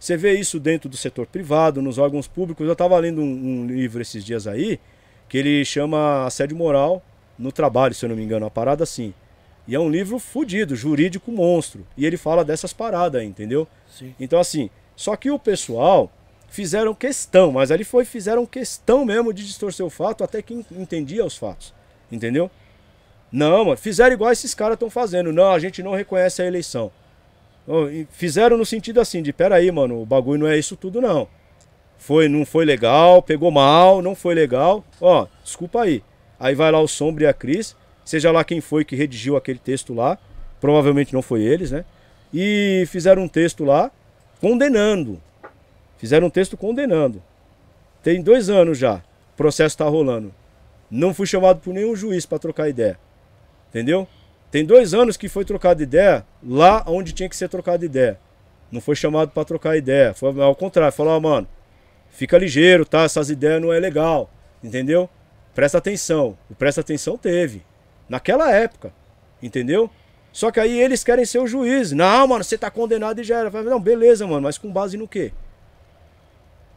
Você vê isso dentro do setor privado, nos órgãos públicos. Eu estava lendo um, um livro esses dias aí, que ele chama Assédio Moral no Trabalho, se eu não me engano, uma parada assim. E é um livro fudido, jurídico monstro. E ele fala dessas paradas aí, entendeu? Sim. Então, assim, só que o pessoal fizeram questão, mas ali foi, fizeram questão mesmo de distorcer o fato até quem entendia os fatos. Entendeu? Não, mano, fizeram igual esses caras estão fazendo. Não, a gente não reconhece a eleição. Fizeram no sentido assim, de peraí, mano, o bagulho não é isso tudo, não. Foi, não foi legal, pegou mal, não foi legal. Ó, desculpa aí. Aí vai lá o Sombra e a Cris, seja lá quem foi que redigiu aquele texto lá, provavelmente não foi eles, né? E fizeram um texto lá condenando. Fizeram um texto condenando. Tem dois anos já, o processo tá rolando. Não fui chamado por nenhum juiz para trocar ideia. Entendeu? Tem dois anos que foi trocada ideia lá onde tinha que ser trocada ideia. Não foi chamado para trocar ideia. Foi ao contrário, falou, ó, mano, fica ligeiro, tá? Essas ideias não é legal. Entendeu? Presta atenção. O presta atenção teve. Naquela época. Entendeu? Só que aí eles querem ser o juiz. Não, mano, você tá condenado e já era. Não, beleza, mano, mas com base no quê?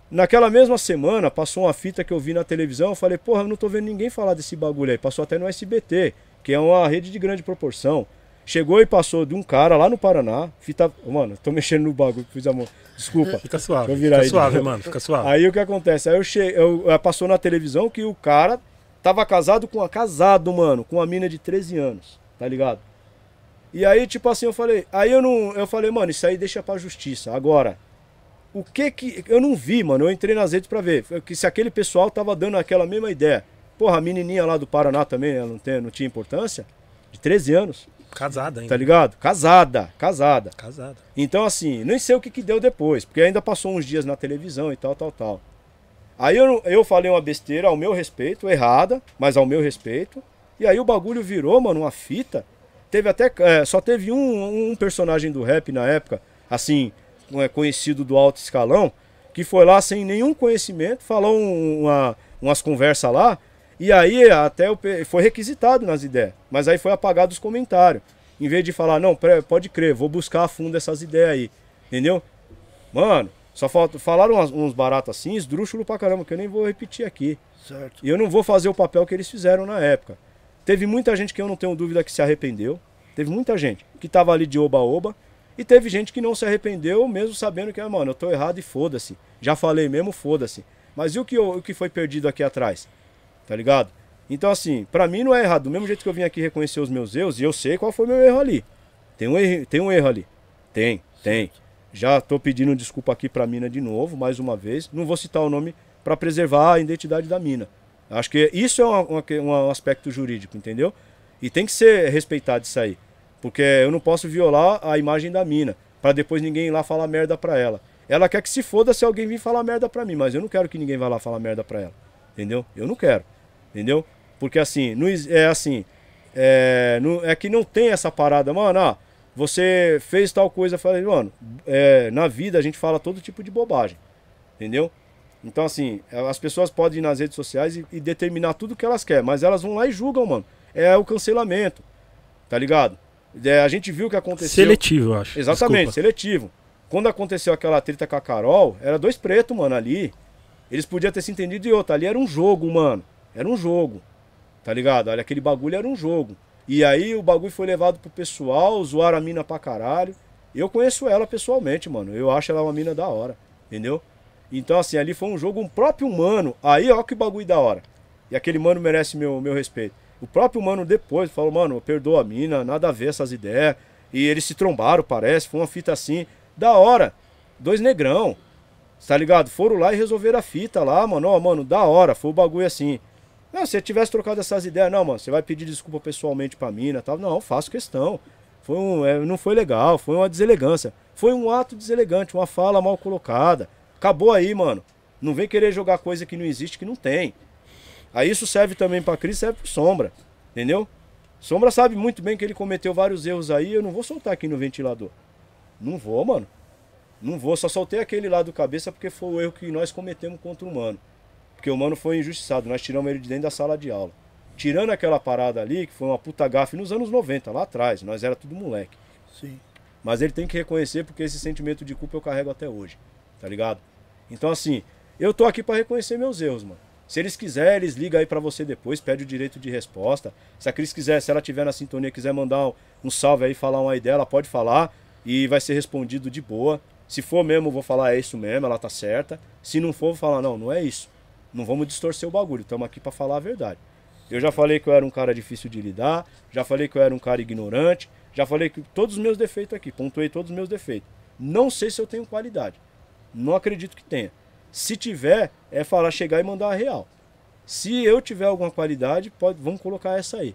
Naquela mesma semana, passou uma fita que eu vi na televisão. Eu falei, porra, eu não tô vendo ninguém falar desse bagulho aí. Passou até no SBT, que é uma rede de grande proporção. Chegou e passou de um cara lá no Paraná. Fita. Mano, tô mexendo no bagulho, fiz a mão. Desculpa. Fica suave. Deixa Fica aí suave, mano. Fica suave. Aí o que acontece? Aí eu cheguei, eu, eh, passou na televisão que o cara tava casado com uma casado, mano, com uma mina de 13 anos, tá ligado? E aí, tipo assim, eu falei, aí eu não, eu falei, mano, isso aí deixa pra justiça. Agora, o que que eu não vi, mano? Eu entrei nas redes pra ver que se aquele pessoal tava dando aquela mesma ideia. Porra, a menininha lá do Paraná também, ela não tem, não tinha importância? De 13 anos, Casada ainda. tá ligado? Casada, casada. Casada. Então, assim, nem sei o que, que deu depois, porque ainda passou uns dias na televisão e tal, tal, tal. Aí eu, eu falei uma besteira ao meu respeito, errada, mas ao meu respeito. E aí o bagulho virou, mano, uma fita. Teve até. é, só teve um, um personagem do rap na época, assim, é, conhecido do alto escalão, que foi lá sem nenhum conhecimento, falou um- uma, umas conversas lá, e aí até foi requisitado nas ideias. Mas aí foi apagado os comentários. Em vez de falar, não, pode crer, vou buscar a fundo essas ideias aí. Entendeu? Mano, só falta, falaram uns baratos assim, esdrúxulo pra caramba, que eu nem vou repetir aqui. Certo. E eu não vou fazer o papel que eles fizeram na época. Teve muita gente que eu não tenho dúvida que se arrependeu. Teve muita gente que tava ali de oba-oba. E teve gente que não se arrependeu, mesmo sabendo que, ah, mano, eu tô errado e foda-se. Já falei mesmo, foda-se. Mas e o que, eu- o que foi perdido aqui atrás? Tá ligado? Então, assim, pra mim não é errado. Do mesmo jeito que eu vim aqui reconhecer os meus erros, e eu sei qual foi meu erro ali. Tem um erro, tem um erro ali. Tem, tem. Já tô pedindo desculpa aqui pra mina de novo, mais uma vez. Não vou citar o nome pra preservar a identidade da mina. Acho que isso é uma- uma- um aspecto jurídico, entendeu? E tem que ser respeitado isso aí. Porque eu não posso violar a imagem da mina, pra depois ninguém ir lá falar merda pra ela. Ela quer que se foda se alguém vir falar merda pra mim, mas eu não quero que ninguém vá lá falar merda pra ela. Entendeu? Eu não quero. Entendeu? Porque assim, não é assim, é, não- é que não tem essa parada, mano, ah, você fez tal coisa, falei, mano, é, na vida a gente fala todo tipo de bobagem. Entendeu? Então, assim, as pessoas podem ir nas redes sociais e, e determinar tudo que elas querem, mas elas vão lá e julgam, mano. É o cancelamento. Tá ligado? É, a gente viu o que aconteceu. Seletivo, eu acho. Exatamente, Desculpa. seletivo. Quando aconteceu aquela treta com a Carol, era dois pretos, mano, ali. Eles podiam ter se entendido e outra. Ali era um jogo, mano. Era um jogo. Tá ligado? Olha, aquele bagulho era um jogo. E aí o bagulho foi levado pro pessoal, zoaram a mina pra caralho. Eu conheço ela pessoalmente, mano. Eu acho ela uma mina da hora. Entendeu? Então, assim, ali foi um jogo, um próprio mano. Aí, ó, que bagulho da hora. E aquele mano merece meu, meu respeito. O próprio mano depois falou, mano, perdoa a mina, nada a ver essas ideias. E eles se trombaram, parece, foi uma fita assim. Da hora. Dois negrão. Tá ligado? Foram lá e resolveram a fita lá, mano. Ó, mano, da hora. Foi o bagulho assim. Não, se você tivesse trocado essas ideias, não, mano, você vai pedir desculpa pessoalmente pra mina, tal. Não, faço questão. Foi um, é, não foi legal, foi uma deselegância. Foi um ato deselegante, uma fala mal colocada. Acabou aí, mano. Não vem querer jogar coisa que não existe, que não tem. Aí isso serve também pra Cris, serve pro Sombra. Entendeu? Sombra sabe muito bem que ele cometeu vários erros aí, eu não vou soltar aqui no ventilador. Não vou, mano. Não vou, só soltei aquele lá do cabeça porque foi o erro que nós cometemos contra o mano. Porque o mano foi injustiçado, nós tiramos ele de dentro da sala de aula. Tirando aquela parada ali, que foi uma puta gafe nos anos 90, lá atrás, nós era tudo moleque. Sim. Mas ele tem que reconhecer porque esse sentimento de culpa eu carrego até hoje, tá ligado? Então assim, eu tô aqui pra reconhecer meus erros, mano. Se eles quiserem, eles ligam aí pra você depois, pede o direito de resposta. Se a Cris quiser, se ela tiver na sintonia, quiser mandar um, um salve aí, falar uma aí dela, pode falar e vai ser respondido de boa. Se for mesmo, vou falar é isso mesmo, ela tá certa. Se não for, vou falar não, não é isso. Não vamos distorcer o bagulho, estamos aqui pra falar a verdade. Eu já falei que eu era um cara difícil de lidar, já falei que eu era um cara ignorante, já falei que todos os meus defeitos aqui, pontuei todos os meus defeitos. Não sei se eu tenho qualidade. Não acredito que tenha. Se tiver, é falar, chegar e mandar a real. Se eu tiver alguma qualidade, pode, vamos colocar essa aí.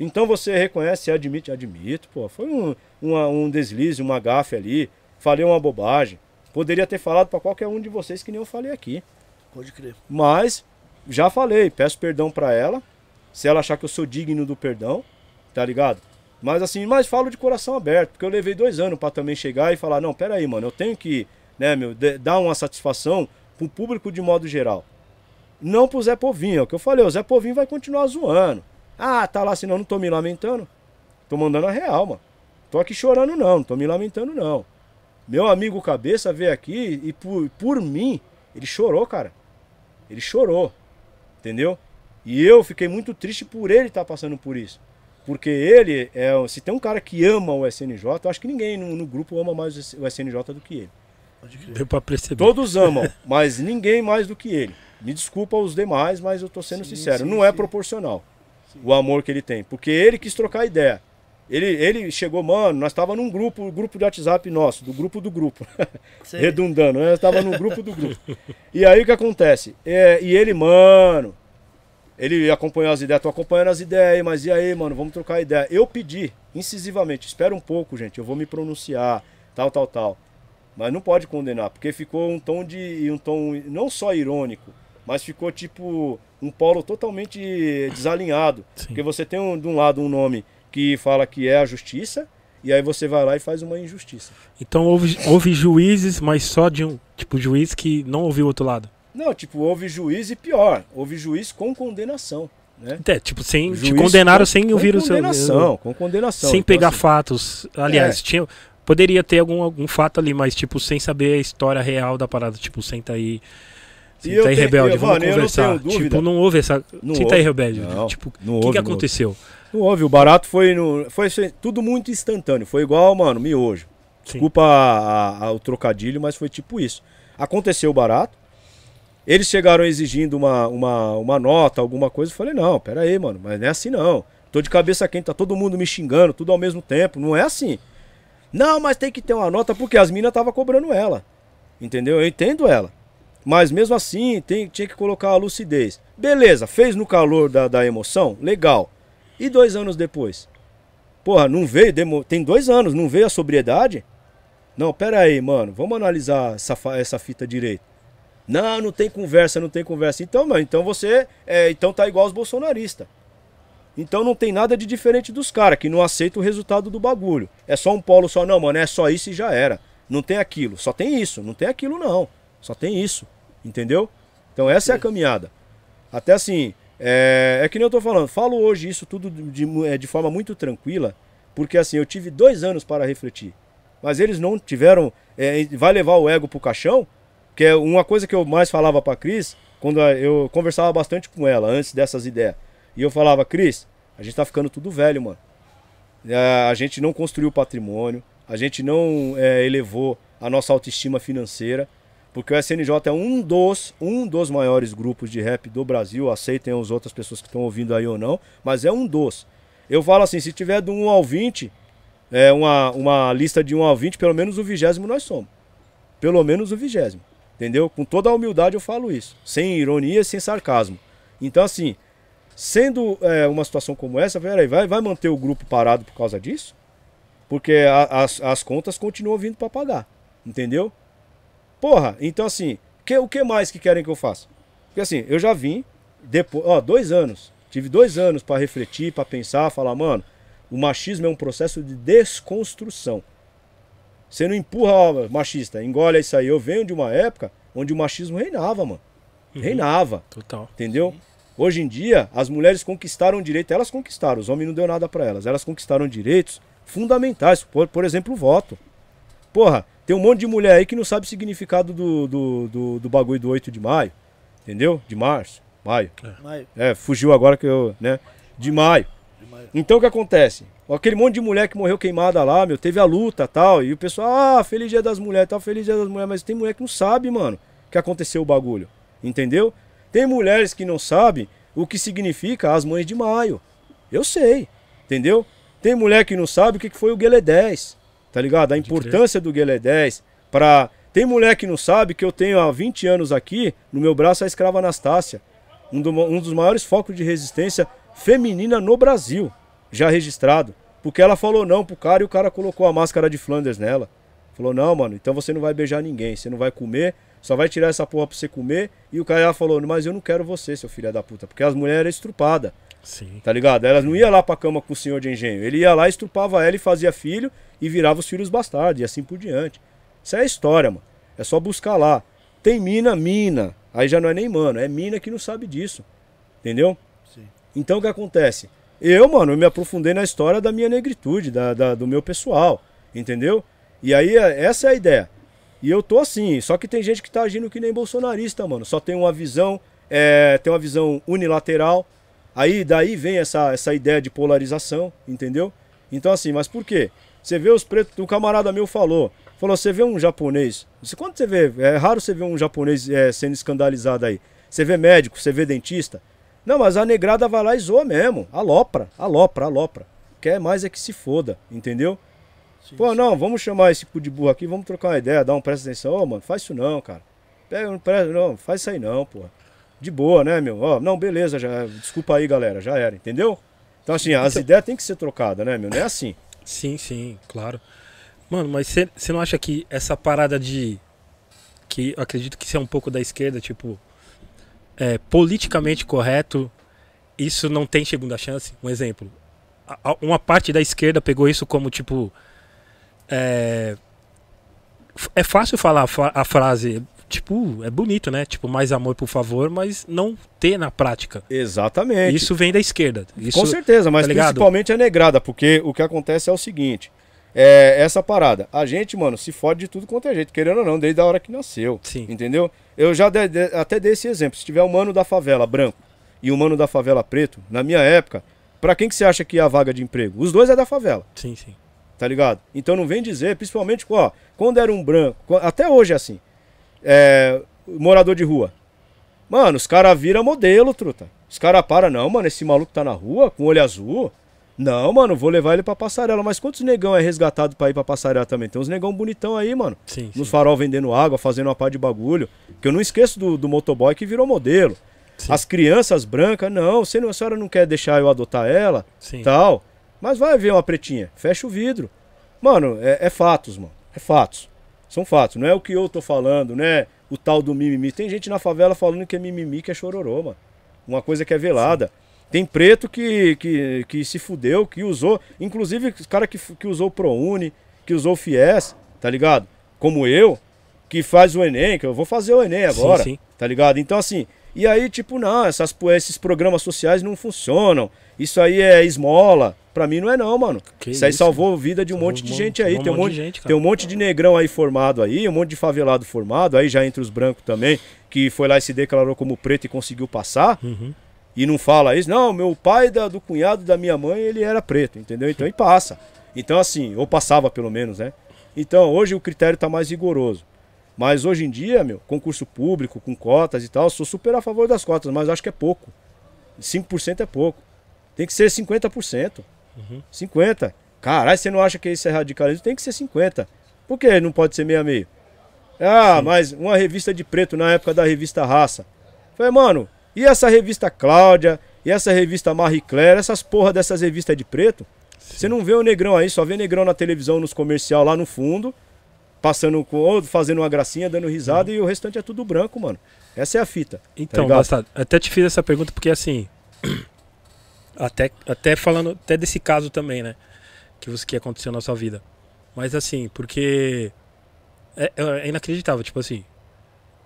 Então você reconhece, admite, admito, pô, foi um, uma- um deslize, uma gafe ali, falei uma bobagem. Poderia ter falado pra qualquer um de vocês que nem eu falei aqui. Pode crer. Mas já falei, peço perdão pra ela, se ela achar que eu sou digno do perdão, tá ligado? Mas assim, mas falo de coração aberto, porque eu levei dois anos pra também chegar e falar, não, pera aí, mano, eu tenho que, né, meu, dar uma satisfação pro público de modo geral. Não pro Zé Povinho, é o que eu falei, o Zé Povinho vai continuar zoando. Ah, tá lá, senão não tô me lamentando. Tô mandando a real, mano. Tô aqui chorando não, não tô me lamentando não. Meu amigo Cabeça veio aqui e por, por mim, ele chorou, cara. Ele chorou. Entendeu? E eu fiquei muito triste por ele estar passando por isso. Porque ele, é, se tem um cara que ama o SNJ, eu acho que ninguém no, no grupo ama mais o SNJ do que ele. Deu pra perceber. Todos amam, mas ninguém mais do que ele. Me desculpa os demais, mas eu tô sendo Sim, sincero. sim, não é sim. proporcional o amor que ele tem. Porque ele quis trocar ideia. Ele, ele chegou, mano, nós tava num grupo, grupo de WhatsApp nosso, do grupo do grupo. Redundando, né? Nós tava no grupo do grupo. E aí o que acontece? É, e ele, mano, ele acompanhou as ideias, tô acompanhando as ideias aí, mas e aí, mano, vamos trocar ideia. Eu pedi, incisivamente, espera um pouco, gente, eu vou me pronunciar, tal, tal, tal. Mas não pode condenar, porque ficou um tom de. um tom não só irônico, mas ficou tipo um polo totalmente desalinhado. Sim. Porque você tem um- de um lado um nome que fala que é a justiça, e aí você vai lá e faz uma injustiça. Então houve, houve juízes, mas só de um tipo juiz que não ouviu o outro lado. Não, tipo, houve juiz e pior, houve juiz com condenação. Né? É, tipo, sem, te condenaram com- sem com ouvir o seu. condenação, com condenação. Sem Então, pegar assim, fatos. Aliás, É. tinha, poderia ter algum, algum fato ali, mas tipo, sem saber a história real da parada. Tipo, senta aí. Senta eu aí, tenho- rebelde, eu- vamos mano, não conversar. tenho dúvida. tipo, não houve essa. Não senta aí, houve. rebelde. Não, tipo, não o que, houve, que não aconteceu? Não houve, o barato foi no. Foi assim, tudo muito instantâneo. Foi igual, mano, miojo. Desculpa a- a- o trocadilho, mas foi tipo isso. Aconteceu o barato. Eles chegaram exigindo uma, uma, uma nota, alguma coisa. Eu falei, não, pera aí, mano, mas não é assim não. Tô de cabeça quente, tá todo mundo me xingando, tudo ao mesmo tempo. Não é assim. Não, mas tem que ter uma nota porque as minas tava cobrando ela. Entendeu? Eu entendo ela. Mas mesmo assim, tem, tinha que colocar a lucidez. Beleza, fez no calor da, da emoção? Legal. E dois anos depois? Porra, não veio, demo- tem dois anos, não veio a sobriedade? Não, pera aí, mano, vamos analisar essa, essa fita direito. Não, não tem conversa, não tem conversa. Então, mano, então você é, então tá igual aos bolsonaristas. Então não tem nada de diferente dos caras que não aceitam o resultado do bagulho. É só um polo só, não, mano, é só isso e já era. Não tem aquilo, só tem isso, não tem aquilo não. Só tem isso, entendeu? Então essa é a caminhada. Até assim, é, é que nem eu tô falando, falo hoje isso tudo de, é, de forma muito tranquila, porque assim, eu tive dois anos para refletir. Mas eles não tiveram, é, vai levar o ego pro caixão, que é uma coisa que eu mais falava pra Cris, quando eu conversava bastante com ela antes dessas ideias. E eu falava, Cris, a gente tá ficando tudo velho, mano. É, a gente não construiu patrimônio, a gente não é, elevou a nossa autoestima financeira, porque o SNJ é um dos, um dos maiores grupos de rap do Brasil, aceitem as outras pessoas que estão ouvindo aí ou não, mas é um dos. Eu falo assim, se tiver do 1 ao 20, é uma, uma lista de 1 ao 20, pelo menos o vigésimo nós somos. Pelo menos o vigésimo. Entendeu? Com toda a humildade eu falo isso. Sem ironia, sem sarcasmo. Então, assim, sendo é, uma situação como essa, peraí, vai, vai manter o grupo parado por causa disso? Porque a- as, as contas continuam vindo para pagar. Entendeu? Porra, então assim, que, o que mais que querem que eu faça? Porque assim, eu já vim, depois, ó, dois anos. Tive dois anos para refletir, para pensar, falar, mano, o machismo é um processo de desconstrução. Você não empurra, ó, machista, engole isso aí. Eu venho de uma época onde o machismo reinava, mano. Reinava. Total. Entendeu? Hoje em dia, as mulheres conquistaram direito, elas conquistaram, os homens não deu nada pra elas. Elas conquistaram direitos fundamentais, por, por exemplo, o voto. Porra, tem um monte de mulher aí que não sabe o significado do, do, do, do bagulho do 8 de maio. Entendeu? De março, maio. Maio, É, fugiu agora que eu, né? De maio. de maio. Então o que acontece? Aquele monte de mulher que morreu queimada lá, meu, teve a luta tal. E o pessoal, ah, feliz dia das mulheres, tal, feliz dia das mulheres. Mas tem mulher que não sabe, mano, que aconteceu o bagulho. Entendeu? Tem mulheres que não sabem o que significa as mães de maio. Eu sei, entendeu? Tem mulher que não sabe o que que foi o Guelé 10, tá ligado? A importância do Guelé 10 pra... Tem mulher que não sabe que eu tenho há 20 anos aqui, no meu braço, a escrava Anastácia. Um, do- um dos maiores focos de resistência feminina no Brasil, já registrado. Porque ela falou não pro cara e o cara colocou a máscara de Flanders nela. Falou, não, mano, então você não vai beijar ninguém, você não vai comer, só vai tirar essa porra pra você comer. E o cara falou, mas eu não quero você, seu filho da puta. Porque as mulheres eram estrupadas, Sim. tá ligado? Elas não iam lá pra cama com o senhor de engenho. Ele ia lá, estrupava ela e fazia filho e virava os filhos bastardos e assim por diante. Isso é a história, mano. É só buscar lá. Tem mina, mina. Aí já não é nem mano, é mina que não sabe disso. Entendeu? Sim. Então o que acontece? Eu, mano, eu me aprofundei na história da minha negritude, da, da- do meu pessoal, entendeu? E aí, é- essa é a ideia. E eu tô assim, só que tem gente que tá agindo que nem bolsonarista, mano. Só tem uma visão, é, tem uma visão unilateral. Aí, daí vem essa, essa ideia de polarização, entendeu? Então assim, mas por quê? Você vê os pretos, um camarada meu falou, falou, você vê um japonês, você, quando você vê, é raro você ver um japonês é, sendo escandalizado aí. Você vê médico, você vê dentista, não, mas a negrada vai lá e zoa mesmo. Alopra, alopra, alopra. Quer mais é que se foda, entendeu? Sim, Pô, não, vamos chamar esse cu de burro aqui, vamos trocar uma ideia, dar um presta atenção. Ô, mano, faz isso não, cara. Pega, não, presta, não, faz isso aí não, pô. De boa, né, meu? Ó, não, beleza, já, desculpa aí, galera, já era, entendeu? Então, assim, as ideias têm que ser trocadas, né, meu? Não é assim. Sim, sim, claro. Mano, mas você não acha que essa parada de. Que acredito que isso é um pouco da esquerda, tipo. É, politicamente correto, isso não tem segunda chance? Um exemplo. A- Uma parte da esquerda pegou isso como tipo. É, é fácil falar a fa- a frase. Tipo, é bonito, né? Tipo, mais amor, por favor, mas não ter na prática. Exatamente. Isso vem da esquerda. Isso, Com certeza, mas tá principalmente a negrada, porque o que acontece é o seguinte: é essa parada. A gente, mano, se fode de tudo quanto é jeito, querendo ou não, desde a hora que nasceu. Sim. Entendeu? Eu já de- de- até dei esse exemplo. Se tiver um mano da favela branco e um mano da favela preto, na minha época, pra quem que você acha que é a vaga de emprego? Os dois é da favela, Sim, sim. tá ligado? Então não vem dizer, principalmente, ó, quando era um branco, até hoje é assim, é, morador de rua. Mano, os caras viram modelo, truta. Os caras param, não, mano, esse maluco tá na rua com olho azul. Não, mano, vou levar ele pra passarela. Mas quantos negão é resgatado pra ir pra passarela também? Tem uns negão bonitão aí, mano. Sim, Nos sim. farol vendendo água, fazendo uma pá de bagulho. Que eu não esqueço do, do motoboy que virou modelo. Sim. As crianças brancas, não, você não, a senhora não quer deixar eu adotar ela, Sim. tal. Mas vai ver uma pretinha, fecha o vidro. Mano, é, é fatos, mano. É fatos. São fatos. Não é o que eu tô falando, né? O tal do mimimi. Tem gente na favela falando que é mimimi, que é chororô, mano. Uma coisa que é velada. Tem preto que, que, que se fudeu, que usou. Inclusive, os cara que, que usou o ProUni, que usou o FIES, tá ligado? Como eu, que faz o Enem, que eu vou fazer o Enem Sim, agora. sim. Tá ligado? Então, assim. E aí, tipo, não, essas, esses programas sociais não funcionam. Isso aí é esmola. Pra mim não é não, mano. Que isso aí isso, salvou a vida de um Salvou monte de gente aí. Tem um monte monte, de gente, cara. tem um monte de negrão aí formado aí, um monte de favelado formado, aí já entre os brancos também, que foi lá e se declarou como preto e conseguiu passar. Uhum. E não fala isso, não, meu pai da- do cunhado da minha mãe, ele era preto, entendeu? Então ele passa. Então assim, ou passava pelo menos, né? Então hoje o critério tá mais rigoroso. Mas hoje em dia, meu, concurso público, com cotas e tal, sou super a favor das cotas, mas acho que é pouco. 5% é pouco. Tem que ser 50%. 50%. Caralho, você não acha que isso é radicalismo? Tem que ser 50%. Por que não pode ser meio a meio? Ah, mas uma revista de preto na época da revista Raça. Falei, mano, e essa revista Cláudia? E essa revista Marie Claire? Essas porra dessas revistas de preto? Você não vê o negrão aí, só vê negrão na televisão, nos comercial lá no fundo, passando com, fazendo uma gracinha, dando risada, e o restante é tudo branco, mano. Essa é a fita. Então, ligado? Bastardo, até te fiz essa pergunta porque assim. Até, até falando até desse caso também, né? Que, que aconteceu na sua vida. Mas assim, porque. É, é inacreditável, tipo assim.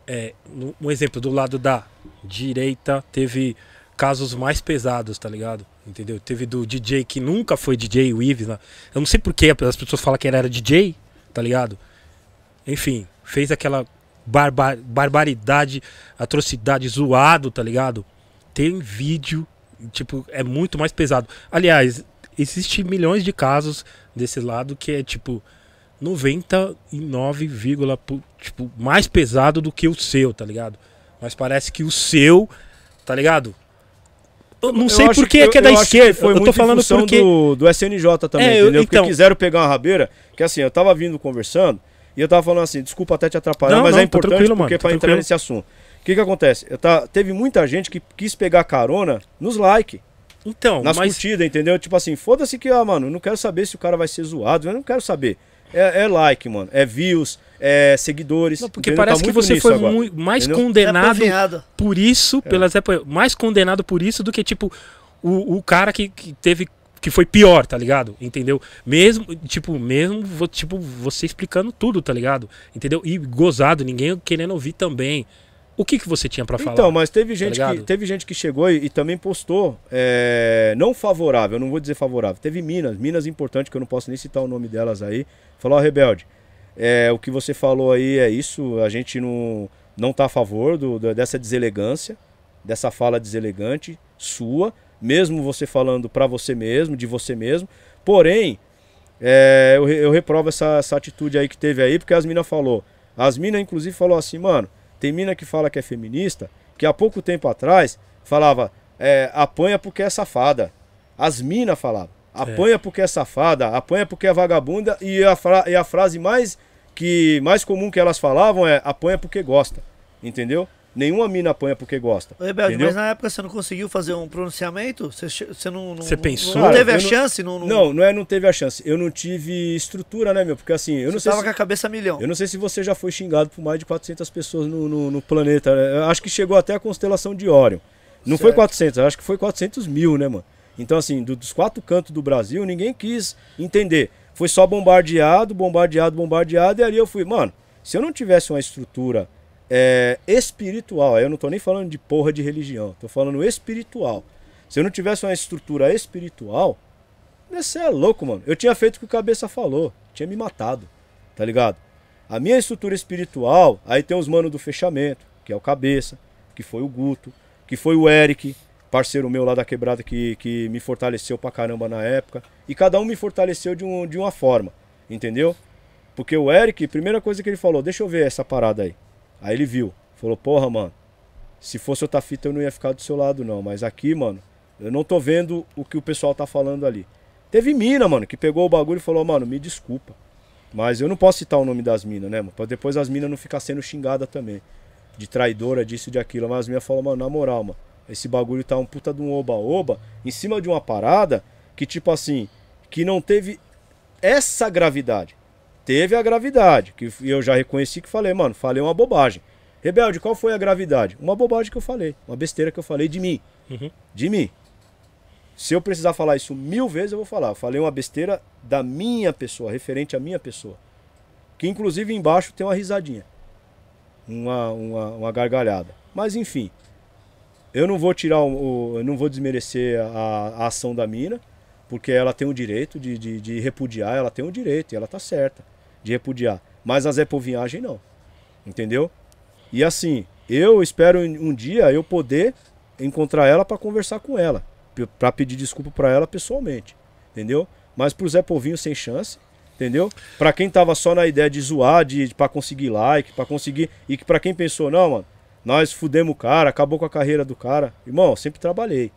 É, um exemplo do lado da direita teve casos mais pesados, tá ligado? Entendeu? Teve do DJ que nunca foi DJ, o Ives. Né? Eu não sei por que as pessoas falam que ele era DJ, tá ligado? Enfim, fez aquela barba- barbaridade, atrocidade, zoado, tá ligado? Tem vídeo, tipo, é muito mais pesado. Aliás, existe milhões de casos desse lado que é tipo 99, pu- tipo mais pesado do que o seu, tá ligado? Mas parece que o seu, tá ligado? Eu não Eu sei por que é que é da acho que esquerda. Foi eu tô falando porque do, do SNJ também, É, eu- entendeu? então- Porque quiseram pegar uma rabeira, que assim, eu tava vindo conversando, e eu tava falando assim, desculpa até te atrapalhar, Não, mas não, é tá importante porque tá pra entrar tranquilo. nesse assunto. O que que acontece? Eu tá, teve muita gente que quis pegar carona nos likes, então, nas mas curtidas, entendeu? Tipo assim, foda-se que, ah, mano, não quero saber se o cara vai ser zoado, eu não quero saber. É, é like, mano, é views, é seguidores. Não, porque entendeu? parece Tá que você foi agora. mais entendeu? condenado apovinhado. por isso, É. pelas mais condenado por isso do que tipo o, o cara que, que teve que foi pior, tá ligado? Entendeu? Mesmo, tipo, mesmo tipo você explicando tudo, tá ligado? Entendeu? E gozado, ninguém querendo ouvir também. O que que você tinha pra falar? Então, mas teve gente, que, ligado? teve gente que chegou e, e também postou, é, não favorável, eu não vou dizer favorável. Teve Minas, Minas importante, que eu não posso nem citar o nome delas aí. Falou, ó, Rebelde, é, o que você falou aí é isso, a gente não, não tá a favor do, dessa deselegância, dessa fala deselegante sua, mesmo você falando pra você mesmo, de você mesmo. Porém, é, eu, eu reprovo essa, essa atitude aí que teve aí, porque as minas falou. As minas, inclusive, falou assim, mano, tem mina que fala que é feminista, que há pouco tempo atrás falava, é, apanha porque é safada. As minas falavam, apanha porque é safada, apanha porque é vagabunda, e a, e a frase mais, que, mais comum que elas falavam é, apanha porque gosta. Entendeu? Nenhuma mina apanha porque gosta. Ô, Rebelde, entendeu? mas na época você não conseguiu fazer um pronunciamento? Você, você não, não, Você não- pensou? Não teve a Eu não- chance? Não, não, Não, não é não teve a chance. Eu não tive estrutura, né, meu? Porque assim, eu não você sei tava se... com a cabeça a milhão. Eu não sei se você já foi xingado por mais de 400 pessoas no, no, no planeta. né? Eu acho que chegou até a constelação de Órion. Não foi Certo. 400, eu acho que foi 400 mil, né, mano? Então, assim, do- dos quatro cantos do Brasil, ninguém quis entender. Foi só bombardeado, bombardeado, bombardeado, e ali eu fui. Mano, se eu não tivesse uma estrutura é, espiritual, aí eu não tô nem falando de porra de religião, tô falando espiritual. Se eu não tivesse uma estrutura espiritual, você é louco, mano. Eu tinha feito o que o cabeça falou, tinha me matado, tá ligado? A minha estrutura espiritual, aí tem os manos do fechamento, que é o cabeça, que foi o Guto, que foi o Eric, parceiro meu lá da quebrada que, que me fortaleceu pra caramba na época. E cada um me fortaleceu de, um, de uma forma, entendeu? Porque o Eric, primeira coisa que ele falou, deixa eu ver essa parada aí. Aí ele viu, falou, porra, mano, se fosse outra fita eu não ia ficar do seu lado não, mas aqui, mano, eu não tô vendo o que o pessoal tá falando ali. Teve mina, mano, que pegou o bagulho e falou, mano, me desculpa. Mas eu não posso citar o nome das minas, né, mano? Pra depois as minas não ficar sendo xingada também. De traidora, disso, de aquilo. Mas as minas falaram, mano, na moral, mano, esse bagulho tá um puta de um oba-oba em cima de uma parada que, tipo assim, que não teve essa gravidade. Teve a gravidade, que eu já reconheci que falei, mano, falei uma bobagem. Rebelde, qual foi a gravidade? Uma bobagem que eu falei, uma besteira que eu falei de mim. Uhum. De mim. Se eu precisar falar isso mil vezes, eu vou falar. Eu falei uma besteira da minha pessoa, referente à minha pessoa. Que inclusive embaixo tem uma risadinha. Uma, uma, uma gargalhada. Mas enfim. Eu não vou tirar o. o- eu não vou desmerecer a, a ação da mina, porque ela tem o direito de, de, de repudiar, ela tem o direito, e ela tá certa de repudiar. Mas a Zé Povinhagem não. Entendeu? E assim, eu espero um dia eu poder encontrar ela para conversar com ela, para pedir desculpa para ela pessoalmente, entendeu? Mas pro Zé Povinho sem chance, entendeu? Para quem tava só na ideia de zoar, de para conseguir like, para conseguir e que para quem pensou, não, mano, nós fudemos o cara, acabou com a carreira do cara. Irmão, sempre trabalhei.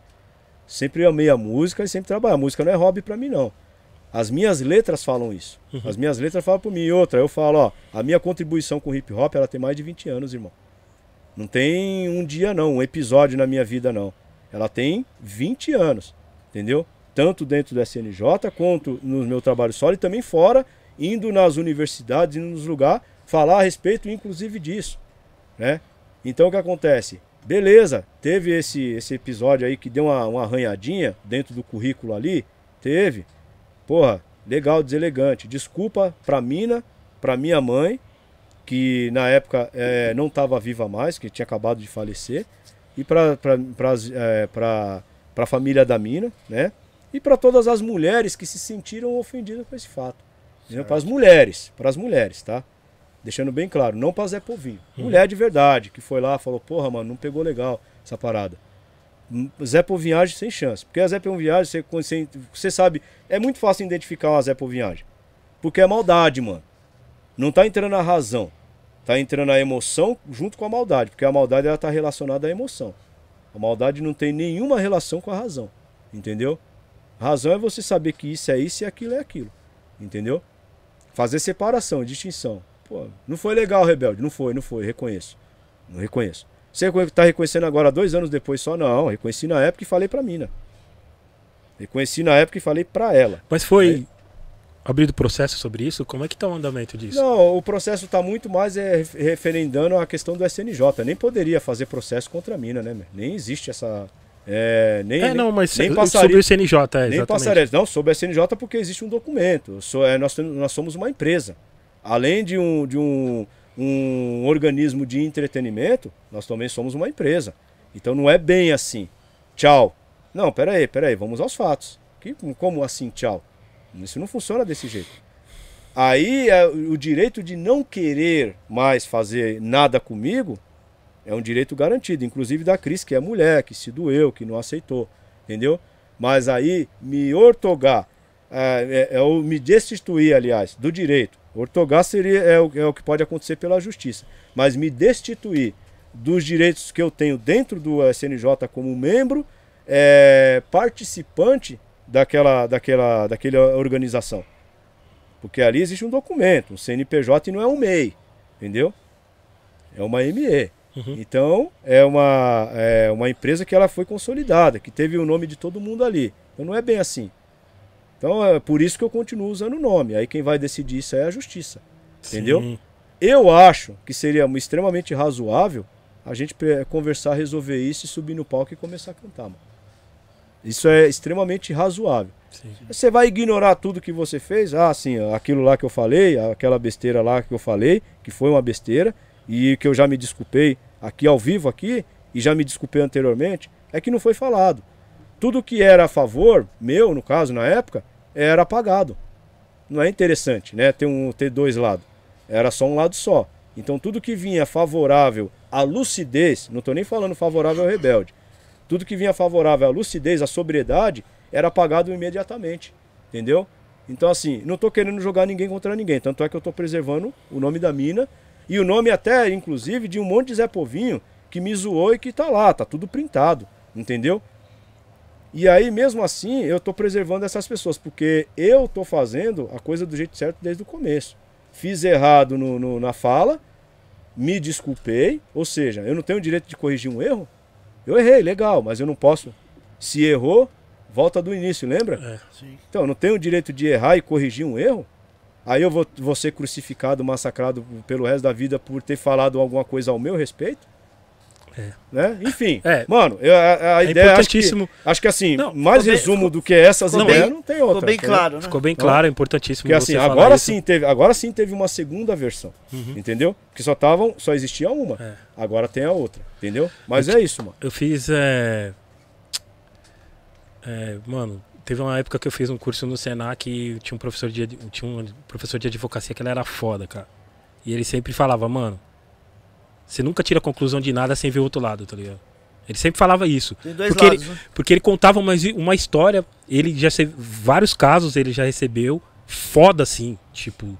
Sempre amei a música e sempre trabalhei. A música não é hobby para mim não. As minhas letras falam isso. As minhas letras falam por mim. E outra, eu falo, ó, a minha contribuição com hip hop, ela tem mais de 20 anos, irmão. Não tem um dia não, um episódio na minha vida não. Ela tem 20 anos, entendeu? Tanto dentro do SNJ quanto no meu trabalho solo e também fora, indo nas universidades, indo nos lugares, falar a respeito inclusive disso, né? Então o que acontece? Beleza, teve esse, esse episódio aí que deu uma, uma arranhadinha dentro do currículo ali, teve. Porra, legal, deselegante. Desculpa pra mina, pra minha mãe, que na época eh, não estava viva mais, que tinha acabado de falecer, e para a família da mina, né? E para todas as mulheres que se sentiram ofendidas com esse fato. Para as mulheres, para as mulheres, tá? Deixando bem claro, não para Zé Povinho. Mulher de verdade, que foi lá falou, porra, mano, não pegou legal essa parada. Zé Povinhagem sem chance. Porque a Zé Povinhagem, você, você, você sabe, é muito fácil identificar uma Zé Povinhagem. Porque é maldade, mano. Não tá entrando a razão. Tá entrando a emoção junto com a maldade. Porque a maldade ela tá relacionada à emoção. A maldade não tem nenhuma relação com a razão. Entendeu? Razão é você saber que isso é isso e aquilo é aquilo. Entendeu? Fazer separação, distinção. Pô, não foi legal, Rebelde. Não foi, não foi. Reconheço. Não reconheço. Você tá reconhecendo agora, dois anos depois só? Não. Reconheci na época e falei pra mina. Reconheci na época e falei pra ela. Mas foi abrido processo sobre isso? Como é que tá o andamento disso? Não, o processo está muito mais é, ref- referendando a questão do SNJ. Nem poderia fazer processo contra a mina, né? Nem existe essa. É, nem, é, não, mas nem sobre passaria, o CNJ, é, nem exatamente. passaria. Não, sobre a SNJ porque existe um documento. So- é, nós, nós somos uma empresa. Além de um, de um, um organismo de entretenimento, nós também somos uma empresa. Então não é bem assim. Tchau. Não, peraí, peraí, vamos aos fatos. Que, como assim, tchau? Isso não funciona desse jeito. Aí é, o direito de não querer mais fazer nada comigo é um direito garantido, inclusive da Cris, que é mulher, que se doeu, que não aceitou, entendeu? Mas aí me ortogar, é, é, é me destituir, aliás, do direito. Ortogar seria é o, é o que pode acontecer pela justiça, mas me destituir dos direitos que eu tenho dentro do SNJ como membro, é, participante daquela, daquela, daquela organização. Porque ali existe um documento, um CNPJ e não é um MEI, entendeu? É uma ME. Então, é uma, é uma empresa que ela foi consolidada, que teve o nome de todo mundo ali. Então não é bem assim. Então é por isso que eu continuo usando o nome. Aí quem vai decidir isso é a justiça. Entendeu? Sim. Eu acho que seria extremamente razoável a gente conversar, resolver isso e subir no palco e começar a cantar, mano. Isso é extremamente razoável. Sim. Você vai ignorar tudo que você fez? Ah, sim, aquilo lá que eu falei, aquela besteira lá que eu falei, que foi uma besteira, e que eu já me desculpei aqui ao vivo aqui, e já me desculpei anteriormente, é que não foi falado. Tudo que era a favor, meu, no caso, na época, era apagado. Não é interessante, né? Ter, um, ter dois lados. Era só um lado só. Então tudo que vinha favorável à lucidez, não estou nem falando favorável ao rebelde, tudo que vinha favorável à lucidez, à sobriedade, era apagado imediatamente. Entendeu? Então, assim, não tô querendo jogar ninguém contra ninguém. Tanto é que eu tô preservando o nome da mina e o nome até, inclusive, de um monte de Zé Povinho que me zoou e que tá lá, tá tudo printado. Entendeu? E aí, mesmo assim, eu tô preservando essas pessoas, porque eu tô fazendo a coisa do jeito certo desde o começo. Fiz errado no, no- na fala, me desculpei, ou seja, eu não tenho o direito de corrigir um erro. Eu errei, legal, mas eu não posso. Se errou, volta do início, lembra? Sim. Então, eu não tenho o direito de errar e corrigir um erro? Aí eu vou, vou ser crucificado, massacrado pelo resto da vida por ter falado alguma coisa ao meu respeito? É. Né? Enfim, É. mano, eu- a, a É ideia acho que, importantíssimo. acho que assim, Não, mais bem- resumo do que essas ficou ideias bem- não tem outra. Ficou bem entendeu? claro, né? Ficou bem claro, é importantíssimo Porque assim, você falar agora isso. sim, teve, agora sim teve uma segunda versão, Uhum. entendeu? Porque só tavam, só existia uma. É. Agora tem a outra, entendeu? Mas é isso, mano. Eu fiz. É... é, mano, teve uma época que eu fiz um curso no Senac e tinha um professor de, tinha um professor de advocacia que ele era foda, cara. E ele sempre falava, mano, você nunca tira conclusão de nada sem ver o outro lado, tá ligado? Ele sempre falava isso. Porque lados, né? Porque ele contava uma, uma história, ele já recebeu vários casos ele já recebeu, foda assim, tipo.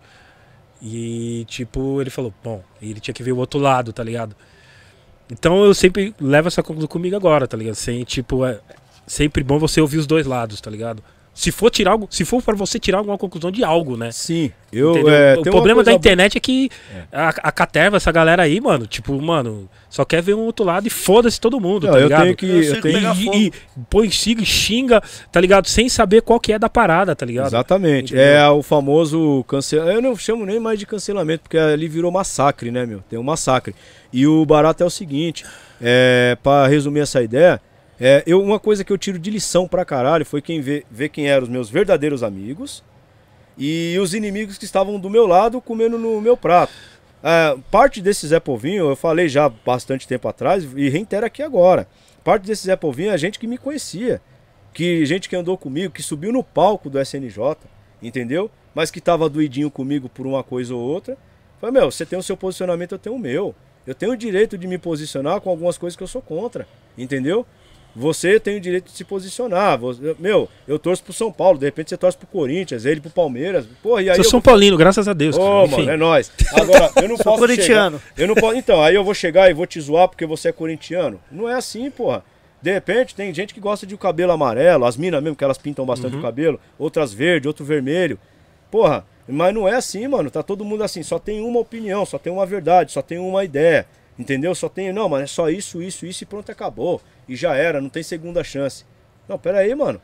E tipo, ele falou, bom, ele tinha que ver o outro lado, tá ligado? Então eu sempre levo essa conclusão comigo agora, tá ligado? Sem, tipo, é sempre bom você ouvir os dois lados, tá ligado? Se for tirar algo, se for para você tirar alguma conclusão de algo, né? Sim, eu. É, o problema da internet é que a, a caterva, essa galera aí, mano, tipo, mano, só quer ver um outro lado e foda-se todo mundo, Não, tá eu ligado? tenho que. Eu Eu tenho... E- e, põe xinga, xinga, tá ligado? Sem saber qual que é da parada, tá ligado? Exatamente. Entendeu? É o famoso cancelamento. Eu não chamo nem mais de cancelamento, porque ali virou massacre, né, meu? Tem um massacre. E o barato é o seguinte: é, para resumir essa ideia, é, eu, uma coisa que eu tiro de lição pra caralho foi quem vê, ver quem eram os meus verdadeiros amigos e os inimigos que estavam do meu lado comendo no meu prato. É, parte desse Zé Povinho, eu falei já bastante tempo atrás e reitero aqui agora. Parte desse Zé Povinho é gente que me conhecia que gente que andou comigo, que subiu no palco do SNJ, entendeu? Mas que tava doidinho comigo por uma coisa ou outra. Falei, meu, você tem o seu posicionamento, eu tenho o meu. Eu tenho o direito de me posicionar com algumas coisas que eu sou contra, entendeu? Você tem o direito de se posicionar. Você- meu, eu torço pro São Paulo, de repente você torce pro Corinthians, ele pro Palmeiras. Porra, e aí Sou eu São Paulino, graças a Deus. Ô. Enfim, mano, é nóis. Agora, eu não Sou posso corintiano. chegar- eu não posso, então, aí eu vou chegar e vou te zoar porque você é corintiano. Não é assim, porra. De repente, tem gente que gosta de o cabelo amarelo, as minas mesmo, que elas pintam bastante o cabelo, outras verde, outro vermelho. Porra, mas não é assim, mano. Tá todo mundo assim, só tem uma opinião, só tem uma verdade, só tem uma ideia. Entendeu? Só tem, não, mas é só isso, isso, isso e pronto, acabou. E já era, não tem segunda chance. Não, pera aí, mano.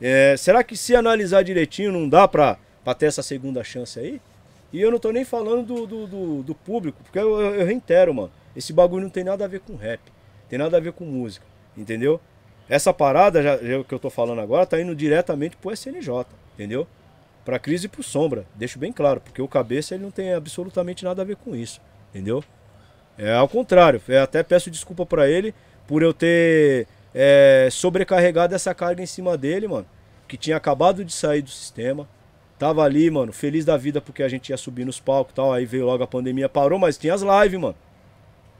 É, será que se analisar direitinho não dá pra, pra ter essa segunda chance aí? E eu não tô nem falando do, do, do- do público, porque eu, eu, eu reitero, mano. Esse bagulho não tem nada a ver com rap. Tem nada a ver com música. Entendeu? Essa parada já, já que eu tô falando agora tá indo diretamente pro SNJ. Entendeu? Pra crise e pro sombra. Deixo bem claro, porque o cabeça ele não tem absolutamente nada a ver com isso. Entendeu? É ao contrário. Eu até peço desculpa pra ele por eu ter é, sobrecarregado essa carga em cima dele, mano. Que tinha acabado de sair do sistema. Tava ali, mano, feliz da vida porque a gente ia subir nos palcos e tal. Aí veio logo a pandemia, parou, mas tinha as lives, mano.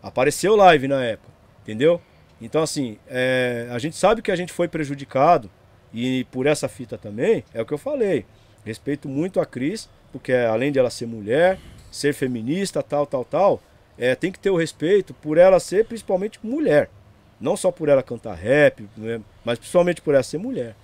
Apareceu live na época, entendeu? Então, assim, é, a gente sabe que a gente foi prejudicado. E por essa fita também, é o que eu falei. Respeito muito a Cris, porque além de ela ser mulher, ser feminista, tal, tal, tal, é, tem que ter o respeito por ela ser principalmente mulher. Não só por ela cantar rap, né, mas principalmente por ela ser mulher.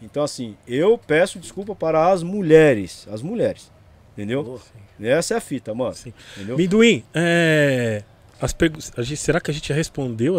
Então, assim, eu peço desculpa para as mulheres. As mulheres. Entendeu? Essa é a fita, mano. Sim. Entendeu? Minduim, é, as pergu- a gente- será que a gente já respondeu?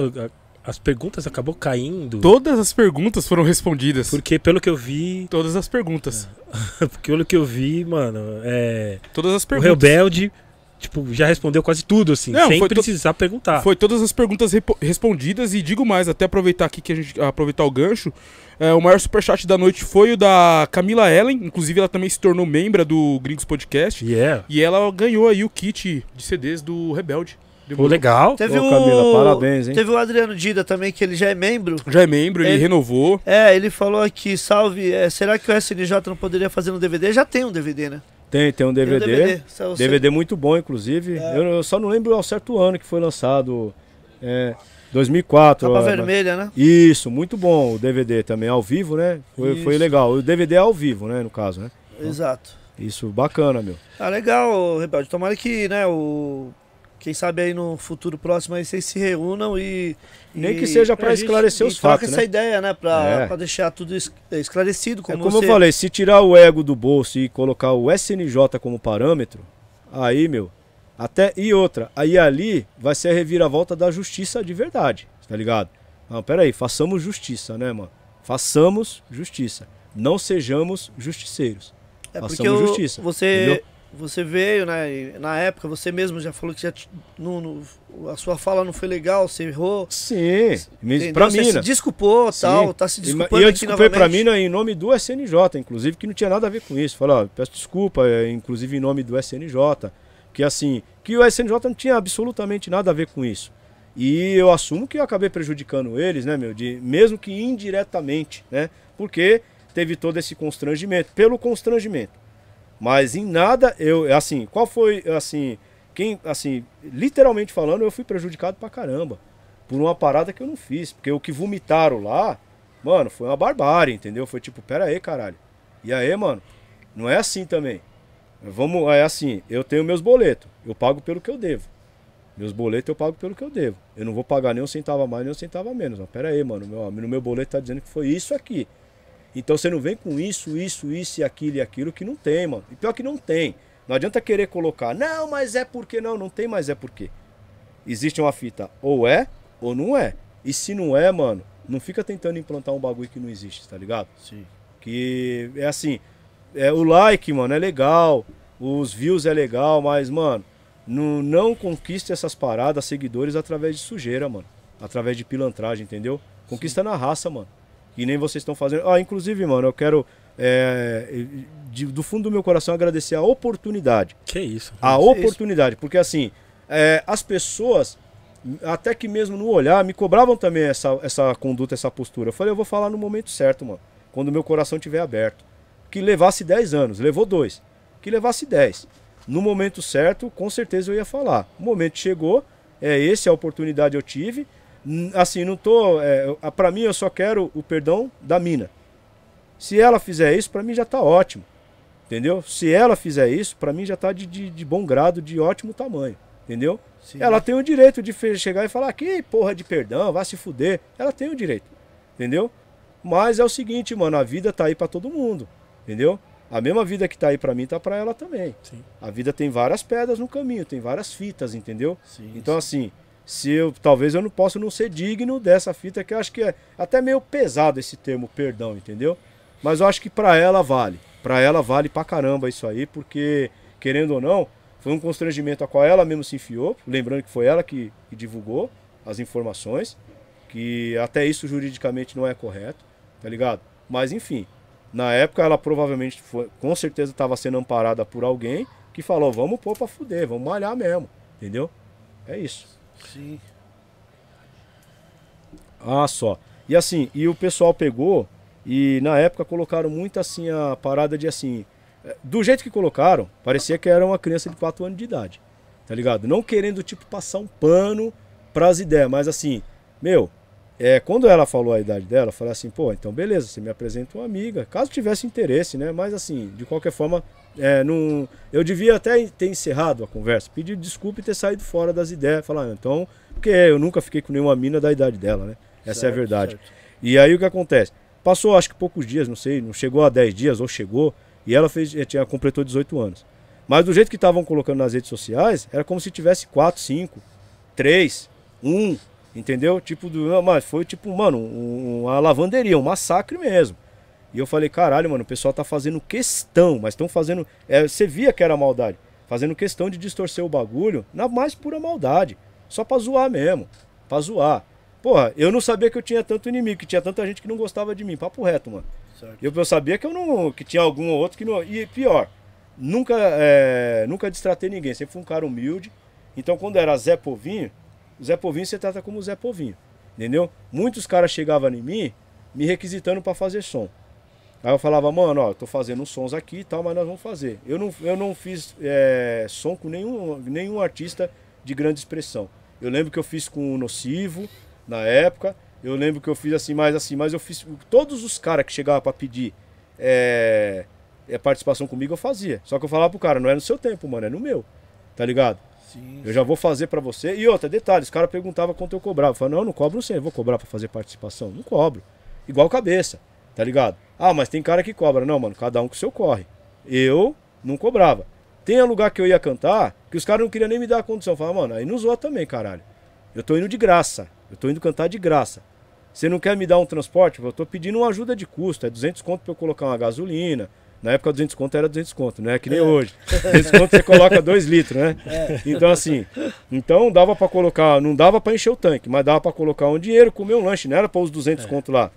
As perguntas acabou caindo? Todas as perguntas foram respondidas. Porque pelo que eu vi, Todas as perguntas. porque pelo que eu vi, mano, é, Todas as o perguntas. Rebelde, tipo, já respondeu quase tudo, assim, Não, sem precisar perguntar. Foi todas as perguntas respondidas e digo mais, até aproveitar aqui que a gente aproveitar o gancho. é, o maior superchat da noite foi o da Camila Ellen, inclusive ela também se tornou membra do Gringos Podcast Yeah. e ela ganhou aí o kit de CDs do Rebelde. Pô, legal. Teve Ô, o. Camila, parabéns, hein? Teve o Adriano Dida também, que ele já é membro. Já é membro, ele Ele- renovou. É, ele falou aqui, salve, é, será que o SNJ não poderia fazer no DVD? Já tem um DVD, né? Tem, tem um Tem um DVD. DVD. DVD muito bom, inclusive. É. Eu, eu só não lembro ao certo ano que foi lançado. É, 2004. Capa ó, vermelha, né? Isso, muito bom o DVD também, ao vivo, né? Foi, foi legal. O DVD é ao vivo, né, no caso, né? Exato. Isso, bacana, meu. Ah, legal, Rebelde. Tomara que, né, o... quem sabe aí no futuro próximo aí vocês se reúnam e. Nem e- que seja pra gente- esclarecer os troca fatos, essa né? ideia, né? Pra, É. deixar tudo es- esclarecido. É Como, como você... eu falei, se tirar o ego do bolso e colocar o SNJ como parâmetro, aí, meu, até e outra, aí ali vai ser a reviravolta da justiça de verdade, tá ligado? Não, pera aí, façamos justiça, né, mano? Façamos justiça. Não sejamos justiceiros. É porque Façamos o- justiça, você, entendeu? Você veio, né? Na época você mesmo já falou que já, a sua fala não foi legal, você errou. Sim, entendeu? pra você mim, se né? desculpou, Sim. tal, tá se desculpando e eu desculpei novamente. mim né, em nome do SNJ, inclusive, que não tinha nada a ver com isso. Falei, ó, peço desculpa, é, inclusive em nome do SNJ. Que assim, que o SNJ não tinha absolutamente nada a ver com isso. E eu assumo que eu acabei prejudicando eles, né, meu? De, mesmo que indiretamente, né? Porque teve todo esse constrangimento, pelo constrangimento. Mas em nada eu, assim, qual foi, assim, quem, assim, literalmente falando, eu fui prejudicado pra caramba. Por uma parada que eu não fiz. Porque o que vomitaram lá, mano, foi uma barbárie, entendeu? Foi tipo, pera aí, caralho. E aí, mano, não é assim também. Vamos, é assim, eu tenho meus boletos, eu pago pelo que eu devo. Meus boletos eu pago pelo que eu devo. Eu não vou pagar nem um centavo a mais, nem um centavo a menos. Não, pera aí, mano, meu, no meu boleto tá dizendo que foi isso aqui. Então você não vem com isso, isso, isso e aquilo e aquilo que não tem, mano. E pior que não tem. Não adianta querer colocar, não, mas é porque não, não tem, mas é porque. Existe uma fita, ou é, ou não é. E se não é, mano, não fica tentando implantar um bagulho que não existe, tá ligado? Sim. Que é assim, é, o like, mano, é legal, os views é legal, mas, mano, não, não conquiste essas paradas, seguidores, através de sujeira, mano. Através de pilantragem, entendeu? Conquista na raça, mano. Que nem vocês estão fazendo. Ah, inclusive, mano, eu quero, é, de- do fundo do meu coração, agradecer a oportunidade Que isso. a Isso. oportunidade. Porque assim, é, as pessoas, até que mesmo no olhar, me cobravam também essa, essa conduta, essa postura. Eu falei, eu vou falar no momento certo, mano. Quando meu coração estiver aberto. Que levasse 10 anos, levou dois. Que levasse 10. No momento certo, com certeza eu ia falar. O momento chegou, é esse a oportunidade eu tive. Assim, não tô. É, pra mim, eu só quero o perdão da mina. Se ela fizer isso, pra mim já tá ótimo. Entendeu? Se ela fizer isso, pra mim já tá de, de, de bom grado, de ótimo tamanho. Entendeu? Sim. Ela tem o direito de chegar e falar que porra de perdão, vai se fuder. Ela tem o direito. Entendeu? Mas é o seguinte, mano, a vida tá aí pra todo mundo. Entendeu? A mesma vida que tá aí pra mim tá pra ela também. Sim. A vida tem várias pedras no caminho, tem várias fitas, entendeu? Sim, Então assim, se eu talvez eu não possa não ser digno dessa fita que eu acho que é até meio pesado esse termo perdão, entendeu? Mas eu acho que pra ela vale. Pra ela vale pra caramba isso aí, porque querendo ou não, foi um constrangimento a qual ela mesmo se enfiou, lembrando que foi ela que, que divulgou as informações, que até isso juridicamente não é correto, tá ligado? Mas enfim, na época ela provavelmente foi, com certeza estava sendo amparada por alguém que falou, vamos pôr pra fuder, vamos malhar mesmo, entendeu? É isso. Sim. Ah, só. E assim, e o pessoal pegou e na época colocaram muito assim a parada de assim. eh, Do jeito que colocaram, parecia que era uma criança de 4 anos de idade. Tá ligado? Não querendo, tipo, passar um pano pras ideias, mas assim, meu, é, quando ela falou a idade dela, eu falei assim, pô, então beleza, você me apresenta uma amiga. Caso tivesse interesse, né? Mas assim, de qualquer forma, é, não, eu devia até ter encerrado a conversa, pedir desculpa e ter saído fora das ideias. Falar, ah, então, porque eu nunca fiquei com nenhuma mina da idade dela, né? Essa é a Certo, verdade. certo. E aí o que acontece? Passou acho que poucos dias, não sei, não chegou a 10 dias ou chegou, e ela fez, eh, tinha, completou 18 anos. Mas do jeito que estavam colocando nas redes sociais, era como se tivesse 4, 5, 3, 1, entendeu? Tipo, do, mas foi tipo, mano, um- uma lavanderia, um massacre mesmo. E eu falei, caralho, mano, o pessoal tá fazendo questão, mas estão fazendo. é, você via que era maldade. Fazendo questão de distorcer o bagulho na mais pura maldade. Só pra zoar mesmo. Pra zoar. Porra, eu não sabia que eu tinha tanto inimigo, que tinha tanta gente que não gostava de mim. Papo reto, mano. Certo. Eu, eu sabia que eu não. que tinha algum ou outro que não. E pior, nunca, é, nunca distratei ninguém. Sempre fui um cara humilde. Então quando era Zé Povinho, Zé Povinho você trata como Zé Povinho. Entendeu? Muitos caras chegavam em mim me requisitando pra fazer som. Aí eu falava, mano, ó, tô fazendo uns sons aqui e tal, mas nós vamos fazer. Eu não, eu não fiz é, som com nenhum, nenhum artista de grande expressão. Eu lembro que eu fiz com o Nocivo na época. Eu lembro que eu fiz assim, mais assim, mas eu fiz. Todos os caras que chegavam pra pedir é, é, participação comigo, eu fazia. Só que eu falava pro cara, não é no seu tempo, mano, é no meu. Tá ligado? Sim. Eu já vou fazer pra você. E outra, detalhe, os caras perguntavam quanto eu cobrava. Eu falei, não, eu não cobro sim, eu vou cobrar pra fazer participação. Não cobro. Igual cabeça, tá ligado? Ah, mas tem cara que cobra. Não, mano, cada um com o seu corre. Eu não cobrava. Tem lugar que eu ia cantar que os caras não queriam nem me dar a condição. Eu falava, mano, aí não zoa também, caralho. Eu tô indo de graça. Eu tô indo cantar de graça. Você não quer me dar um transporte? Eu tô pedindo uma ajuda de custo. É 200 conto pra eu colocar uma gasolina. Na época 200 conto era 200 conto, não é que nem hoje. 200 conto você coloca 2 litros, né? Então assim, então dava pra colocar, não dava pra encher o tanque, mas dava pra colocar um dinheiro, comer um lanche, não era pra os 200 conto lá.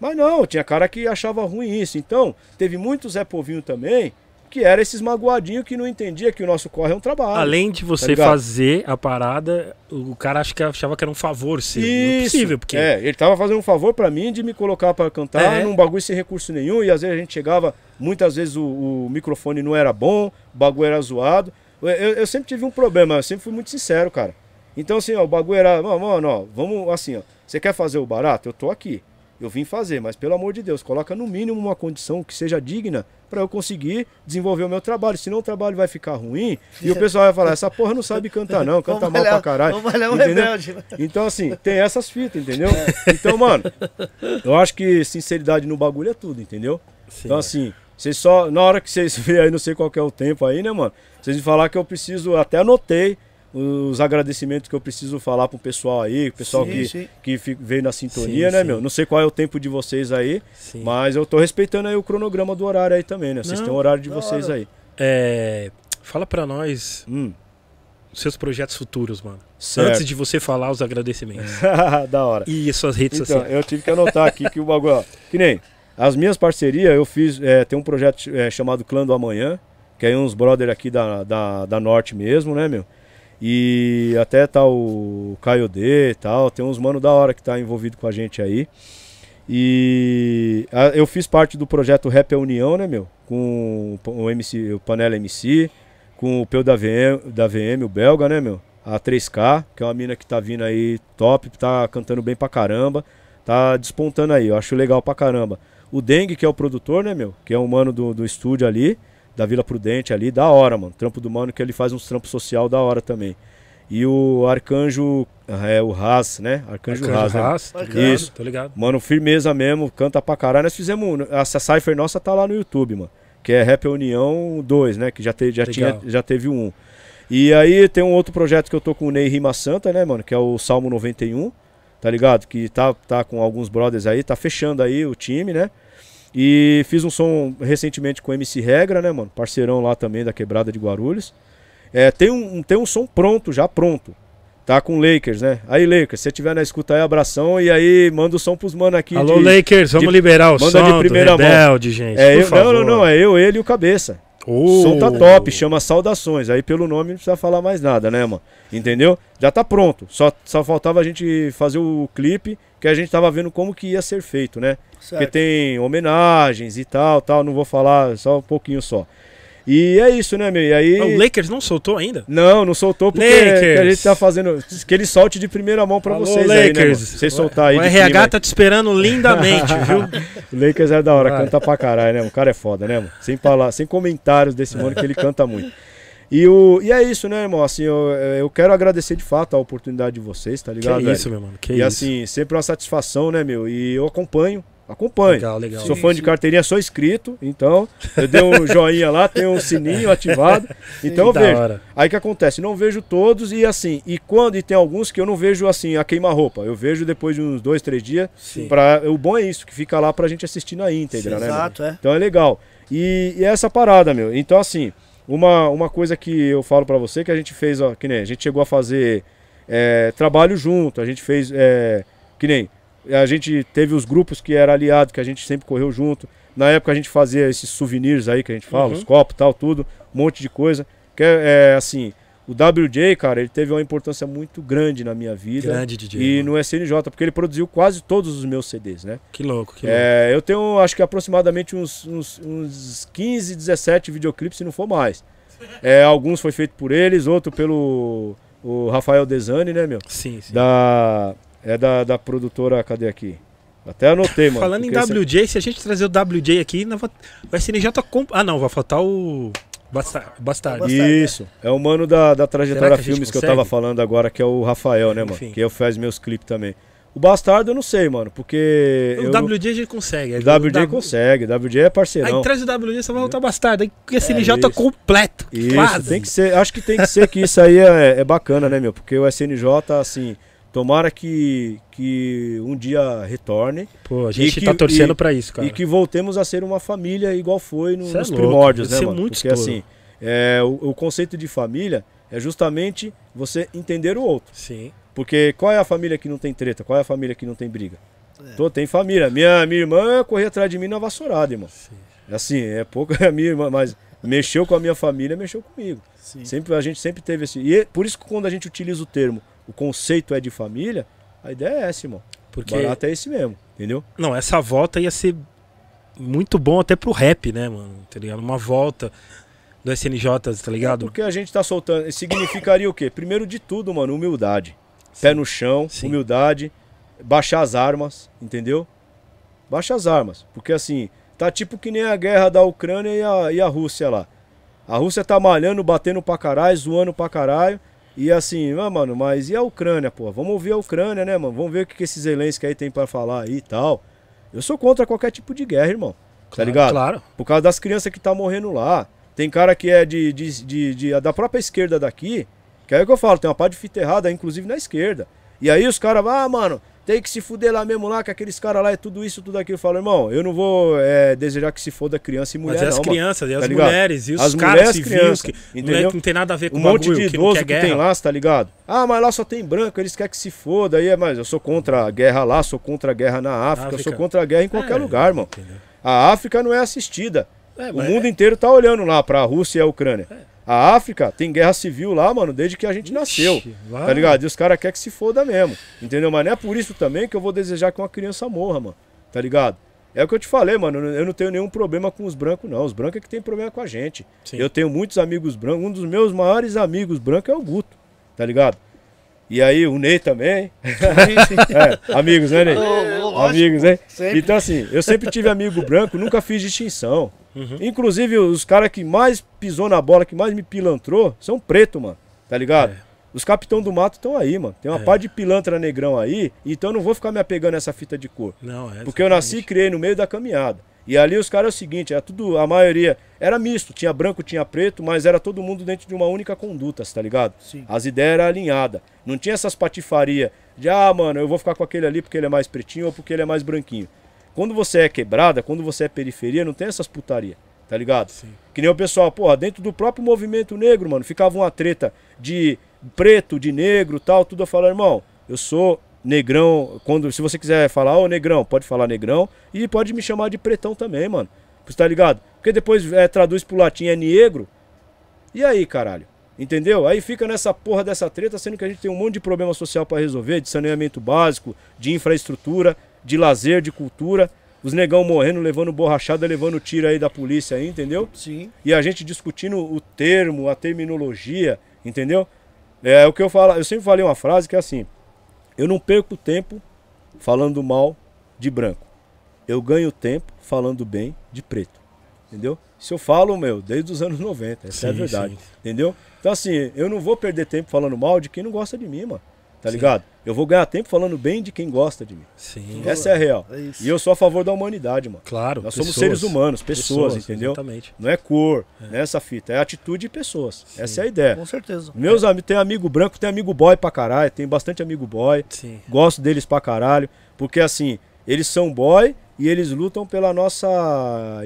Mas não, tinha cara que achava ruim isso. Então, teve muitos Zé Povinho também, que eram esses magoadinhos que não entendia que o nosso corre é um trabalho. Além de você ligado? fazer a parada, o cara acho que achava que era um favor seu. Não é possível, porque. É, ele tava fazendo um favor pra mim de me colocar pra cantar É. num bagulho sem recurso nenhum. E às vezes a gente chegava, muitas vezes o, o microfone não era bom, o bagulho era zoado. Eu, eu- eu sempre tive um problema, eu sempre fui muito sincero, cara. Então assim, ó, o bagulho era, mano, ó, vamos assim, ó. Você quer fazer o barato? Eu tô aqui. Eu vim fazer, mas pelo amor de Deus, coloca no mínimo uma condição que seja digna pra eu conseguir desenvolver o meu trabalho. Senão o trabalho vai ficar ruim e o pessoal vai falar: essa porra não sabe cantar, não, canta Vamos mal pra caralho. Um rebelde. né? Então, assim, tem essas fitas, entendeu? Então, mano, eu acho que sinceridade no bagulho é tudo, entendeu? Sim. Então, assim, vocês só. Na hora que vocês verem aí, não sei qual que é o tempo aí, né, mano? Vocês me falar que eu preciso, até anotei os agradecimentos que eu preciso falar pro pessoal aí, o pessoal Sim, que, sim. que veio na sintonia, Sim, né, sim. meu? Não sei qual é o tempo de vocês aí, Sim. mas eu tô respeitando aí o cronograma do horário aí também, né? Vocês Não, têm o horário de vocês hora. aí. É, fala pra nós Hum, os seus projetos futuros, mano. certo. Antes de você falar os agradecimentos. da hora. E suas redes Então, sociais. eu tive que anotar aqui que o bagulho, ó, que nem as minhas parcerias, eu fiz, é, tem um projeto é, chamado Clã do Amanhã, que é uns brother aqui da, da, da Norte mesmo, né, meu? E até tá o Caio D e tal, tem uns mano da hora que tá envolvido com a gente aí. E eu fiz parte do projeto Rap é União, né, meu? Com o, MC, o Panela MC, com o Peu da VM, da VM, o belga, né, meu? A 3K, que é uma mina que tá vindo aí top, tá cantando bem pra caramba, tá despontando aí, eu acho legal pra caramba. O Dengue, que é o produtor, né, meu? Que é um mano do, do estúdio ali, da Vila Prudente ali, da hora, mano. Trampo do mano que ele faz uns trampos social da hora também. E o Arcanjo, é o Haas, né? Arcanjo, Arcanjo Haas, né? Haas, Bacana. ligado, Isso. Tô ligado. Mano, firmeza mesmo, canta pra caralho. Nós fizemos. Essa Cypher nossa tá lá no YouTube, mano. Que é Rap União 2, né? Que já, te, já, tinha, já teve um. E aí tem um outro projeto que eu tô com o Ney Rima Santa, né, mano? Que é o Salmo 91, tá ligado? Que tá, tá com alguns brothers aí, tá fechando aí o time, né? E fiz um som recentemente com o MC Regra, né, mano? Parceirão lá também da Quebrada de Guarulhos. É, tem, um, tem um som pronto, já pronto. Tá com o Lakers, né? Aí, Lakers, se você tiver na escuta aí, abração. E aí, manda o som pros mano aqui. Alô, de- Lakers, vamos de- liberar o manda som de do primeira mão. Rebelde, gente. É, eu, não, não, não, é eu, ele e o Cabeça. O Ô, som tá top, chama Saudações. Aí pelo nome não precisa falar mais nada, né, mano? Entendeu? Já tá pronto. Só, só faltava a gente fazer o clipe, que a gente tava vendo como que ia ser feito, né? Porque Certo. tem homenagens e tal, tal. Não vou falar, só um pouquinho só. E é isso, né, meu? E aí. O Lakers não soltou ainda? Não, não soltou porque Lakers. que a gente tá fazendo. Que ele solte de primeira mão pra Alô, vocês aí, né? Lakers. Vocês soltar aí. O RH clima tá te esperando lindamente, viu? O Lakers é da hora, Vai. canta pra caralho, né? O cara é foda, né, mano? Sem falar, sem comentários desse mano que ele canta muito. E, o, e é isso, né, irmão? Assim, eu, eu quero agradecer de fato a oportunidade de vocês, tá Que ligado? velho? isso, meu mano. Que e assim, sempre uma satisfação, né, meu? E eu acompanho, acompanho. legal, legal. Sou Sim, fã de sim. carteirinha, sou inscrito, então eu dei um joinha lá, tem um sininho ativado. Então eu da vejo. hora. Aí que acontece? Não vejo todos e assim, e quando e tem alguns que eu não vejo assim a queima-roupa. Eu vejo depois de uns dois, três dias. Sim. Pra, o bom é isso, que fica lá pra gente assistir na íntegra, Sim, né? Exato, é. Então é legal. E, e é essa parada, meu. Então, assim, uma, uma coisa que eu falo pra você que a gente fez, ó, que nem a gente chegou a fazer é, trabalho junto, a gente fez, é, que nem a gente teve os grupos que era aliado, que a gente sempre correu junto. Na época a gente fazia esses souvenirs aí que a gente fala, Uhum. os copos tal, tudo, um monte de coisa. Que é, é, assim, o WJ, cara, ele teve uma importância muito grande na minha vida. Grande DJ. E mano. no SNJ, porque ele produziu quase todos os meus CDs, né? Que louco, que louco. É, eu tenho, acho que aproximadamente uns, uns, uns 15, 17 videoclipes, se não for mais. É, alguns foi feito por eles, outro pelo o Rafael Desani, né, meu? Sim, sim. Da, é da, da produtora, cadê aqui? Até anotei, mano. Falando em WJ, se a gente trazer o WJ aqui, não vai- o SNJ comp... Ah, não, vai faltar o Bastardo. Bastardo. Bastardo. Isso. É o mano da, da trajetória que filmes que eu tava falando agora, que é o Rafael, né, mano? Enfim. Que eu faz meus clipes também. O Bastardo eu não sei, mano, porque. O eu- WJ a gente consegue. o aí WJ W- consegue, o WJ é parceirão. Aí traz o WJ, você vai voltar bastardo. Aí o SNJ isso. completo. Isso, quase. tem que ser. Acho que tem que ser que isso aí é, é bacana, né, meu? Porque o SNJ, assim, tomara que, que um dia retorne Pô, a gente que- tá torcendo e- pra isso, cara. e que voltemos a ser uma família igual foi no- é nos louco, primórdios, né, ser mano? muito Porque estouro. assim, é, o, o conceito de família é justamente você entender o outro. Sim. Porque qual é a família que não tem treta? Qual é a família que não tem briga? Tô, tem família. Minha, minha irmã corria atrás de mim na vassourada, irmão. Assim, é pouco a minha irmã, mas mexeu com a minha família, mexeu comigo. Sim. Sempre a gente sempre teve esse. E é por isso que quando a gente utiliza o termo, o conceito é de família, a ideia é essa, irmão. Porque. O barato é esse mesmo, entendeu? Não, essa volta ia ser muito bom até pro rap, né, mano? Tá ligado? Uma volta do SNJ, tá ligado? Porque a gente tá soltando. Significaria o quê? Primeiro de tudo, mano, humildade. Pé no chão, Sim. humildade, baixar as armas, entendeu? Baixa as armas. Porque assim, tá tipo que nem a guerra da Ucrânia e a, e a Rússia lá. A Rússia tá malhando, batendo pra caralho, zoando pra caralho. E assim, ah, mano, mas e a Ucrânia, pô? Vamos ouvir a Ucrânia, né, mano? Vamos ver o que, que esses Zelensky aí tem pra falar aí e tal. Eu sou contra qualquer tipo de guerra, irmão. Tá Claro, ligado? Claro. Por causa das crianças que tá morrendo lá. Tem cara que é de, de, de- de- da própria esquerda daqui, que é o que eu falo, tem uma pá de fita errada, inclusive na esquerda. E aí os caras, ah, mano, tem que se fuder lá mesmo lá, que aqueles caras lá é tudo isso, tudo aquilo. Eu falo, irmão, eu não vou é, desejar que se foda criança e mulher, Mas e as não, mano. crianças, e as tá mulheres, e os As caras mulheres, civis, crianças, que não, é- entendeu? não tem nada a ver com Um o monte bagulho, de que idoso que, guerra. tem lá, tá ligado? Ah, mas lá só tem branco, eles querem que se foda. Aí é, mas eu sou contra a guerra lá, sou contra a guerra na África, eu África. sou contra a guerra em qualquer É, lugar, irmão. entendeu? A África não é assistida. É, O mundo inteiro tá olhando lá pra Rússia e a Ucrânia. A África tem guerra civil lá, mano, desde que a gente nasceu. Ixi, Tá ligado? E os caras querem que se foda mesmo. Entendeu? Mas não é por isso também que eu vou desejar que uma criança morra, mano. Tá ligado? É o que eu te falei, mano. Eu não tenho nenhum problema com os brancos, não. Os brancos é que tem problema com a gente. Sim. Eu tenho muitos amigos brancos. Um dos meus maiores amigos brancos é o Guto. Tá ligado? E aí, o Ney também. É, amigos, né, Ney? Amigos, né? sempre. Então, assim, eu sempre tive amigo branco, nunca fiz distinção. Uhum. Inclusive, os caras que mais pisou na bola, que mais me pilantrou, são preto, mano. Tá ligado? É. Os capitão do mato estão aí, mano. Tem uma É. par de pilantra negrão aí, então eu não vou ficar me apegando a essa fita de cor. Não, é Porque eu nasci e criei no meio da caminhada. E ali os caras é o seguinte, era tudo, a maioria era misto, tinha branco, tinha preto, mas era todo mundo dentro de uma única conduta, tá ligado? Sim. As ideias eram alinhadas. Não tinha essas patifarias de, ah, mano, eu vou ficar com aquele ali porque ele é mais pretinho ou porque ele é mais branquinho. Quando você é quebrada, quando você é periferia, não tem essas putaria, tá ligado? Sim. Que nem o pessoal, porra, dentro do próprio movimento negro, mano, ficava uma treta de preto, de negro tal, tudo eu falo, irmão, eu sou negrão, quando, se você quiser falar, ô negrão, pode falar negrão, e pode me chamar de pretão também, mano. Você tá ligado? Porque depois é, traduz pro latim é negro. E aí, caralho? Entendeu? Aí fica nessa porra dessa treta, sendo que a gente tem um monte de problema social pra resolver, de saneamento básico, de infraestrutura, de lazer, de cultura. Os negão morrendo, levando borrachada, levando tiro aí da polícia aí, entendeu? Sim. e a gente discutindo o termo, a terminologia, entendeu? É o que eu falo, eu sempre falei uma frase que é assim: eu não perco tempo falando mal de branco. Eu ganho tempo falando bem de preto. Entendeu? Isso eu falo, meu, desde os anos 90, essa é a Sim, verdade. sim. Entendeu? Então assim, eu não vou perder tempo falando mal de quem não gosta de mim, mano. Tá Sim. ligado? Eu vou ganhar tempo falando bem de quem gosta de mim. Sim. Essa é a real. É isso. E eu sou a favor da humanidade, mano. Claro. Nós somos pessoas. seres humanos, pessoas, entendeu? Exatamente. Não é cor, não é essa fita, é atitude e pessoas. Essa é a ideia. Com certeza. Meus amigos, tem amigo branco, tem amigo boy pra caralho, tem bastante amigo boy. Sim. Gosto deles pra caralho, porque assim, eles são boy e eles lutam pela nossa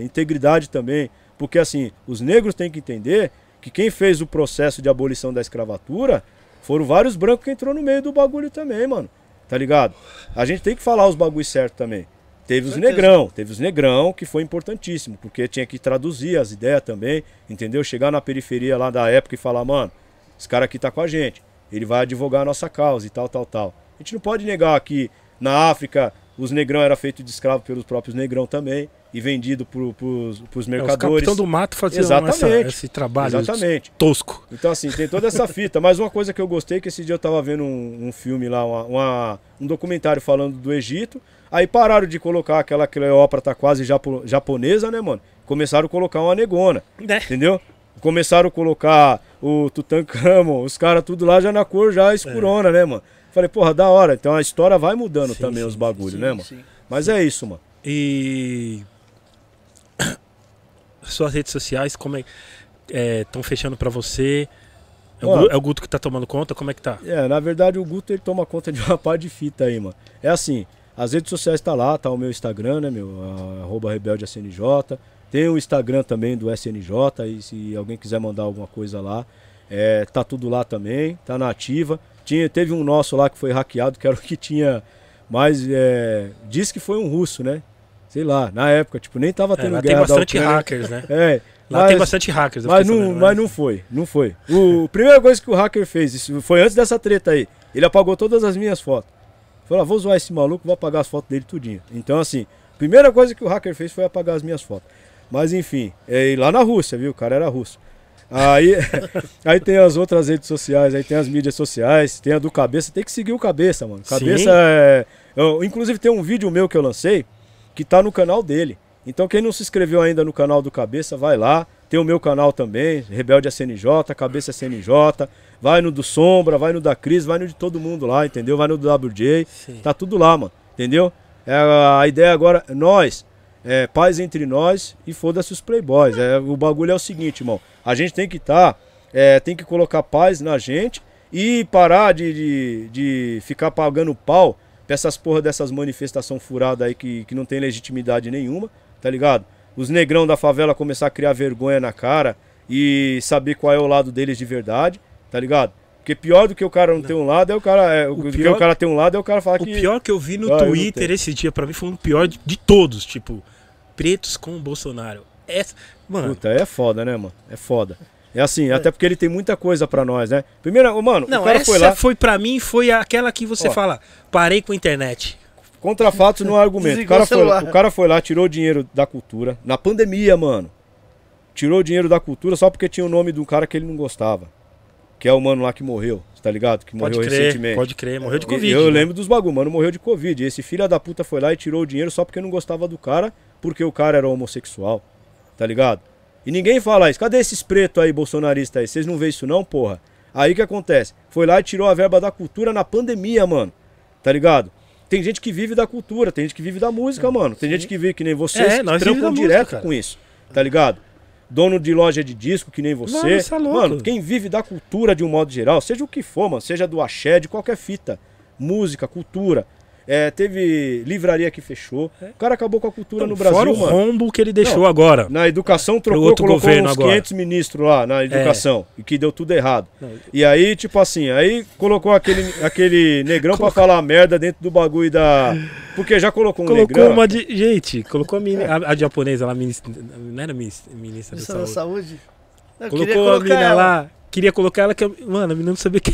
integridade também. Porque assim, os negros têm que entender que quem fez o processo de abolição da escravatura foram vários brancos que entrou no meio do bagulho também, mano. Tá ligado? A gente tem que falar os bagulhos certos também. Teve os negrão, teve os negrão, que foi importantíssimo, porque tinha que traduzir as ideias também, entendeu? Chegar na periferia lá da época e falar, mano, esse cara aqui tá com a gente, ele vai advogar a nossa causa e tal, tal, tal. A gente não pode negar que na África os negrão era feito de escravo pelos próprios negrão também e vendido pros É, os mercadores. capitão do mato Exatamente. essa- esse trabalho Exatamente. tosco. Então, assim, tem toda essa fita. Mas uma coisa que eu gostei, que esse dia eu tava vendo um, um filme lá, uma- uma- um documentário falando do Egito. Aí pararam de colocar aquela Cleópatra quase japo- japonesa, né, mano? Começaram a colocar uma negona, Né? entendeu? começaram a colocar o Tutankhamon, os caras tudo lá já na cor já escurona, né, mano? Falei, porra, da hora. Então a história vai mudando Sim, também sim, os bagulhos, né, mano? sim. Mas é isso, mano. E suas redes sociais, como é estão fechando pra você? É o, é o Guto que tá tomando conta? Como é que tá? É, na verdade o Guto ele toma conta de uma par de fita aí, mano. É assim, as redes sociais tá lá, tá o meu Instagram, né, meu, arroba. Tem o Instagram também do SNJ, e se alguém quiser mandar alguma coisa lá, é, tá tudo lá também, tá na ativa. Tinha, teve um nosso lá que foi hackeado, que era o que tinha mais. É, diz que foi um russo, né? Sei lá, na época, tipo, nem tava É, tendo lá guerra tem bastante hackers, né? É, Lá mas- tem bastante hackers. mas não, sabendo, mas não foi, não foi. O a primeira coisa que o hacker fez, isso foi antes dessa treta aí. Ele apagou todas as minhas fotos. Falou, ah, vou zoar esse maluco, vou apagar as fotos dele tudinho. Então assim, a primeira coisa que o hacker fez foi apagar as minhas fotos. Mas enfim, é lá na Rússia, viu? O cara era russo. Aí, aí tem as outras redes sociais, aí tem as mídias sociais, tem a do Cabeça, tem que seguir o Cabeça, mano. Cabeça Sim. é. eu- inclusive tem um vídeo meu que eu lancei que tá no canal dele. Então quem não se inscreveu ainda no canal do Cabeça, vai lá. Tem o meu canal também, Rebelde SNJ, Cabeça SNJ. Vai no do Sombra, vai no da Cris, vai no de todo mundo lá, entendeu? Vai no do WJ. Sim. Tá tudo lá, mano. Entendeu? É, a ideia agora, nós, é, paz entre nós e foda-se os playboys. É, o bagulho é o seguinte, irmão. A gente tem que estar, tem que colocar paz na gente e parar de, de, de ficar pagando pau pra essas porra dessas manifestações furadas aí que, que não tem legitimidade nenhuma, tá ligado? Os negrão da favela começar a criar vergonha na cara e saber qual é o lado deles de verdade, tá ligado? Porque pior do que o cara não, ter um lado é o cara. É, o pior- o cara ter um lado é o cara falar O que. pior que eu vi no Ah, não Twitter esse dia, pra mim, foi um pior de, de todos. Tipo, pretos com o Bolsonaro. Essa, mano, Puta, é foda, né, mano? É foda. É assim, até porque ele tem muita coisa pra nós, né? Primeiro, mano, não, o cara essa foi lá, foi pra mim, foi aquela que você Ó. fala, parei com a internet. contra fatos no argumento. O cara, o foi, celular. o cara foi lá, tirou o dinheiro da cultura, na pandemia, mano. Tirou o dinheiro da cultura só porque tinha o nome de um cara que ele não gostava. Que é o mano lá que morreu, tá ligado? Que Pode morreu crer, recentemente. pode crer, morreu de E- Covid. Eu né? lembro dos bagulho, mano, morreu de Covid. E esse filho da puta foi lá e tirou o dinheiro só porque não gostava do cara, porque o cara era homossexual. Tá ligado? E ninguém fala isso. Cadê esses pretos aí, bolsonaristas aí? Vocês não vê isso não, porra? Aí que acontece? Foi lá e tirou a verba da cultura na pandemia, mano. Tá ligado? Tem gente que vive da cultura, tem gente que vive da música, mano. Tem gente que vive que nem vocês, É, que nós trampam música, direto com isso. Tá ligado? Dono de loja de disco que nem você. Mano, isso é louco. Mano, quem vive da cultura de um modo geral, seja o que for, mano, seja do axé, de qualquer fita, música, cultura. É, teve livraria que fechou. O cara acabou com a cultura no Brasil, Fora o mano. rombo que ele deixou Não. agora. Na educação trocou, outro colocou governo uns agora. 500 ministros lá na educação, e que deu tudo errado. Não. E aí, tipo assim, aí colocou aquele, aquele negrão pra falar merda dentro do bagulho da... Porque já colocou um Colocou negrão... uma de. Gente, colocou a, mini- a, a japonesa lá, ministra, não era ministra, ministra da Ministra da saúde. Saúde. Eu queria Colocou a colocar mina ela. lá. Queria colocar ela que. Mano, a menina não sabia que.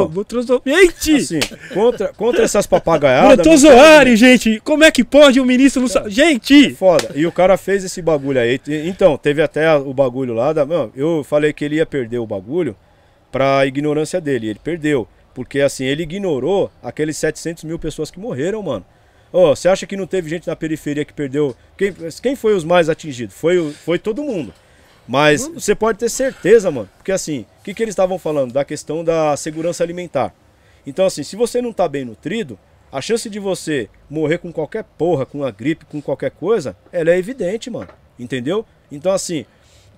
Não. Botrosou. Gente! Assim, contra, contra essas papagaiadas... Botrozoário, gente! Como é que pode um ministro não saber? Gente! Foda. E o cara fez esse bagulho aí. Então, teve até o bagulho lá. Da... Mano, eu falei que ele ia perder o bagulho pra ignorância dele. Ele perdeu. Porque assim, ele ignorou aqueles 700 mil pessoas que morreram, mano. Ô, você acha que não teve gente na periferia que perdeu? Quem, quem foi os mais atingidos? Foi, o- foi todo mundo. Mas você pode ter certeza, mano. Porque assim, o que, que eles estavam falando? Da questão da segurança alimentar. Então, assim, se você não tá bem nutrido, a chance de você morrer com qualquer porra, com a gripe, com qualquer coisa, ela é evidente, mano. Entendeu? Então, assim,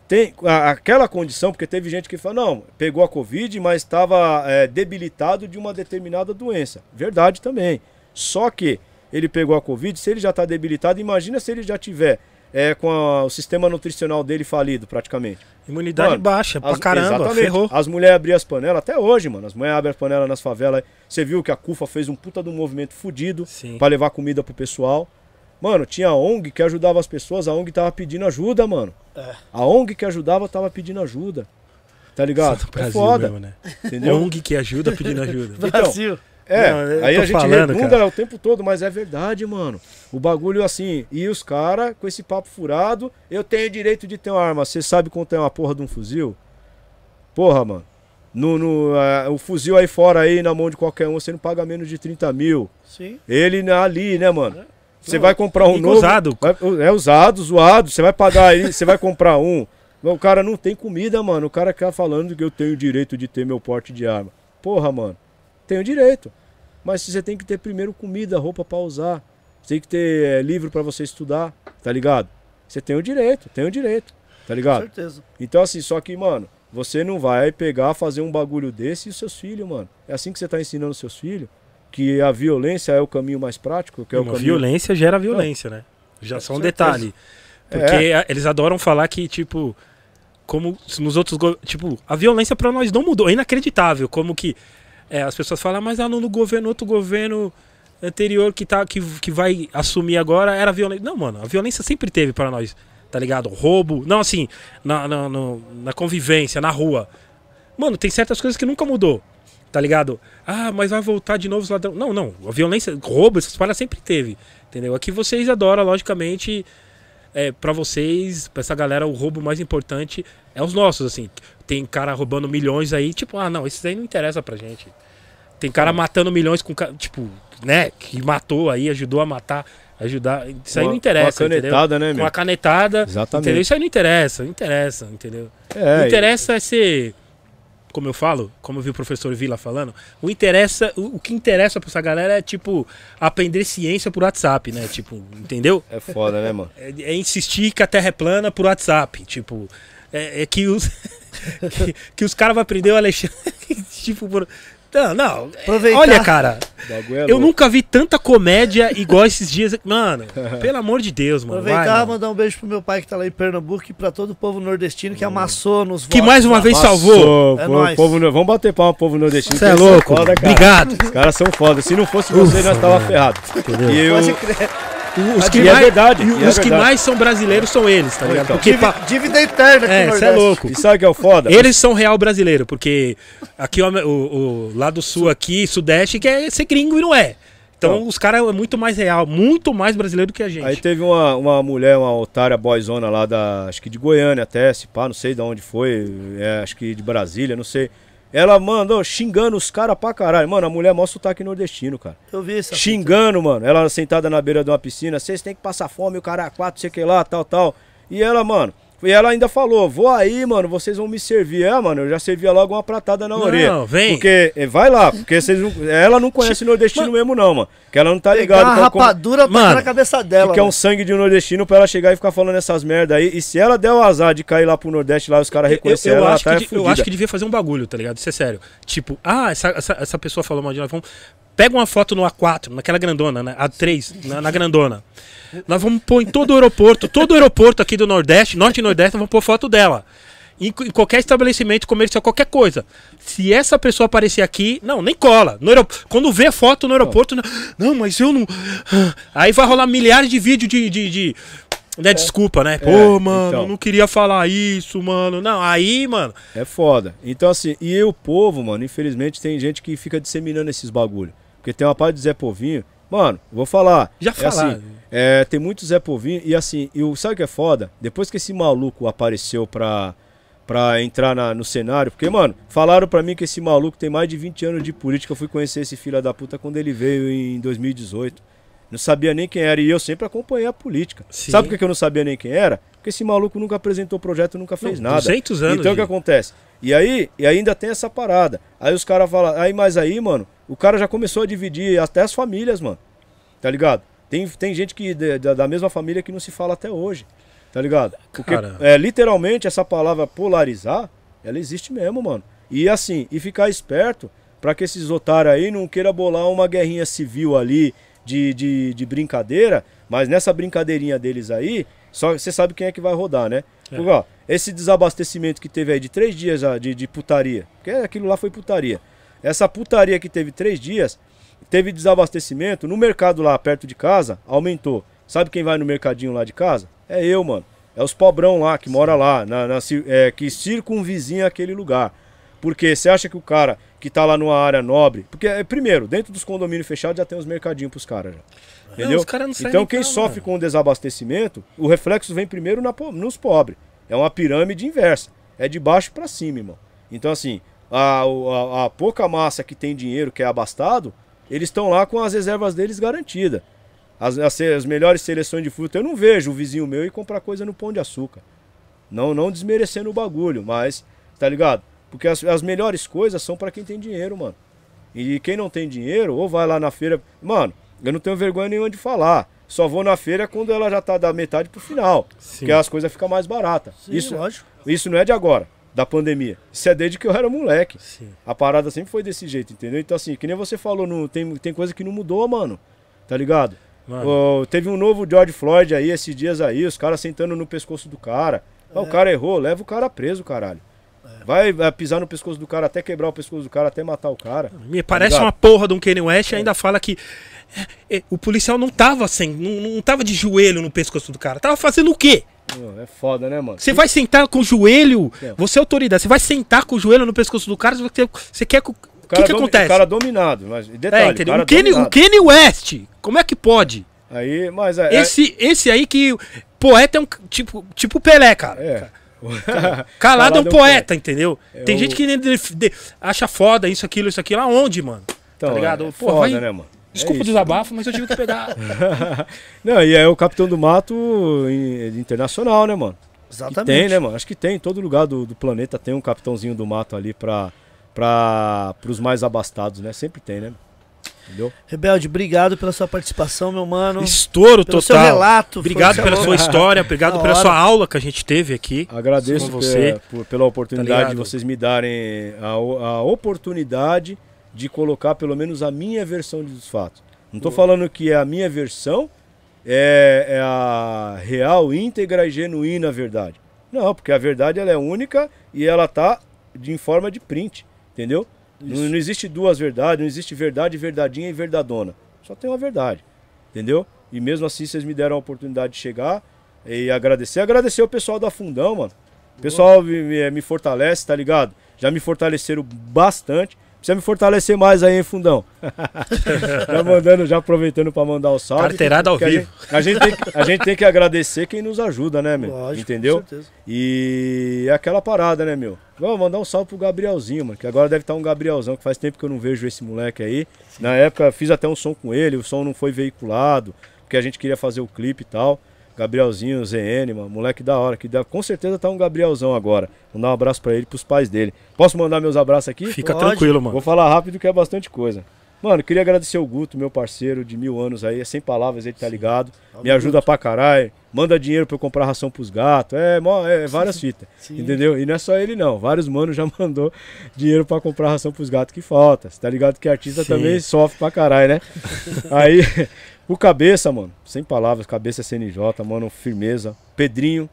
tem aquela condição, porque teve gente que fala, não, pegou a Covid, mas estava debilitado de uma determinada doença. Verdade também. Só que ele pegou a Covid, se ele já está debilitado, imagina se ele já tiver é, com a- o sistema nutricional dele falido, praticamente. Imunidade Mano, baixa, pra As- caramba, exatamente. ferrou. As mulheres abriam as panelas, até hoje, mano. As mulheres abrem as panelas nas favelas. Você viu que a CUFA fez um puta de um movimento fudido pra levar comida pro pessoal. Mano, tinha ONG que ajudava as pessoas, a ONG tava pedindo ajuda, mano. É. A ONG que ajudava tava pedindo ajuda. Tá ligado? Só no É Brasil foda, mesmo, né? entendeu? ONG que ajuda pedindo ajuda. Brasil. É, Não, aí a gente falando, redunda cara. o tempo todo, mas é verdade, mano. O bagulho assim, e os caras com esse papo furado, eu tenho direito de ter uma arma. Você sabe quanto é uma porra de um fuzil? Porra, mano. No, no, ah, o fuzil aí fora aí, na mão de qualquer um, você não paga menos de 30 mil. Sim. Ele ali, né, mano? Você Não, vai comprar um novo. usado. vai- é usado, zoado. Você vai pagar aí, você vai comprar um O cara não tem comida, mano. O cara fica falando que eu tenho o direito de ter meu porte de arma. Porra, mano. Tenho direito. Mas você tem que ter primeiro comida, roupa pra usar. Você tem que ter é, livro pra você estudar, tá ligado? Você tem o direito, tem o direito, tá Com ligado? certeza. Então, assim, só que, mano, você não vai pegar, fazer um bagulho desse e os seus filhos, mano. É assim que você tá ensinando os seus filhos? Que a violência é o caminho mais prático? Que é o Uma caminho... violência gera violência, né? Já É, só um com detalhe. Porque a- eles adoram falar que, tipo, como se nos outros. Tipo, a violência pra nós não mudou. É inacreditável. Como que é, as pessoas falam, mas ah, no, no governo, outro governo anterior que, tá, que, que vai assumir agora era violência. Não, mano, a violência sempre teve pra nós. Tá ligado? Roubo. Não, assim, na, na, na convivência, na rua. Mano, tem certas coisas que nunca mudou. Tá ligado? Ah, mas vai voltar de novo os ladrões. Não, não. A violência, roubo, essas paradas sempre teve. Entendeu? Aqui vocês adoram, logicamente. É, para vocês, pra essa galera, o roubo mais importante é os nossos, assim. Tem cara roubando milhões aí, tipo, ah, não, esses aí não interessa pra gente. Tem cara matando milhões com, tipo, né, que matou aí, ajudou a matar, ajudar. Isso aí não interessa, Com a entendeu? canetada, né, meu? a canetada, Exatamente. entendeu? Isso aí não interessa, não interessa, entendeu? É, o interessa é ser, como eu falo, como eu vi o professor Vila falando, o interessa, o, o que interessa pra essa galera é, tipo, aprender ciência por WhatsApp, né? Tipo, entendeu? É foda, né, mano? É, é insistir que a Terra é plana por WhatsApp. Tipo, é, é que os. que, que os caras vão aprender o Alexandre. tipo, por. Não, não. é, Aproveitar. Olha, cara, é eu nunca vi tanta comédia igual esses dias. Mano, pelo amor de Deus, mano. vai, Aproveitar e mano. mandar um beijo pro meu pai que tá lá em Pernambuco e pra todo o povo nordestino que amassou nos Que votos mais uma vez Passou, salvou. É pô, povo, vamos bater palma pro povo nordestino. Você que é louco. foda, cara. Obrigado. Os caras são foda. Se não fosse você, nós tava ferrado. E eu, Pode crer. Os que, E é mais, verdade, e e é os que mais são brasileiros são eles, tá ligado? Então. Porque Dívida, dívida eterna aqui É, no é Nordeste. louco. e sabe o que é o foda? Eles são real brasileiro, porque aqui o, o, o lado sul aqui, sudeste, quer ser gringo e não é. Então Então. os caras é muito mais real, muito mais brasileiro que a gente. Aí teve uma, uma mulher, uma otária boyzona lá da. Acho que de Goiânia até, se pá, não sei de onde foi. é, acho que de Brasília, não sei. Ela mandou xingando os caras pra caralho. Mano, a mulher mostra o sotaque nordestino, cara. Eu vi isso. Xingando, mano. Ela sentada na beira de uma piscina. Vocês têm que passar fome, o cara quatro, sei que lá, tal, tal. E ela, mano. E ela ainda falou: Vou aí, mano, vocês vão me servir. É, mano, eu já servia logo uma pratada na Não, orelha. vem. Porque, eh, vai lá, porque vocês não, ela não conhece nordestino mesmo, não, mano. Que ela não tá ligada. uma qual- como- rapadura pra Mano, na cabeça dela. que é um mano. sangue de um nordestino pra ela chegar e ficar falando essas merda aí. E se ela der o azar de cair lá pro Nordeste lá e os caras reconhecerem eu, ela, acho ela tá que, é de- eu acho que devia fazer um bagulho, tá ligado? Isso é sério. Tipo, ah, essa, essa, essa pessoa falou mal de nós. Vamos, pega uma foto no A4, naquela grandona, né? A3, na, na grandona. Nós vamos pôr em todo o aeroporto, todo o aeroporto aqui do Nordeste, Norte e Nordeste, nós vamos pôr foto dela. Em, em qualquer estabelecimento comercial, qualquer coisa. Se essa pessoa aparecer aqui, não, nem cola. No aerop- Quando vê foto no aeroporto, não, não, mas eu não. Aí vai rolar milhares de vídeos de. de, de- né, desculpa, né? Pô, mano, então. eu não queria falar isso, mano. Não, aí, mano. É foda. Então, assim, e o povo, mano, infelizmente tem gente que fica disseminando esses bagulho. Porque tem uma parte de Zé Povinho. Mano, vou falar. Já é falar. assim, é, tem muito Zé Povinho. E assim, e o, sabe o que é foda? Depois que esse maluco apareceu pra, pra entrar na- no cenário. Porque, mano, falaram pra mim que esse maluco tem mais de 20 anos de política. Eu fui conhecer esse filho da puta quando ele veio em 2018. Não sabia nem quem era. E eu sempre acompanhei a política. Sim. Sabe por que eu não sabia nem quem era? Porque esse maluco nunca apresentou projeto, nunca fez Não, nada. 200 anos Então o que acontece? E aí, e ainda tem essa parada. Aí os caras falam, aí mas aí, mano, o cara já começou a dividir até as famílias, mano. Tá ligado? Tem, tem gente que da, da mesma família que não se fala até hoje. Tá ligado? Porque é, literalmente essa palavra polarizar, ela existe mesmo, mano. E assim, e ficar esperto pra que esses otários aí não queira bolar uma guerrinha civil ali de, de, de brincadeira, mas nessa brincadeirinha deles aí, só você sabe quem é que vai rodar, né? É. Porque, ó, esse desabastecimento que teve aí de três dias de, de putaria, porque aquilo lá foi putaria. Essa putaria que teve três dias, teve desabastecimento, no mercado lá perto de casa, aumentou. Sabe quem vai no mercadinho lá de casa? É eu, mano. É os pobrão lá, que mora lá, na, na é, que circunvizinha aquele lugar. Porque você acha que o cara que tá lá numa área nobre. Porque, é, primeiro, dentro dos condomínios fechados já tem os mercadinhos pros caras já. Entendeu? os caras não então quem sofre mano. com o desabastecimento, o reflexo vem primeiro na nos pobres. É uma pirâmide inversa. É de baixo pra cima, irmão. Então, assim, a, a- a pouca massa que tem dinheiro, que é abastado, eles estão lá com as reservas deles garantidas. As, as, as melhores seleções de fruta, eu não vejo o vizinho meu ir comprar coisa no pão de açúcar. Não, não desmerecendo o bagulho, mas, tá ligado? Porque as, as melhores coisas são pra quem tem dinheiro, mano. E quem não tem dinheiro, ou vai lá na feira. Mano, eu não tenho vergonha nenhuma de falar. Só vou na feira quando ela já tá da metade pro final. Sim. Porque as coisas ficam mais baratas. Sim, Isso, lógico. isso não é de agora, da pandemia. Isso é desde que eu era moleque. Sim. A parada sempre foi desse jeito, entendeu? Então, assim, que nem você falou, não, tem, tem coisa que não mudou, mano. Tá ligado? Mano, Ô, teve um novo George Floyd aí esses dias aí, os caras sentando no pescoço do cara. Ah, O cara errou, leva o cara preso, caralho. Vai, vai pisar no pescoço do cara até quebrar o pescoço do cara, até matar o cara. me parece ligado? uma porra de um Kanye West e ainda fala que é, é, o policial não tava sem, não, não tava de joelho no pescoço do cara. Tava fazendo o quê? É foda, né, mano? Você vai sentar com o joelho, É. você é autoridade, você vai sentar com o joelho no pescoço do cara, você, você quer que o O que, que domi- acontece? O cara dominado, mas detalhe, é, o entendeu? cara O o dominado. Kanye West, como é que pode? Aí, mas é. Esse, esse aí que poeta é um tipo, tipo Pelé, cara. É. é. Calado é um Calado poeta, entendeu? É Tem o- gente que acha foda isso, aquilo, isso, aquilo. Aonde, mano? Então, tá ligado? É Pô, foda, vai- né, mano? Desculpa é o desabafo, mas eu tive que pegar. Não, e é o Capitão do Mato in- internacional, né, mano? Que Exatamente. tem, né, mano? Acho que tem. Em todo lugar do, do planeta tem um capitãozinho do mato ali pra, pra, pros mais abastados, né? Sempre tem, né? Entendeu? Rebelde, obrigado pela sua participação, meu mano. Estouro Pelo total. seu relato. Obrigado pela sua história, obrigado pela sua aula que a gente teve aqui. Agradeço você. pe- por- pela oportunidade Tá de vocês me darem a, a oportunidade de colocar pelo menos a minha versão dos fatos. Não tô falando que é a minha versão é, é a real, íntegra e genuína verdade. Não, porque a verdade ela é única e ela tá de, em forma de print, entendeu? Não, não existe duas verdades, não existe verdade, verdadinha e verdadona. Só tem uma verdade, entendeu? E mesmo assim vocês me deram a oportunidade de chegar e agradecer. Agradecer o pessoal da Fundão, mano. O pessoal me, me- me fortalece, tá ligado? Já me fortaleceram bastante. Precisa me fortalecer mais aí, hein, Fundão? já mandando, já aproveitando pra mandar o salve. Carteirada ao Porque a vivo. gente- A gente, tem, que- a gente tem que agradecer quem nos ajuda, né, meu? Lógico, Entendeu? com certeza. E é aquela parada, né, meu? Vamos mandar um salve pro Gabrielzinho, mano. Que agora deve estar um Gabrielzão, que faz tempo que eu não vejo esse moleque aí. Na época fiz até um som com ele, o som não foi veiculado, porque a gente queria fazer o clipe e tal. Gabrielzinho, ZN, mano, moleque da hora. Que deve, com certeza tá um Gabrielzão agora. Mandar um abraço pra ele e pros pais dele. Posso mandar meus abraços aqui? Fica Pode. tranquilo, mano. Vou falar rápido que é bastante coisa. Mano, queria agradecer o Guto, meu parceiro de mil anos aí, é sem palavras, ele tá ligado. Me ajuda pra caralho, manda dinheiro pra eu comprar ração pros gatos, é, é várias fitas, Sim. entendeu? E não é só ele não, vários manos já mandou dinheiro pra comprar ração pros gatos que falta. Você tá ligado que artista Sim. também sofre pra caralho, né? aí, o Cabeça, mano, sem palavras, Cabeça CNJ, mano, firmeza. Pedrinho,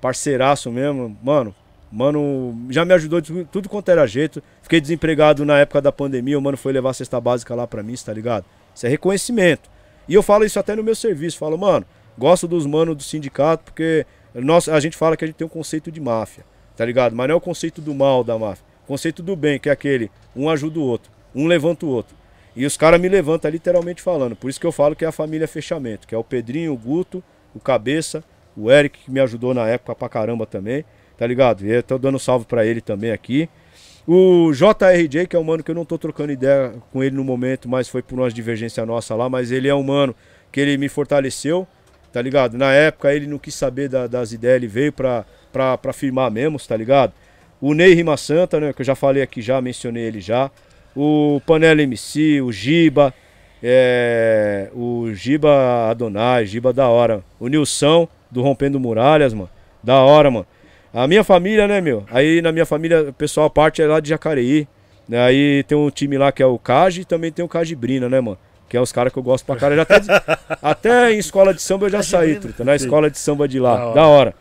parceiraço mesmo, mano, Mano, já me ajudou de tu- tudo quanto era jeito. Fiquei desempregado na época da pandemia. O mano foi levar a cesta básica lá pra mim, tá ligado? Isso é reconhecimento. E eu falo isso até no meu serviço. Falo, mano, gosto dos manos do sindicato porque nós, a gente fala que a gente tem um conceito de máfia, tá ligado? Mas não é o conceito do mal da máfia. O conceito do bem, que é aquele, um ajuda o outro, um levanta o outro. E os caras me levantam literalmente falando. Por isso que eu falo que é a família fechamento, que é o Pedrinho, o Guto, o Cabeça, o Eric, que me ajudou na época pra caramba também, tá ligado? E eu tô dando salve pra ele também aqui. O JRJ, que é um mano que eu não tô trocando ideia com ele no momento, mas foi por uma divergência nossa lá, mas ele é um mano que ele me fortaleceu, tá ligado? Na época ele não quis saber da- das ideias, ele veio pra, pra, pra firmar mesmo, tá ligado? O Ney Rima Santa, né, que eu já falei aqui já, mencionei ele já. O Panela MC, o Giba, é, o Giba Adonai, Giba da hora. O Nilson, do Rompendo Muralhas, mano, da hora, mano. A minha família, né, meu? Aí na minha família, o pessoal, a parte é lá de Jacareí. Né? Aí tem um time lá que é o Cage e também tem o Cajibrina, né, mano? Que é os caras que eu gosto pra caralho. Já até, até em escola de samba eu já saí, truta, na escola de samba de lá. Da hora. Da hora.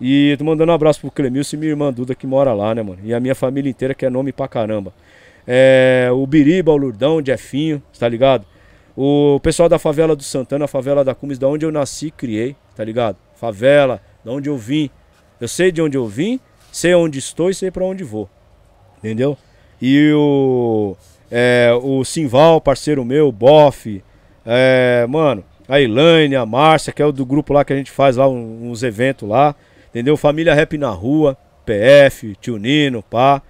E tô mandando um abraço pro Clemilson e minha irmã Duda que mora lá, né, mano? E a minha família inteira que é nome pra caramba. É, o Biriba, o Lurdão, o Jefinho, tá ligado? O pessoal da favela do Santana, a favela da Cumes, da onde eu nasci criei, tá ligado? Favela, da onde eu vim. Eu sei de onde eu vim, sei onde estou e sei pra onde vou. Entendeu? E o, é, o Simval, parceiro meu, o Boff, é, mano, a Elaine, a Márcia, que é o do grupo lá que a gente faz lá uns eventos lá. Entendeu? Família Rap na rua, PF, Tio Nino, pá.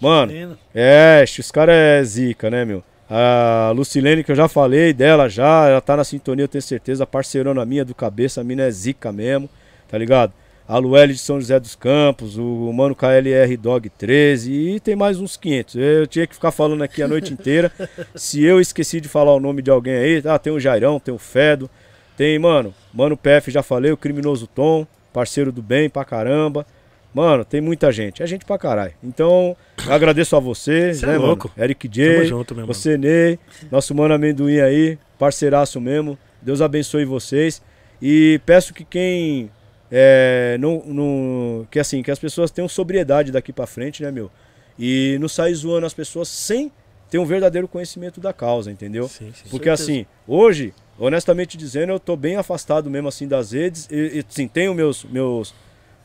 Mano, Menino. é, os caras é zica, né, meu? A Lucilene, que eu já falei dela já, ela tá na sintonia, eu tenho certeza, parceirona minha do cabeça, a mina é zica mesmo, tá ligado? a Luelle de São José dos Campos, o Mano KLR Dog 13 e tem mais uns 500. Eu tinha que ficar falando aqui a noite inteira. Se eu esqueci de falar o nome de alguém aí, ah, tem o Jairão, tem o Fedo, tem, mano, Mano PF, já falei, o Criminoso Tom, parceiro do bem pra caramba. Mano, tem muita gente. É gente pra caralho. Então, eu agradeço a você, Cê né, é mano? louco. Eric Tamo J, junto, meu você, Ney, nosso mano amendoim aí, parceiraço mesmo. Deus abençoe vocês. E peço que quem. É, não, não, que assim, que as pessoas tenham sobriedade daqui pra frente, né, meu? E não sair zoando as pessoas sem ter um verdadeiro conhecimento da causa, entendeu? Sim, sim. Porque assim, hoje, honestamente dizendo, eu tô bem afastado mesmo assim das redes. E, e sim, tenho meus. meus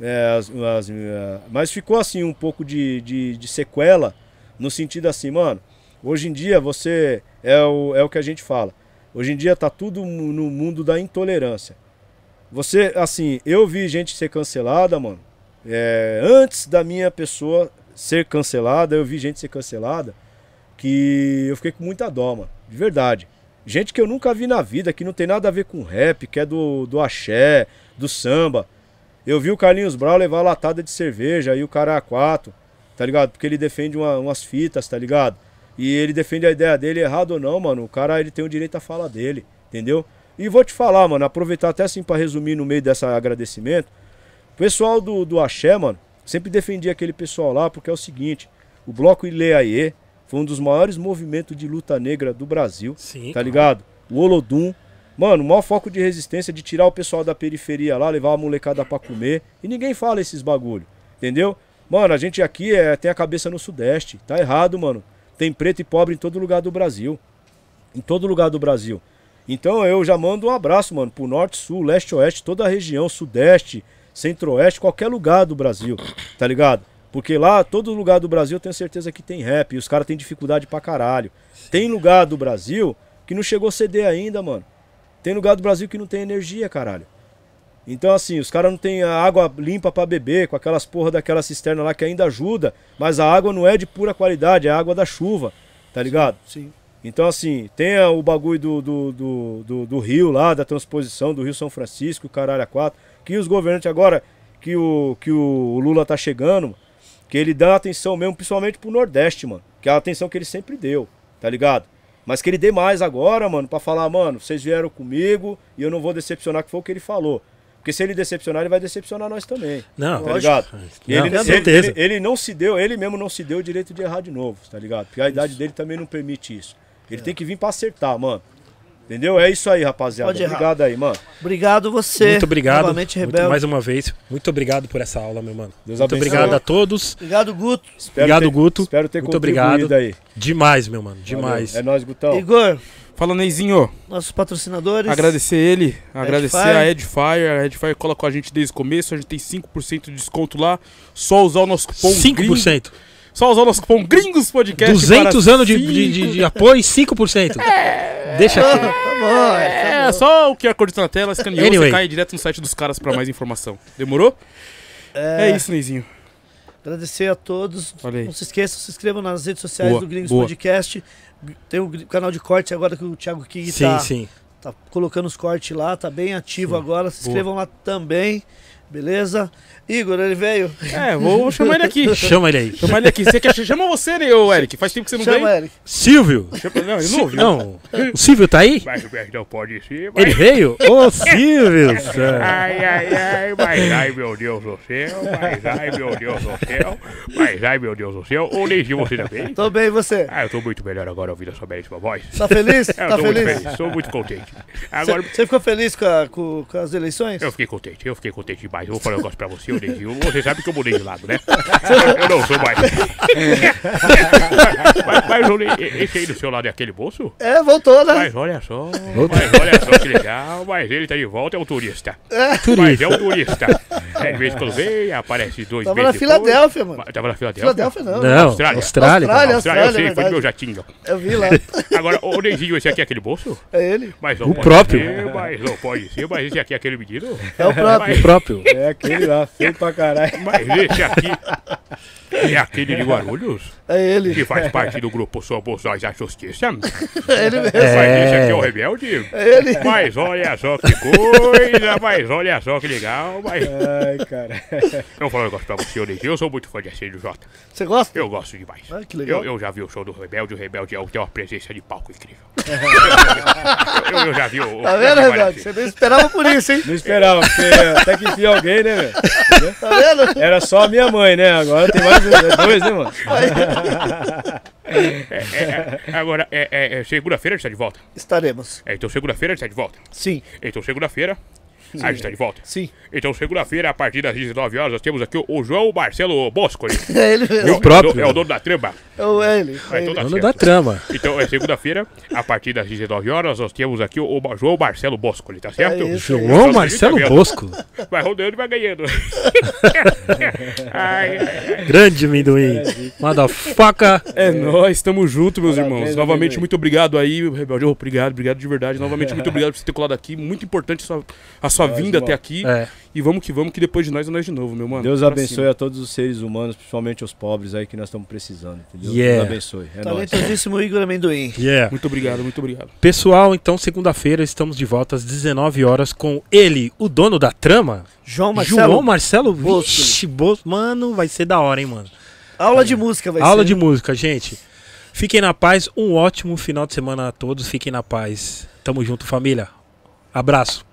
é, as- as- é, mas ficou assim um pouco de, de, de sequela, no sentido assim, mano, hoje em dia você. É o, é o que a gente fala. Hoje em dia tá tudo no mundo da intolerância. Você, assim, eu vi gente ser cancelada, mano. É, antes da minha pessoa ser cancelada, eu vi gente ser cancelada que eu fiquei com muita dó, mano. De verdade. Gente que eu nunca vi na vida, que não tem nada a ver com rap, que é do, do axé, do samba. Eu vi o Carlinhos Brau levar latada de cerveja e o cara a quatro, tá ligado? Porque ele defende uma- umas fitas, tá ligado? E ele defende a ideia dele errado ou não, mano. O cara ele tem o direito à fala dele, entendeu? E vou te falar, mano, aproveitar até assim pra resumir no meio desse agradecimento. O pessoal do, do Axé, mano, sempre defendia aquele pessoal lá, porque é o seguinte: o Bloco Ileaie foi um dos maiores movimentos de luta negra do Brasil, Sim. tá ligado? O Olodum. Mano, o maior foco de resistência de tirar o pessoal da periferia lá, levar a molecada pra comer. E ninguém fala esses bagulho, entendeu? Mano, a gente aqui é, tem a cabeça no Sudeste. Tá errado, mano. Tem preto e pobre em todo lugar do Brasil. Em todo lugar do Brasil. Então eu já mando um abraço, mano, pro Norte, Sul, Leste, Oeste, toda a região, Sudeste, Centro-Oeste, qualquer lugar do Brasil, tá ligado? Porque lá, todo lugar do Brasil eu tenho certeza que tem rap, e os caras têm dificuldade pra caralho. Tem lugar do Brasil que não chegou ceder ainda, mano. Tem lugar do Brasil que não tem energia, caralho. Então, assim, os caras não têm água limpa pra beber, com aquelas porra daquela cisterna lá que ainda ajuda, mas a água não é de pura qualidade, é a água da chuva, tá ligado? Sim. Então, assim, tem o bagulho do, do, do, do, do Rio lá, da transposição do Rio São Francisco, caralho a quatro, que os governantes agora, que o, que o Lula tá chegando, que ele dá atenção mesmo, principalmente pro Nordeste, mano. Que é a atenção que ele sempre deu, tá ligado? Mas que ele dê mais agora, mano, pra falar, mano, vocês vieram comigo e eu não vou decepcionar, que foi o que ele falou. Porque se ele decepcionar, ele vai decepcionar nós também. Não, Tá ligado? Não, ele, com ele- ele- ele não se deu, ele mesmo não se deu o direito de errar de novo, tá ligado? Porque a idade dele também não permite isso. Ele tem que vir pra acertar, mano. Entendeu? É isso aí, rapaziada. Obrigado aí, mano. Obrigado você. Muito obrigado. Novamente, muito- Rebelde. mais uma vez. Muito obrigado por essa aula, meu mano. Deus muito abençoe. obrigado a todos. Obrigado, Guto. Espero Obrigado, ter- Guto. Espero ter Muito contribuído obrigado. aí. Demais, meu mano. Demais. Valeu. É nóis, Gutão. Igor, Fala, Neizinho. nossos patrocinadores. Agradecer ele, agradecer a Edifier. A Edifier cola com a gente desde o começo. A gente tem 5% de desconto lá. Só usar o nosso cupom 5%. Gringos. Só usar o nosso cupom Gringos Podcast. 200 para anos de, de, de- de apoio, 5%. Deixa Tá aqui. bom, é, É, só o Code tá na tela, escaneou, Anyway. você cai direto no site dos caras pra mais informação. Demorou? É, isso, Neizinho. Agradecer a todos. Aí. Não se esqueçam, se inscrevam nas redes sociais Boa, do Gringos boa. Podcast. Tem o gr- canal de corte agora que o Thiago King Sim, tá, sim. tá colocando os cortes lá, tá bem ativo Sim. agora. Se Boa. inscrevam lá também, beleza? Igor, ele veio. É, vou chamar ele aqui. Chama ele aí. Chamar ele aqui. Você quer, chama você, né, ô Eric? Faz tempo que você não Chama vem. ele. Silvio. Chama- Não, ele não ouviu. Não. O Silvio tá aí? Mas o não pode ser, mas... Ele veio? Ô, Silvio. Ai, ai, ai, mas ai, meu Deus do céu, mas ai, meu Deus do céu, mas ai, meu Deus do céu. Ô, Leizinho, você também? Tô bem, e você? Ah, eu tô muito melhor agora ouvindo a sua belíssima voz. Tá feliz? Eu tá tô muito feliz? feliz, tô muito contente. Você Agora, você ficou feliz com, a- com- com as eleições? eu fiquei contente, eu fiquei contente demais. Eu vou falar um negócio pra você, ô Leizinho. Você sabe que eu mudei de lado, né? Eu, eu não sou mais. mas, mas Lei, esse aí do seu lado é aquele moço? É, voltou, né? Mas olha só, mas olha só que legal, mas ele tá de volta, é um turista. Mas é um turista. É, de vez em quando vem, aparece dois Tava na meses depois. Filadélfia, mano. Tava na Filadélfia? Filadélfia não. Não, Austrália. Austrália. Austrália. Austrália, eu sei, é foi meu jatinho. Eu vi lá. Agora, ô Neizinho, esse aqui é aquele moço? É ele. Mas não O pode próprio. Ser, mas não pode ser, mas esse aqui é aquele menino? É o próprio. O próprio. É aquele lá, feio pra caralho. Mas esse aqui, É aquele de Guarulhos É ele. que faz parte do grupo Somos Nós a Justiça. É ele mesmo. Mas esse aqui é o rebelde. É ele. Mas olha só que coisa, mas olha só que legal. Mas Ai, cara. eu vou falar um negócio pra você, Olívio. Eu sou muito fã de Acende Jota. Você gosta? Eu gosto demais. Ah, que legal. Eu, eu já vi o show do Rebelde, o Rebelde é- tem uma presença de palco incrível. eu, eu já vi o. o Tá vendo, Rebelde? Você não esperava por isso, hein? Não esperava, porque até que enfia alguém, né, velho? Tá vendo? Era só a minha mãe, né? Agora tem mais é dois, né, mano? É, é, é, agora, é, é, é, segunda-feira a gente tá de volta. Estaremos. É, então segunda-feira a gente tá de volta. Sim, Então segunda-feira a gente tá de volta. sim. Então segunda-feira, a partir das 19 horas, nós temos aqui o- o João Marcelo Bosco. É ele É mesmo. o próprio. É o dono da trama. É o- é ele. É então Dono certo. da trama. Então é segunda-feira, a partir das 19 horas, nós temos aqui o, o João Marcelo Bosco, tá certo? É isso aí. João Então, Marcelo tá? Bosco. Vai rodando e vai ganhando. ai, ai, ai. Grande amendoim. Manda faca. É nóis, tamo junto, meus Parabéns, irmãos. Novamente, muito obrigado aí, Rebelde. Obrigado, obrigado de verdade. Novamente, muito obrigado por você ter colado aqui. Muito importante a sua, a sua Nós, vinda irmão. até aqui. É. E vamos que vamos, que depois de nós é nós de novo, meu mano. Deus Pra abençoe cima. a todos os seres humanos, principalmente os pobres aí que nós estamos precisando, entendeu? Yeah. Deus abençoe. É. Talentosíssimo Igor Amendoim. Yeah. Muito obrigado, muito obrigado. Pessoal, então segunda-feira estamos de volta às 19 horas com ele, o dono da trama, João Marcelo. João Marcelo Bosco. Vixe, Bos- Mano, vai ser da hora, hein, mano. Aula de música vai Aula ser. de música, gente. Fiquem na paz. Um ótimo final de semana a todos. Fiquem na paz. Tamo junto, família. Abraço.